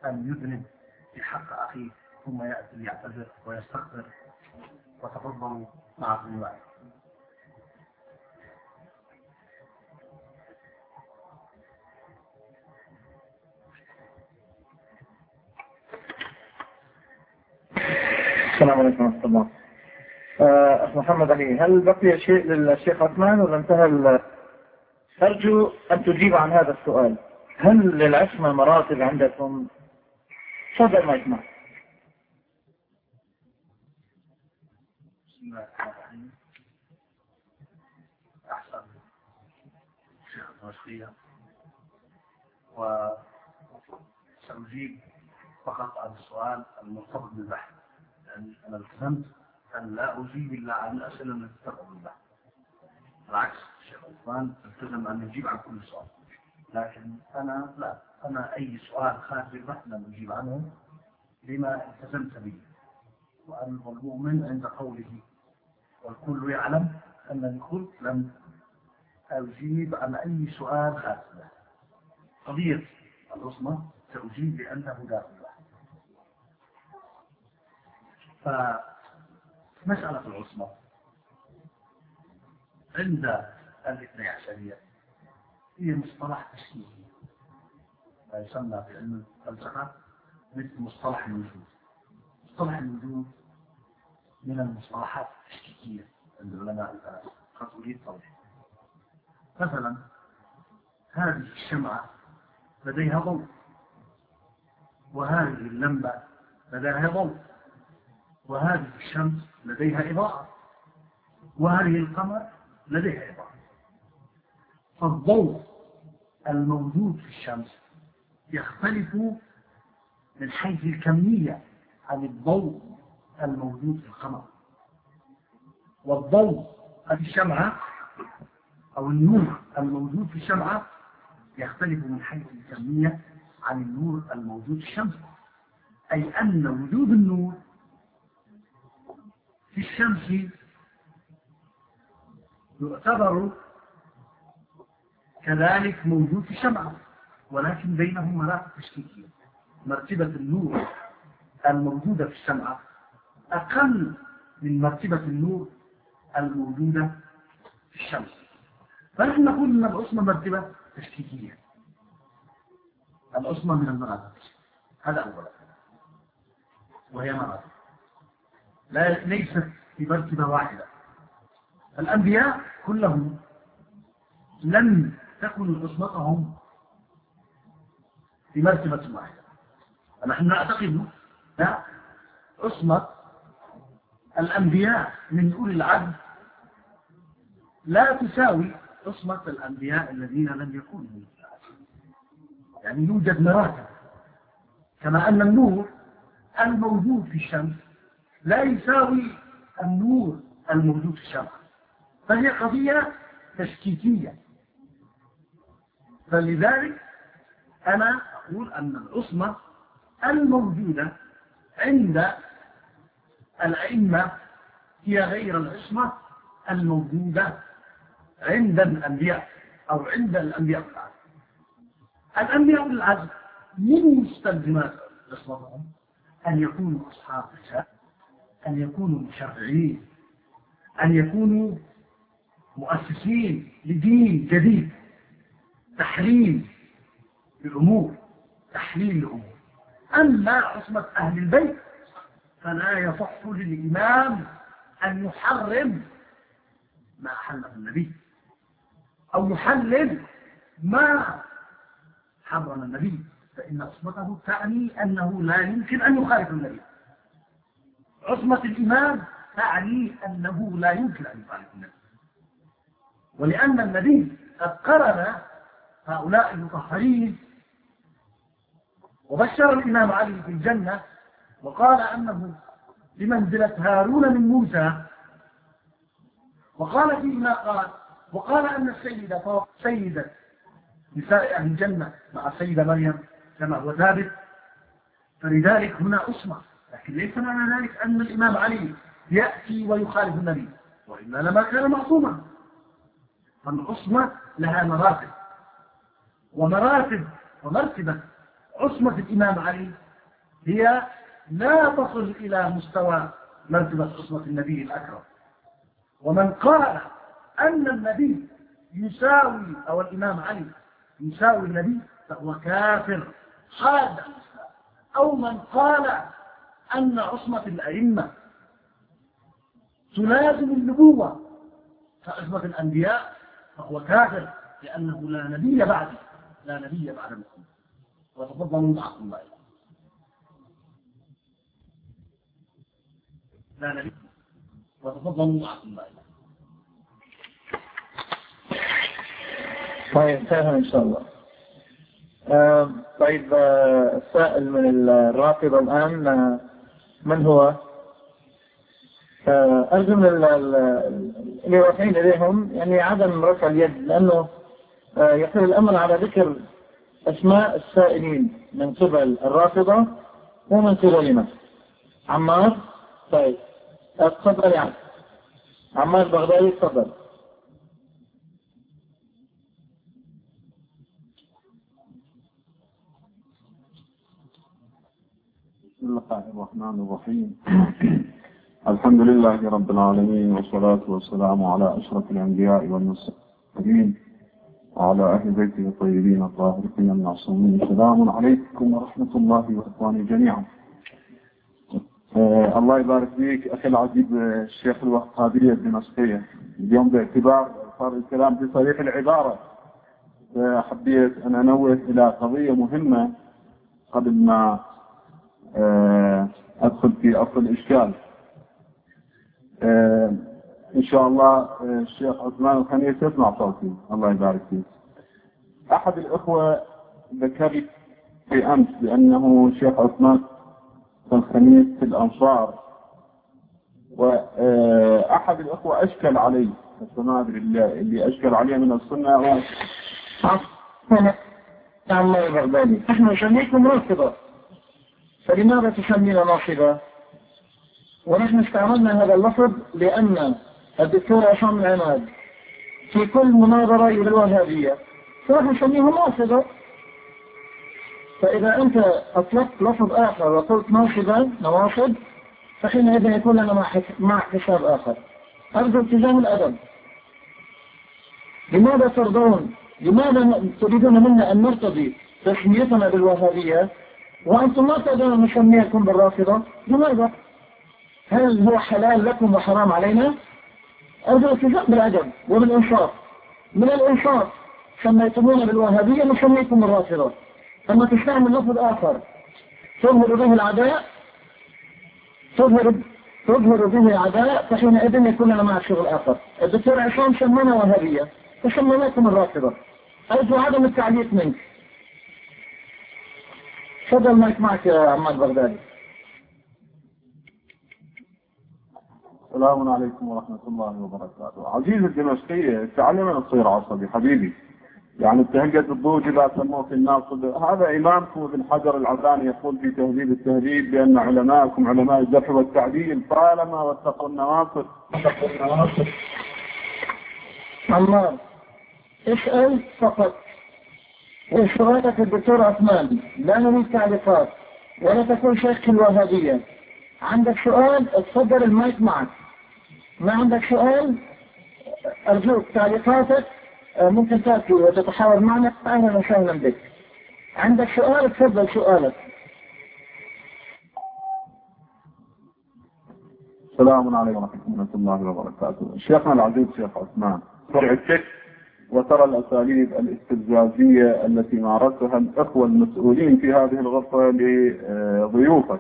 أن يذنب في حق أخيه. ثم يأتي ليعتذر ويستغفر وتفضلوا معكم معي السلام عليكم ورحمة الله. آه، أخ محمد علي هل بقي شيء للشيخ عثمان ولا انتهى أرجو أن تجيب عن هذا السؤال. هل للعصمة مراتب عندكم؟ تفضل ما يسمع بسم الله الرحمن الرحيم أحسن شيخ المشقية وسأجيب فقط عن السؤال المرتبط بالبحث. يعني أنا التزمت أن لا أجيب إلا عن الأسئلة التي ترتبط بالبحث. بالعكس الشيخ عثمان التزم أن يجيب عن كل سؤال. لكن أنا لا. أنا أي سؤال خارج البحث لم أجيب عنه لما التزمت به. وأن المؤمن عند قوله والكل يعلم أنني قلت لم أجيب عن أي سؤال البحث قضية العصمة سأجيب بأنه داخل. فمسألة العصمة عند الاثني عشرية هي مصطلح تشكيلي ما يسمى في علم الفلسفة مثل مصطلح الوجود. مصطلح الوجود من المصطلحات التشكيكية عند علماء الفلسفة أريد توضيح مثلا هذه الشمعة لديها ضوء وهذه اللمبة لديها ضوء وهذه الشمس لديها إضاءة وهذه القمر لديها إضاءة. فالضوء الموجود في الشمس يختلف من حيث الكمية عن الضوء الموجود في القمر. والضوء في الشمعة أو النور الموجود في الشمعة يختلف من حيث الكمية عن النور الموجود في الشمس. أي أن وجود النور في الشمس يعتبر كذلك موجود في الشمعة ولكن بينهم مراتب تشكيكية مرتبة النور الموجودة في الشمعة أقل من مرتبة النور الموجودة في الشمس. فنحن نقول أن العصمة مرتبة تشكيكية. العصمة من المراتب. هذا أولا وهي مراتب. لا ليست في مرتبة واحدة. الأنبياء كلهم لم تكن عصمتهم في مرتبة واحدة. نحن نعتقد لا عصمة الأنبياء من أولي العدل لا تساوي عصمة الأنبياء الذين لم يكونوا يعني يوجد مراتب. كما أن النور الموجود في الشمس لا يساوي النور الموجود في الشمس. فهي قضية تشكيكية. فلذلك أنا أقول أن العصمة الموجودة عند الأئمة هي غير العصمة الموجودة. عند الأنبياء أو عند الأنبياء العزم الأنبياء العزم من مستلزمات عصمتهم أن يكونوا أصحاب رسالة أن يكونوا مشرعين أن يكونوا مؤسسين لدين جديد تحليل الأمور تحليل الأمور أما عصمة أهل البيت فلا يصح للإمام أن يحرم ما حله النبي. أو يحلل ما حرم النبي فإن عصمته تعني أنه لا يمكن أن يخالف النبي. عصمة الإمام تعني أنه لا يمكن أن يخالف النبي. ولأن النبي قد قرن هؤلاء المطهرين وبشر الإمام علي في الجنة وقال أنه بمنزلة هارون من موسى. وقال فيما قال وقال أن السيدة سيدة نساء أهل الجنة مع السيدة مريم كما هو ثابت. فلذلك هنا أسمع لكن ليس معنى ذلك أن الإمام علي يأتي ويخالف النبي. وإلا لما كان معصوما. فالعصمة لها مراتب. ومراتب ومرتبة عصمة الإمام علي هي لا تصل إلى مستوى مرتبة عصمة النبي الأكرم. ومن قال أن النبي يساوي أو الإمام علي يساوي النبي فهو كافر. حاد. أو من قال أن عصمة الأئمة تلازم النبوة كعصمة الأنبياء فهو كافر لأنه لا نبي بعده لا نبي بعد محمد وتفضلوا معكم الله. لا نبي. وتفضلوا معكم الله. طيب خير إن شاء الله. طيب آه السائل من الرافضة الآن آه من هو؟ آه أرجو من اللي رايحين إليهم يعني عدم رفع اليد لأنه يحل الأمر على ذكر أسماء السائلين من قبل الرافضة ومن قبلنا. عمار؟ طيب تفضل يعني عمار بغدادي تفضل بسم الله الرحمن الرحيم. الحمد لله رب العالمين والصلاة والسلام على أشرف الأنبياء والمرسلين وعلى أهل بيته الطيبين الطاهرين المعصومين. سلام عليكم ورحمة الله وإخواني جميعا. آه الله يبارك فيك أخي العزيز الشيخ الوهابية الدمشقية اليوم باعتبار صار الكلام بصريح العبارة. حبيت أن أنوه إلى قضية مهمة قبل ما آه أدخل في أصل الإشكال. آه إن شاء الله آه الشيخ عثمان الخميس يسمع صوتي. الله يبارك فيه أحد الأخوة ذكر في أمس بأنه الشيخ عثمان الخميس في الأنصار. وأحد الأخوة أشكل علي بس أدري اللي أشكل عليه من السنة. الله البغدادي نحن نسميكم رافضة فلماذا تسمينا ناصبة؟ ونحن استعملنا هذا اللفظ لأن الدكتور عصام العماد في كل مناظرة إلى الوهابية فنحن نسميه ناصبة. فإذا أنت أطلقت لفظ آخر وقلت ناصبة نواصب فحينئذ يكون لنا مع حساب آخر. أرجو التزام الأدب. لماذا ترضون؟ لماذا تريدون منا أن نرتضي تسميتنا بالوهابية؟ وأنتم ما تقدرون نسميكم بالرافضة. لماذا؟ هل هو حلال لكم وحرام علينا؟ أرجو التزام بالأدب وبالإنصاف. من الإنصاف سميتمونا بالوهابية نسميكم بالرافضة. أما تستعمل لفظ آخر تظهر به العداء تظهر تظهر به العداء فحينئذ يكون لنا معك شغل آخر الدكتور عصام سمانا وهابية فسميناكم الرافضة. أرجو عدم التعليق منك. تفضل مايك معك يا عماد بغدادي. السلام عليكم ورحمة الله وبركاته. عزيز الدمشقية تعلم تصير عصبي حبيبي. يعني اتهجت الضوء إذا سموك الناس. هذا إمامكم ابن حجر العباني يقول في تهذيب التهذيب بأن علماءكم علماء الجرح والتعديل طالما واتقوا النواصر واتقوا النواصر عمار اسأل فقط. وإشارتك الدكتور عثمان. لا نريد تعليقات ولا تكون شيخ الوهابية. عندك سؤال؟ اتفضل المايك معك. ما عندك سؤال؟ أرجوك تعليقاتك. ممكن تأتي وتتحاور معنا. أهلا وسهلا بك. عندك سؤال؟ تفضل سؤالك. السلام عليكم ورحمة الله وبركاته. شيخنا العزيز شيخ عثمان. سرعتك وترى الأساليب الاستفزازية التي مارسها الأخوة المسؤولين في هذه الغرفة لضيوفك.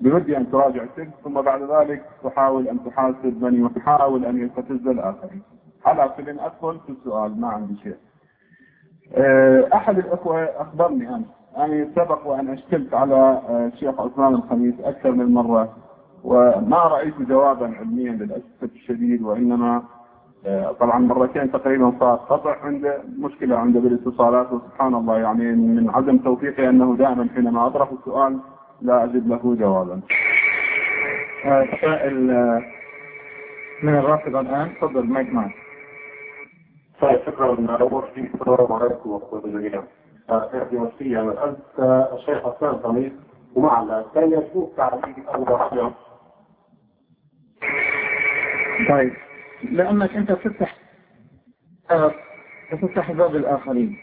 بودي أن تراجع السجن ثم بعد ذلك تحاول أن تحاسب من يحاول أن يستفز الآخرين. على كل أدخل؟ في السؤال ما عندي شيء. أحد الأخوة أخبرني أمس أني سبق وأن أشكلت على الشيخ عثمان الخميس أكثر من مرة وما رأيت جوابا علميا للأسف الشديد وإنما طبعا مرتين تقريبا صار قطع عنده مشكلة عنده بالاتصالات وسبحان الله يعني من عدم توفيقي أنه دائما حينما أطرح السؤال لا أجد له جوابا. سائل من الرافضة الآن. تفضل مايك معك. طيب شكرا. أول شيء السلام عليكم ورحمة الله. في مسيح أنا أنت الشيخ حسان خميس ومعنا. الثانية شو تعريف أبو طيب. لأنك أنت تفتح تفتح باب الآخرين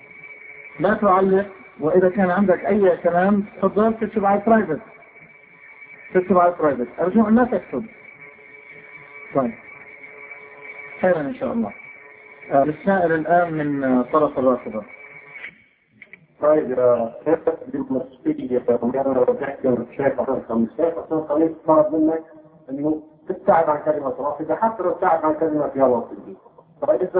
لا تعلق وإذا كان عندك أي كلام تفضل تكتب على ال private تكتب على ال private أرجو أن لا تكتب طيب خيرا إن شاء الله السائل الآن من طرف الرافضة طيب طلب منك تبتعد عن كلمة رافضة حتى لو تبتعد عن كلمة يا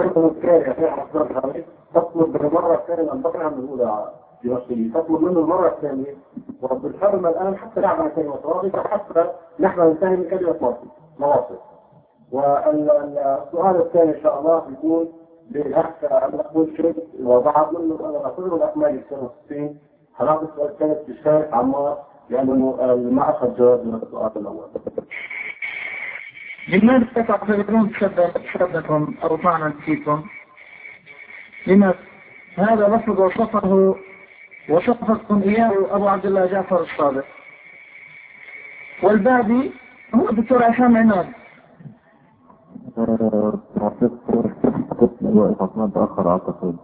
انت متكاري يا شيخ حسن خميس تطلب بالمرة الثانية ان تقنع بالأولى بنفسه تطلب منه المرة الثانية وبالحرمة الآن حتى نعمل كلمة رافضة حتى نحن ننتهي من كلمة مواصل. والسؤال الثاني إن شاء الله يكون للاخ المقبول شيخ وبعض منه أنا اعتبره الاكمال السنة 60 هناخذ السؤال الثاني في الشيخ عمار لأنه ما اخذ جواب من السؤال الأول. لماذا تعتبرون شدكم أو طعنا فيكم؟ لماذا هذا لفظ وصفه وصفكم اياه ابو عبد الله جعفر الصادق والبادي هو الدكتور عماد واقف عثمان تأخر أعتقد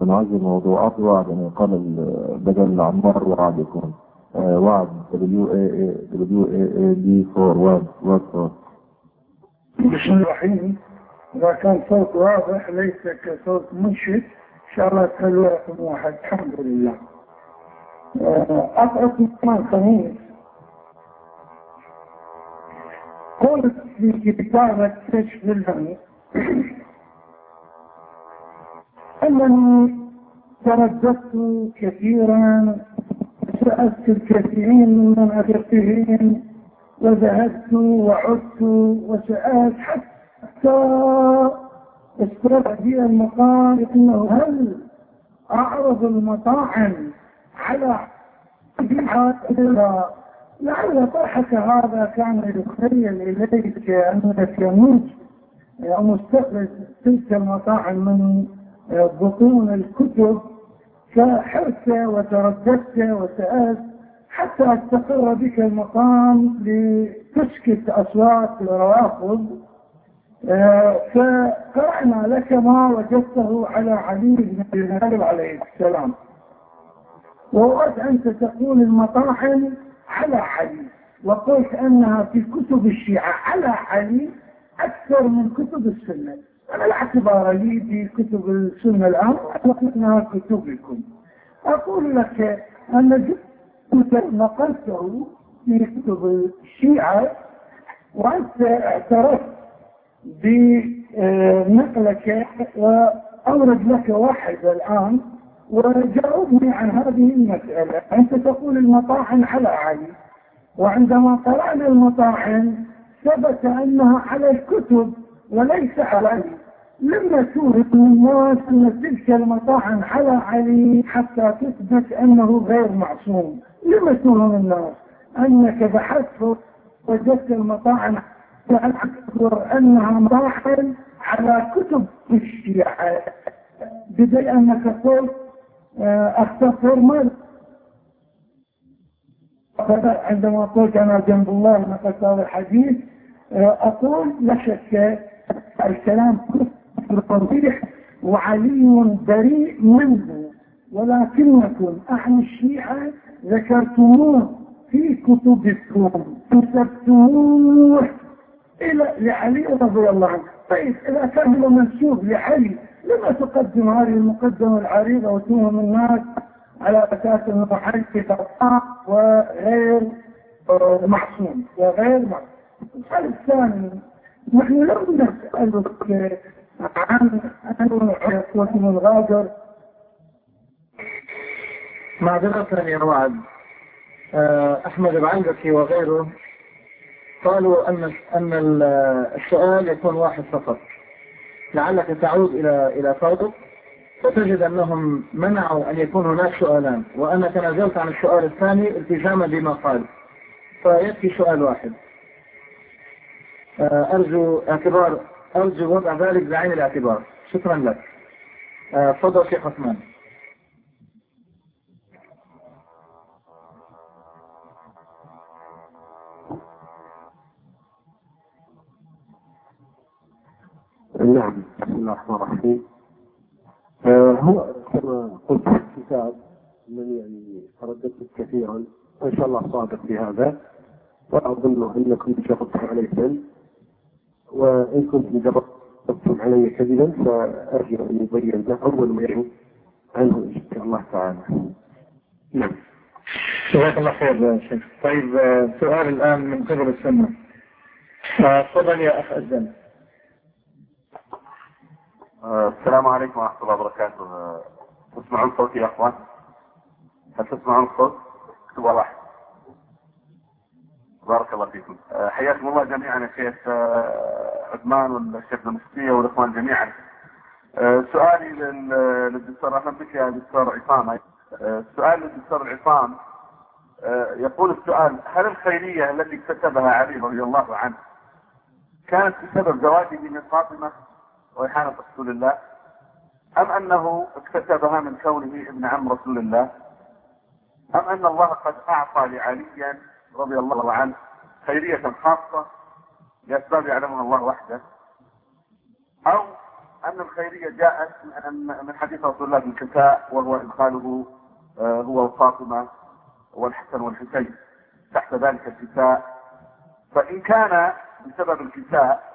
فنعزل موضوعات وعد يعني قال ال- بدل عمار وعد يكون آه، وعد دي 4 وعد وعد 4 بسم الله الرحيم إذا كان صوت واضح ليس كصوت منشد إن شاء الله تخلوا رقم واحد. الحمد لله. أطعم كمان خميس قلت في كتابة كشف الهم أنني ترددت كثيرا سألت الكثيرين ممن أثقهم وذهبت وعدت وسألت حتى استوى بي المقام إنه هل أعرض المطاعم على لعل طرحك هذا كان يخيل إليك أنك يموت أو مستخرج تلك المطاعم من بطون الكتب. فحرت وترددت وسألت حتى استقر بك المقام لتسكت أصوات الروافض آه، فقرأنا لك ما وجدته على علي بن أبي طالب عليه السلام. وأردت أنت تقول المطاحن على علي وقلت أنها في كتب الشيعة على علي أكثر من كتب السنة. أنا لا اعتبار لي في كتب السنة الآن أنها كتبكم. أقول لك أن جزء نقلته في كتب الشيعة وأنت اعترفت بنقلك وأورد لك واحد الآن وجاوبني عن هذه المسألة. أنت تقول المطاحن على علي وعندما قرأنا المطاحن ثبت أنها على الكتب وليس على علي لما توهم الناس أن تلك المطاحن على علي حتى تثبت أنه غير معصوم. لما توهم الناس أنك بحثت وجدت المطاعن أذكر أنها مراحل على كتب الشيعة. بدل أنك قلت أستغفر من؟ عندما قلت أنا جنب الله هذا الحديث أقول لا شك الكلام كفر. قبيح وعلي بريء منه ولكنكم أهل الشيعة ذكرتموه في كتبكم كتبتموه إلى لعلي رضي الله عنه. طيب إذا كان هو منسوب لعلي لما تقدم هذه المقدمة العريضة وتوهم الناس على أساس أنه علي خطأ وغير معصوم وغير معصوم. السؤال الثاني نحن لم نسألك عن أنواع واسم الغادر معذرة يا وعد أحمد العنبكي وغيره قالوا أن أن السؤال يكون واحد فقط. لعلك تعود إلى إلى فوضك وتجد أنهم منعوا أن يكون هناك سؤالان وأنا تنازلت عن السؤال الثاني التزاما بما قال. فيكفي سؤال واحد. أرجو اعتبار أرجو وضع ذلك بعين الاعتبار. شكرا لك. تفضل شيخ عثمان. نعم بسم الله الرحمن الرحيم. آه هو كما قلت في الكتاب انني يعني ترددت كثيرا ان شاء الله صادق في هذا. وأظن أنكم جربتم علي كذب وإن كنتم جربتم علي كذبا فأرجو أن يبين له أول ما يعود عنه إن شاء الله تعالى. نعم. جزاك الله خير يا شيخ. طيب سؤال الآن من قبل السنة. تفضل يا أخ أزل السلام عليكم ورحمة الله وبركاته. تسمعون صوتي يا أخوان؟ هل تسمعون الصوت؟ اكتبوا واحد بارك الله فيكم. حياكم الله جميعا يا شيخ عثمان والشيخ المفتية والإخوان جميعا. سؤالي للدكتور أحمد بك يا دكتور عصام. السؤال للدكتور العصام يقول السؤال هل الخيرية التي اكتسبها علي رضي الله عنه كانت بسبب زواجه من فاطمة ريحانة رسول الله أم أنه اكتسبها من كونه ابن عم رسول الله أم أن الله قد أعطى لعلي رضي الله عنه خيرية خاصة لأسباب يعلمها الله وحده أو أن الخيرية جاءت من حديث رسول الله بن كساء وهو إدخاله آه، هو وفاطمة والحسن والحسين تحت ذلك الكساء. فإن كان بسبب الكساء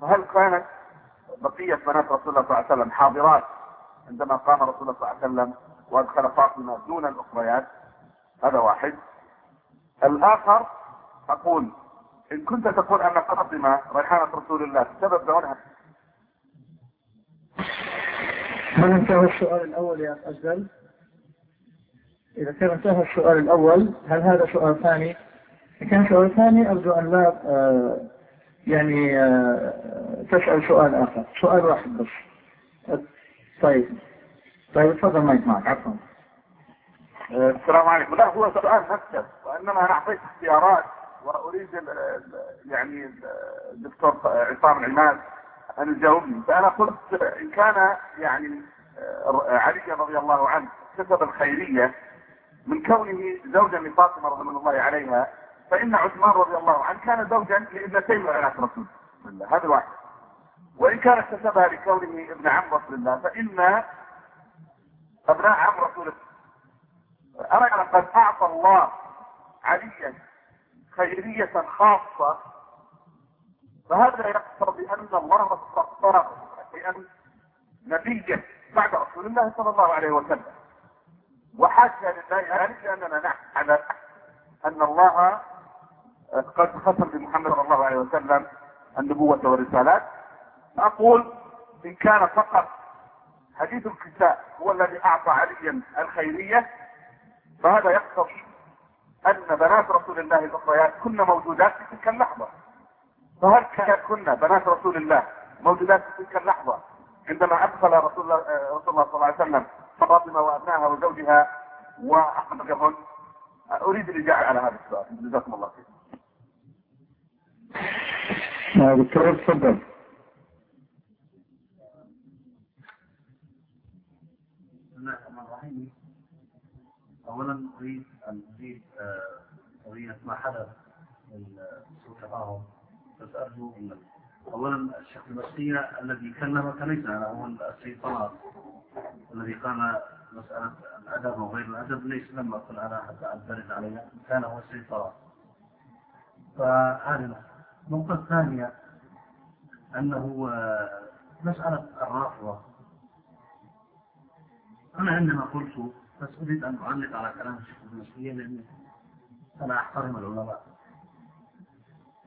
فهل كانت بقية بنات رسول الله صلى الله عليه وسلم حاضرات عندما قام رسول الله صلى الله عليه وسلم وأدخل فاطمة دون الأخريات؟ هذا واحد. الآخر أقول إن كنت تقول أن فاطمة ريحانة رسول الله سبب دونها هل انتهى السؤال الأول يا أجل؟ إذا كان انتهى السؤال الأول هل هذا سؤال ثاني؟ إذا كان سؤال ثاني أرجو أن لا آه، يعني آه، تسأل سؤال آخر. سؤال واحد بس. طيب. طيب تفضل مايك معك. عفوا. السلام عليكم. لا هو سؤال مكتب وإنما أنا أعطيت اختيارات وأريد يعني الدكتور عصام العماد أن يجاوبني. فأنا قلت إن كان يعني آه، علي رضي الله عنه كتب الخيرية من كونه زوجا لفاطمة رضي الله عليها فإن عثمان رضي الله عنه كان زوجا لابنتين بنات رسول الله. هذا واحد. وإن كان اكتسبها لكونه ابن عم رسول الله فإن أبناء عم رسول الله أرى قد أعطى الله عليا خيرية خاصة فهذا يقتضي أن الله استغفره لأن نبيا بعد رسول الله صلى الله عليه وسلم. وحاشا لله ذلك لأننا نعلم أن الله قد ختم بمحمد صلى الله عليه وسلم النبوة والرسالات. أقول إن كان فقط حديث الكساء هو الذي أعطى عليا الخيرية فهذا يقتضي أن بنات رسول الله الأخريات كن موجودات في تلك اللحظة. فهل كن بنات رسول الله موجودات في تلك اللحظة؟ عندما أدخل رسول الله, رسول الله صلى الله عليه وسلم فاطمة وأبنائها وزوجها وأخرجهن أريد الإجابة على هذا السؤال. جزاكم الله خير. دكتور تفضل. بسم الله الرحمن الرحيم. اولا أريد أن ازيد قضيه ما حدث من سوء تفاهم. بس أرجو أن اولا الشيخ المسيح الذي كلمك ليس أنا هو السيد طلال الذي قال مسألة الأدب وغير الأدب ليس لم أقل أنا حتى ادرس عليها كان هو السيد طلال فهذه النقطه الثانية أنه مسألة الرافضة. أنا عندما قلت بس أريد أن أعلق على كلام الشيخ المسيح لاني أنا أحترم العلماء.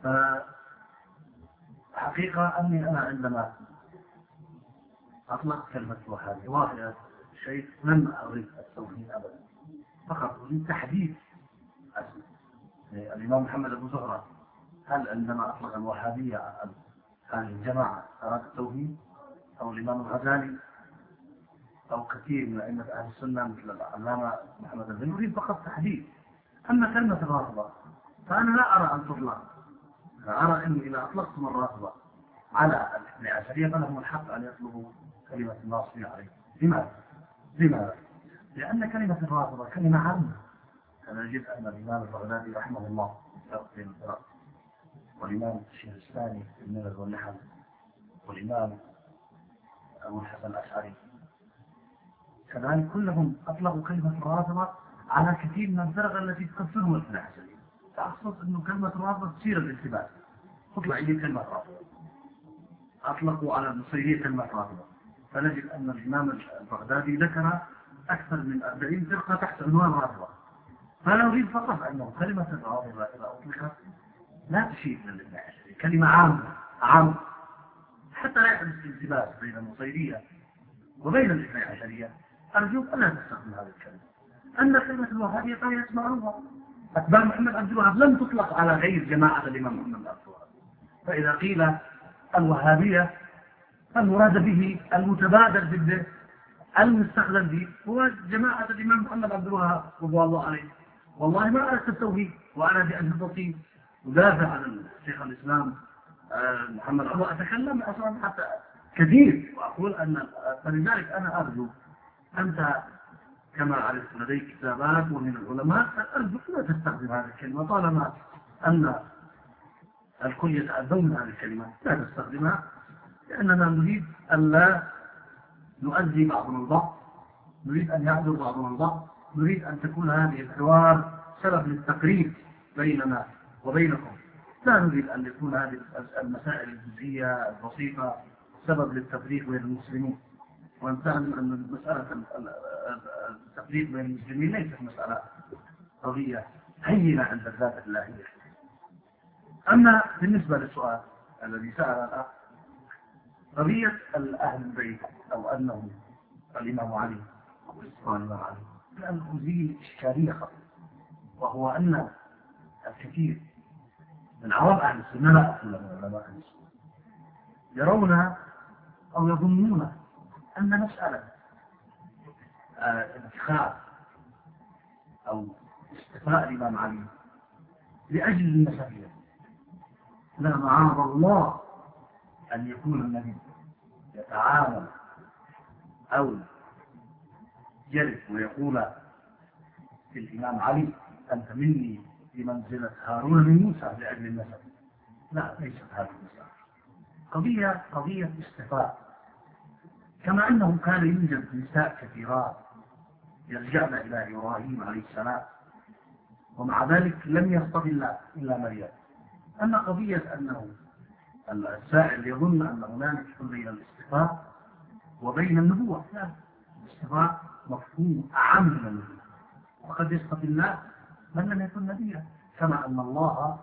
ف حقيقة أني أنا عندما أطلقت كلمة الوهابي واحدة شيء لم أريد التوحيد أبدا. فقط أريد تحديد الإمام محمد أبو زهرة هل عندما أطلق الوهابية هذه الجماعة أراد التوحيد أو الإمام الغزالي أو كثير من أئمة أهل السنة مثل العلامة محمد بن يريد فقط تحديد أما كلمة الرافضة فأنا لا أرى أن تطلق أرى أني إذا أطلقتم الرافضة على الاثني عشرية فلهم الحق أن يطلبوا كلمة الناصرية عليه لماذا؟ لماذا؟ لأن كلمة الرافضة كلمة عامة. أنا نجد أن الإمام البغدادي رحمه الله بين الفرق والإمام الشيخ الثاني الملل والنحل. والإمام أبو الحسن الأشعري كذلك كلهم أطلقوا كلمة الرافضة على كثير من الفرق التي تكفرهم الاثنى عشرية فأقصد أنه كلمة الرافضة تصير الالتباس تطلع هي كلمة رافضة أطلقوا على النصيرية كلمة رافضة فنجد أن الإمام البغدادي ذكر أكثر من 40 فرقة تحت عنوان رافضة. فأنا أريد فقط أنه كلمة الرافضة إذا أطلقت لا تشير إلى الاثنى عشرية كلمة عامة عامة. حتى لا يحدث التباس بين النصيرية وبين الاثنى عشرية أرجوك ألا تستخدم هذه الكلمة. أن كلمة الوهابية قد يسمعونها أتباع محمد عبد الوهاب لم تطلق على غير جماعة الإمام محمد عبد الوهاب فإذا قيل الوهابية المراد به المتبادر بالذهن المستخدم به هو جماعة الإمام محمد عبد الوهاب رضوان الله عليه. والله ما أردت التوحيد وأنا بأجهزتي أدافع عن شيخ الإسلام آه، محمد عمر أتكلم أصلا حتى كثير وأقول أن فلذلك أنا أرجو أنت كما عرفت لديك كتابات ومن العلماء أرجو لا تستخدم هذه الكلمة. طالما أن الكل يتأذون هذه الكلمة لا تستخدمها لأننا نريد أن لا نؤذي بعضنا البعض نريد أن يعذر بعضنا البعض نريد أن تكون هذه الحوار سبب للتقريب بيننا وبينكم. لا نريد أن يكون هذه المسائل الجزئية البسيطة سبب للتفريق بين المسلمين. أن مسألة التفريق بين المسلمين ليست مسألة قضية هينة عند الذات اللهية. أما بالنسبة للسؤال الذي سأل الأخ قضية الأهل البيت أو أنه الإمام علي أو الإمام علي لأن أزيل إشكالية خطيرة وهو أن الكثير من عوام أهل السنة لا أقول من علماء أهل السنة يرون أو يظنون أن مسألة آه، انتخاب أو استفاء الإمام علي لأجل النسبية لا معاذ الله أن يكون النبي يتعامل أو يرث ويقول في الإمام علي أنت مني بمنزلة هارون من موسى لأجل النسب لا ليست هذه المسألة قضية قضية استفاء كما أنه كان يوجد نساء كثيرات يرجعن إلى إبراهيم عليه السلام ومع ذلك لم يصطف الله إلا مريم. أما قضية أنه السائل يظن أن هنالك بين الاستفاء وبين النبوة. لا الاستفاء مفهوم أعم من النبوة. وقد يصطفي الله من لم يكن نبيا كما أن الله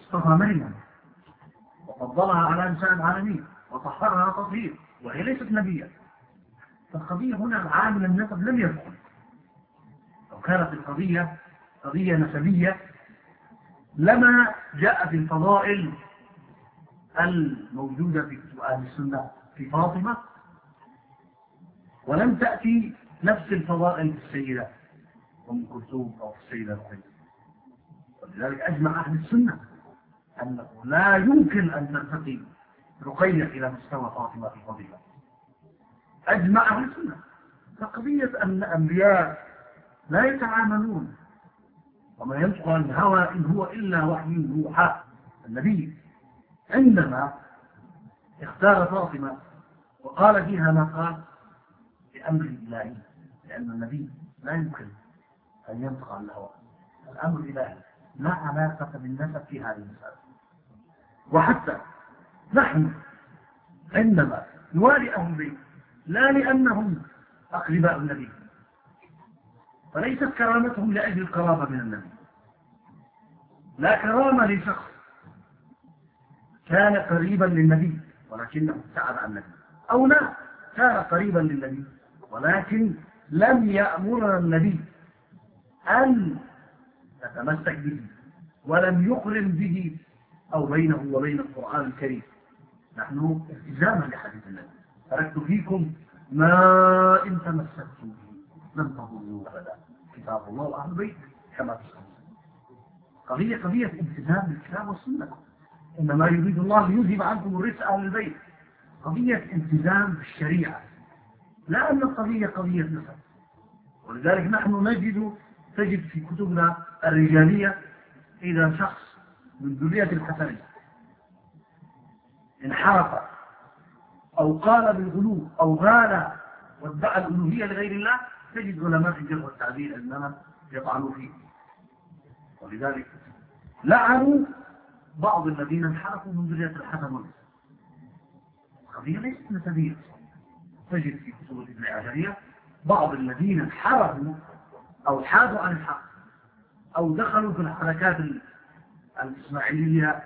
اصطفى مريم. وفضلها على نساء العالمين وطهرها تطهير وهي ليست نبيا فالقضية هنا عامل النسب لم يدخل لو كانت القضية قضية نسبية لما جاء في الفضائل الموجودة في أهل السنة في فاطمة ولم تأتي نفس الفضائل في السيدة أم كلثوم أو في السيدة رقية ولذلك أجمع أهل السنة أنه لا يمكن أن ترتقي رقية إلى مستوى فاطمة في الفضيلة أجمع السنة فقضية أن الأنبياء لا يتعاملون. وما ينطق عن الهوى إن هو إلا وحي يوحى النبي. عندما اختار فاطمة وقال فيها ما قال بأمر الله لأن النبي لا يمكن أن ينطق عن الهوى. الأمر الإلهي لا علاقة بالنسب في هذه المسألة. وحتى نحن عندما نوالي أهل البيت لا لأنهم أقرباء النبي. فليست كرامتهم لأجل القرابة من النبي. لا كرامة لشخص كان قريبا للنبي ولكنه ابتعد عن النبي. أو لا كان قريبا للنبي ولكن لم يأمرنا النبي أن نتمسك به ولم يقرن به أو بينه وبين القرآن الكريم. نحن التزاما لحديث النبي. تركت فيكم ما إن تمسكتم به لن تضروا أبدا. كتاب الله وأهل البيت كما تسمعون. قضية قضية التزام بالكتاب والسنة. إنما يريد الله ليذهب عنكم الرزق أهل البيت. قضية التزام بالشريعة. لا أن القضية قضية نسب ولذلك نحن نجد تجد في كتبنا الرجالية إذا شخص من ذرية الحسن انحرف أو قال بالغلو أو غال وادعى الألوهية لغير الله تجد علماء الجرح والتعديل أننا يطعنوا فيه. ولذلك لعنوا بعض الذين انحرفوا من ذرية الحسن والحسن القضية ليست نسبية. تجد في كتب ابن عجرية بعض الذين انحرفوا أو حادوا عن الحق أو دخلوا في الحركات الإسماعيلية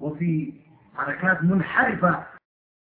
وفي حركات منحرفة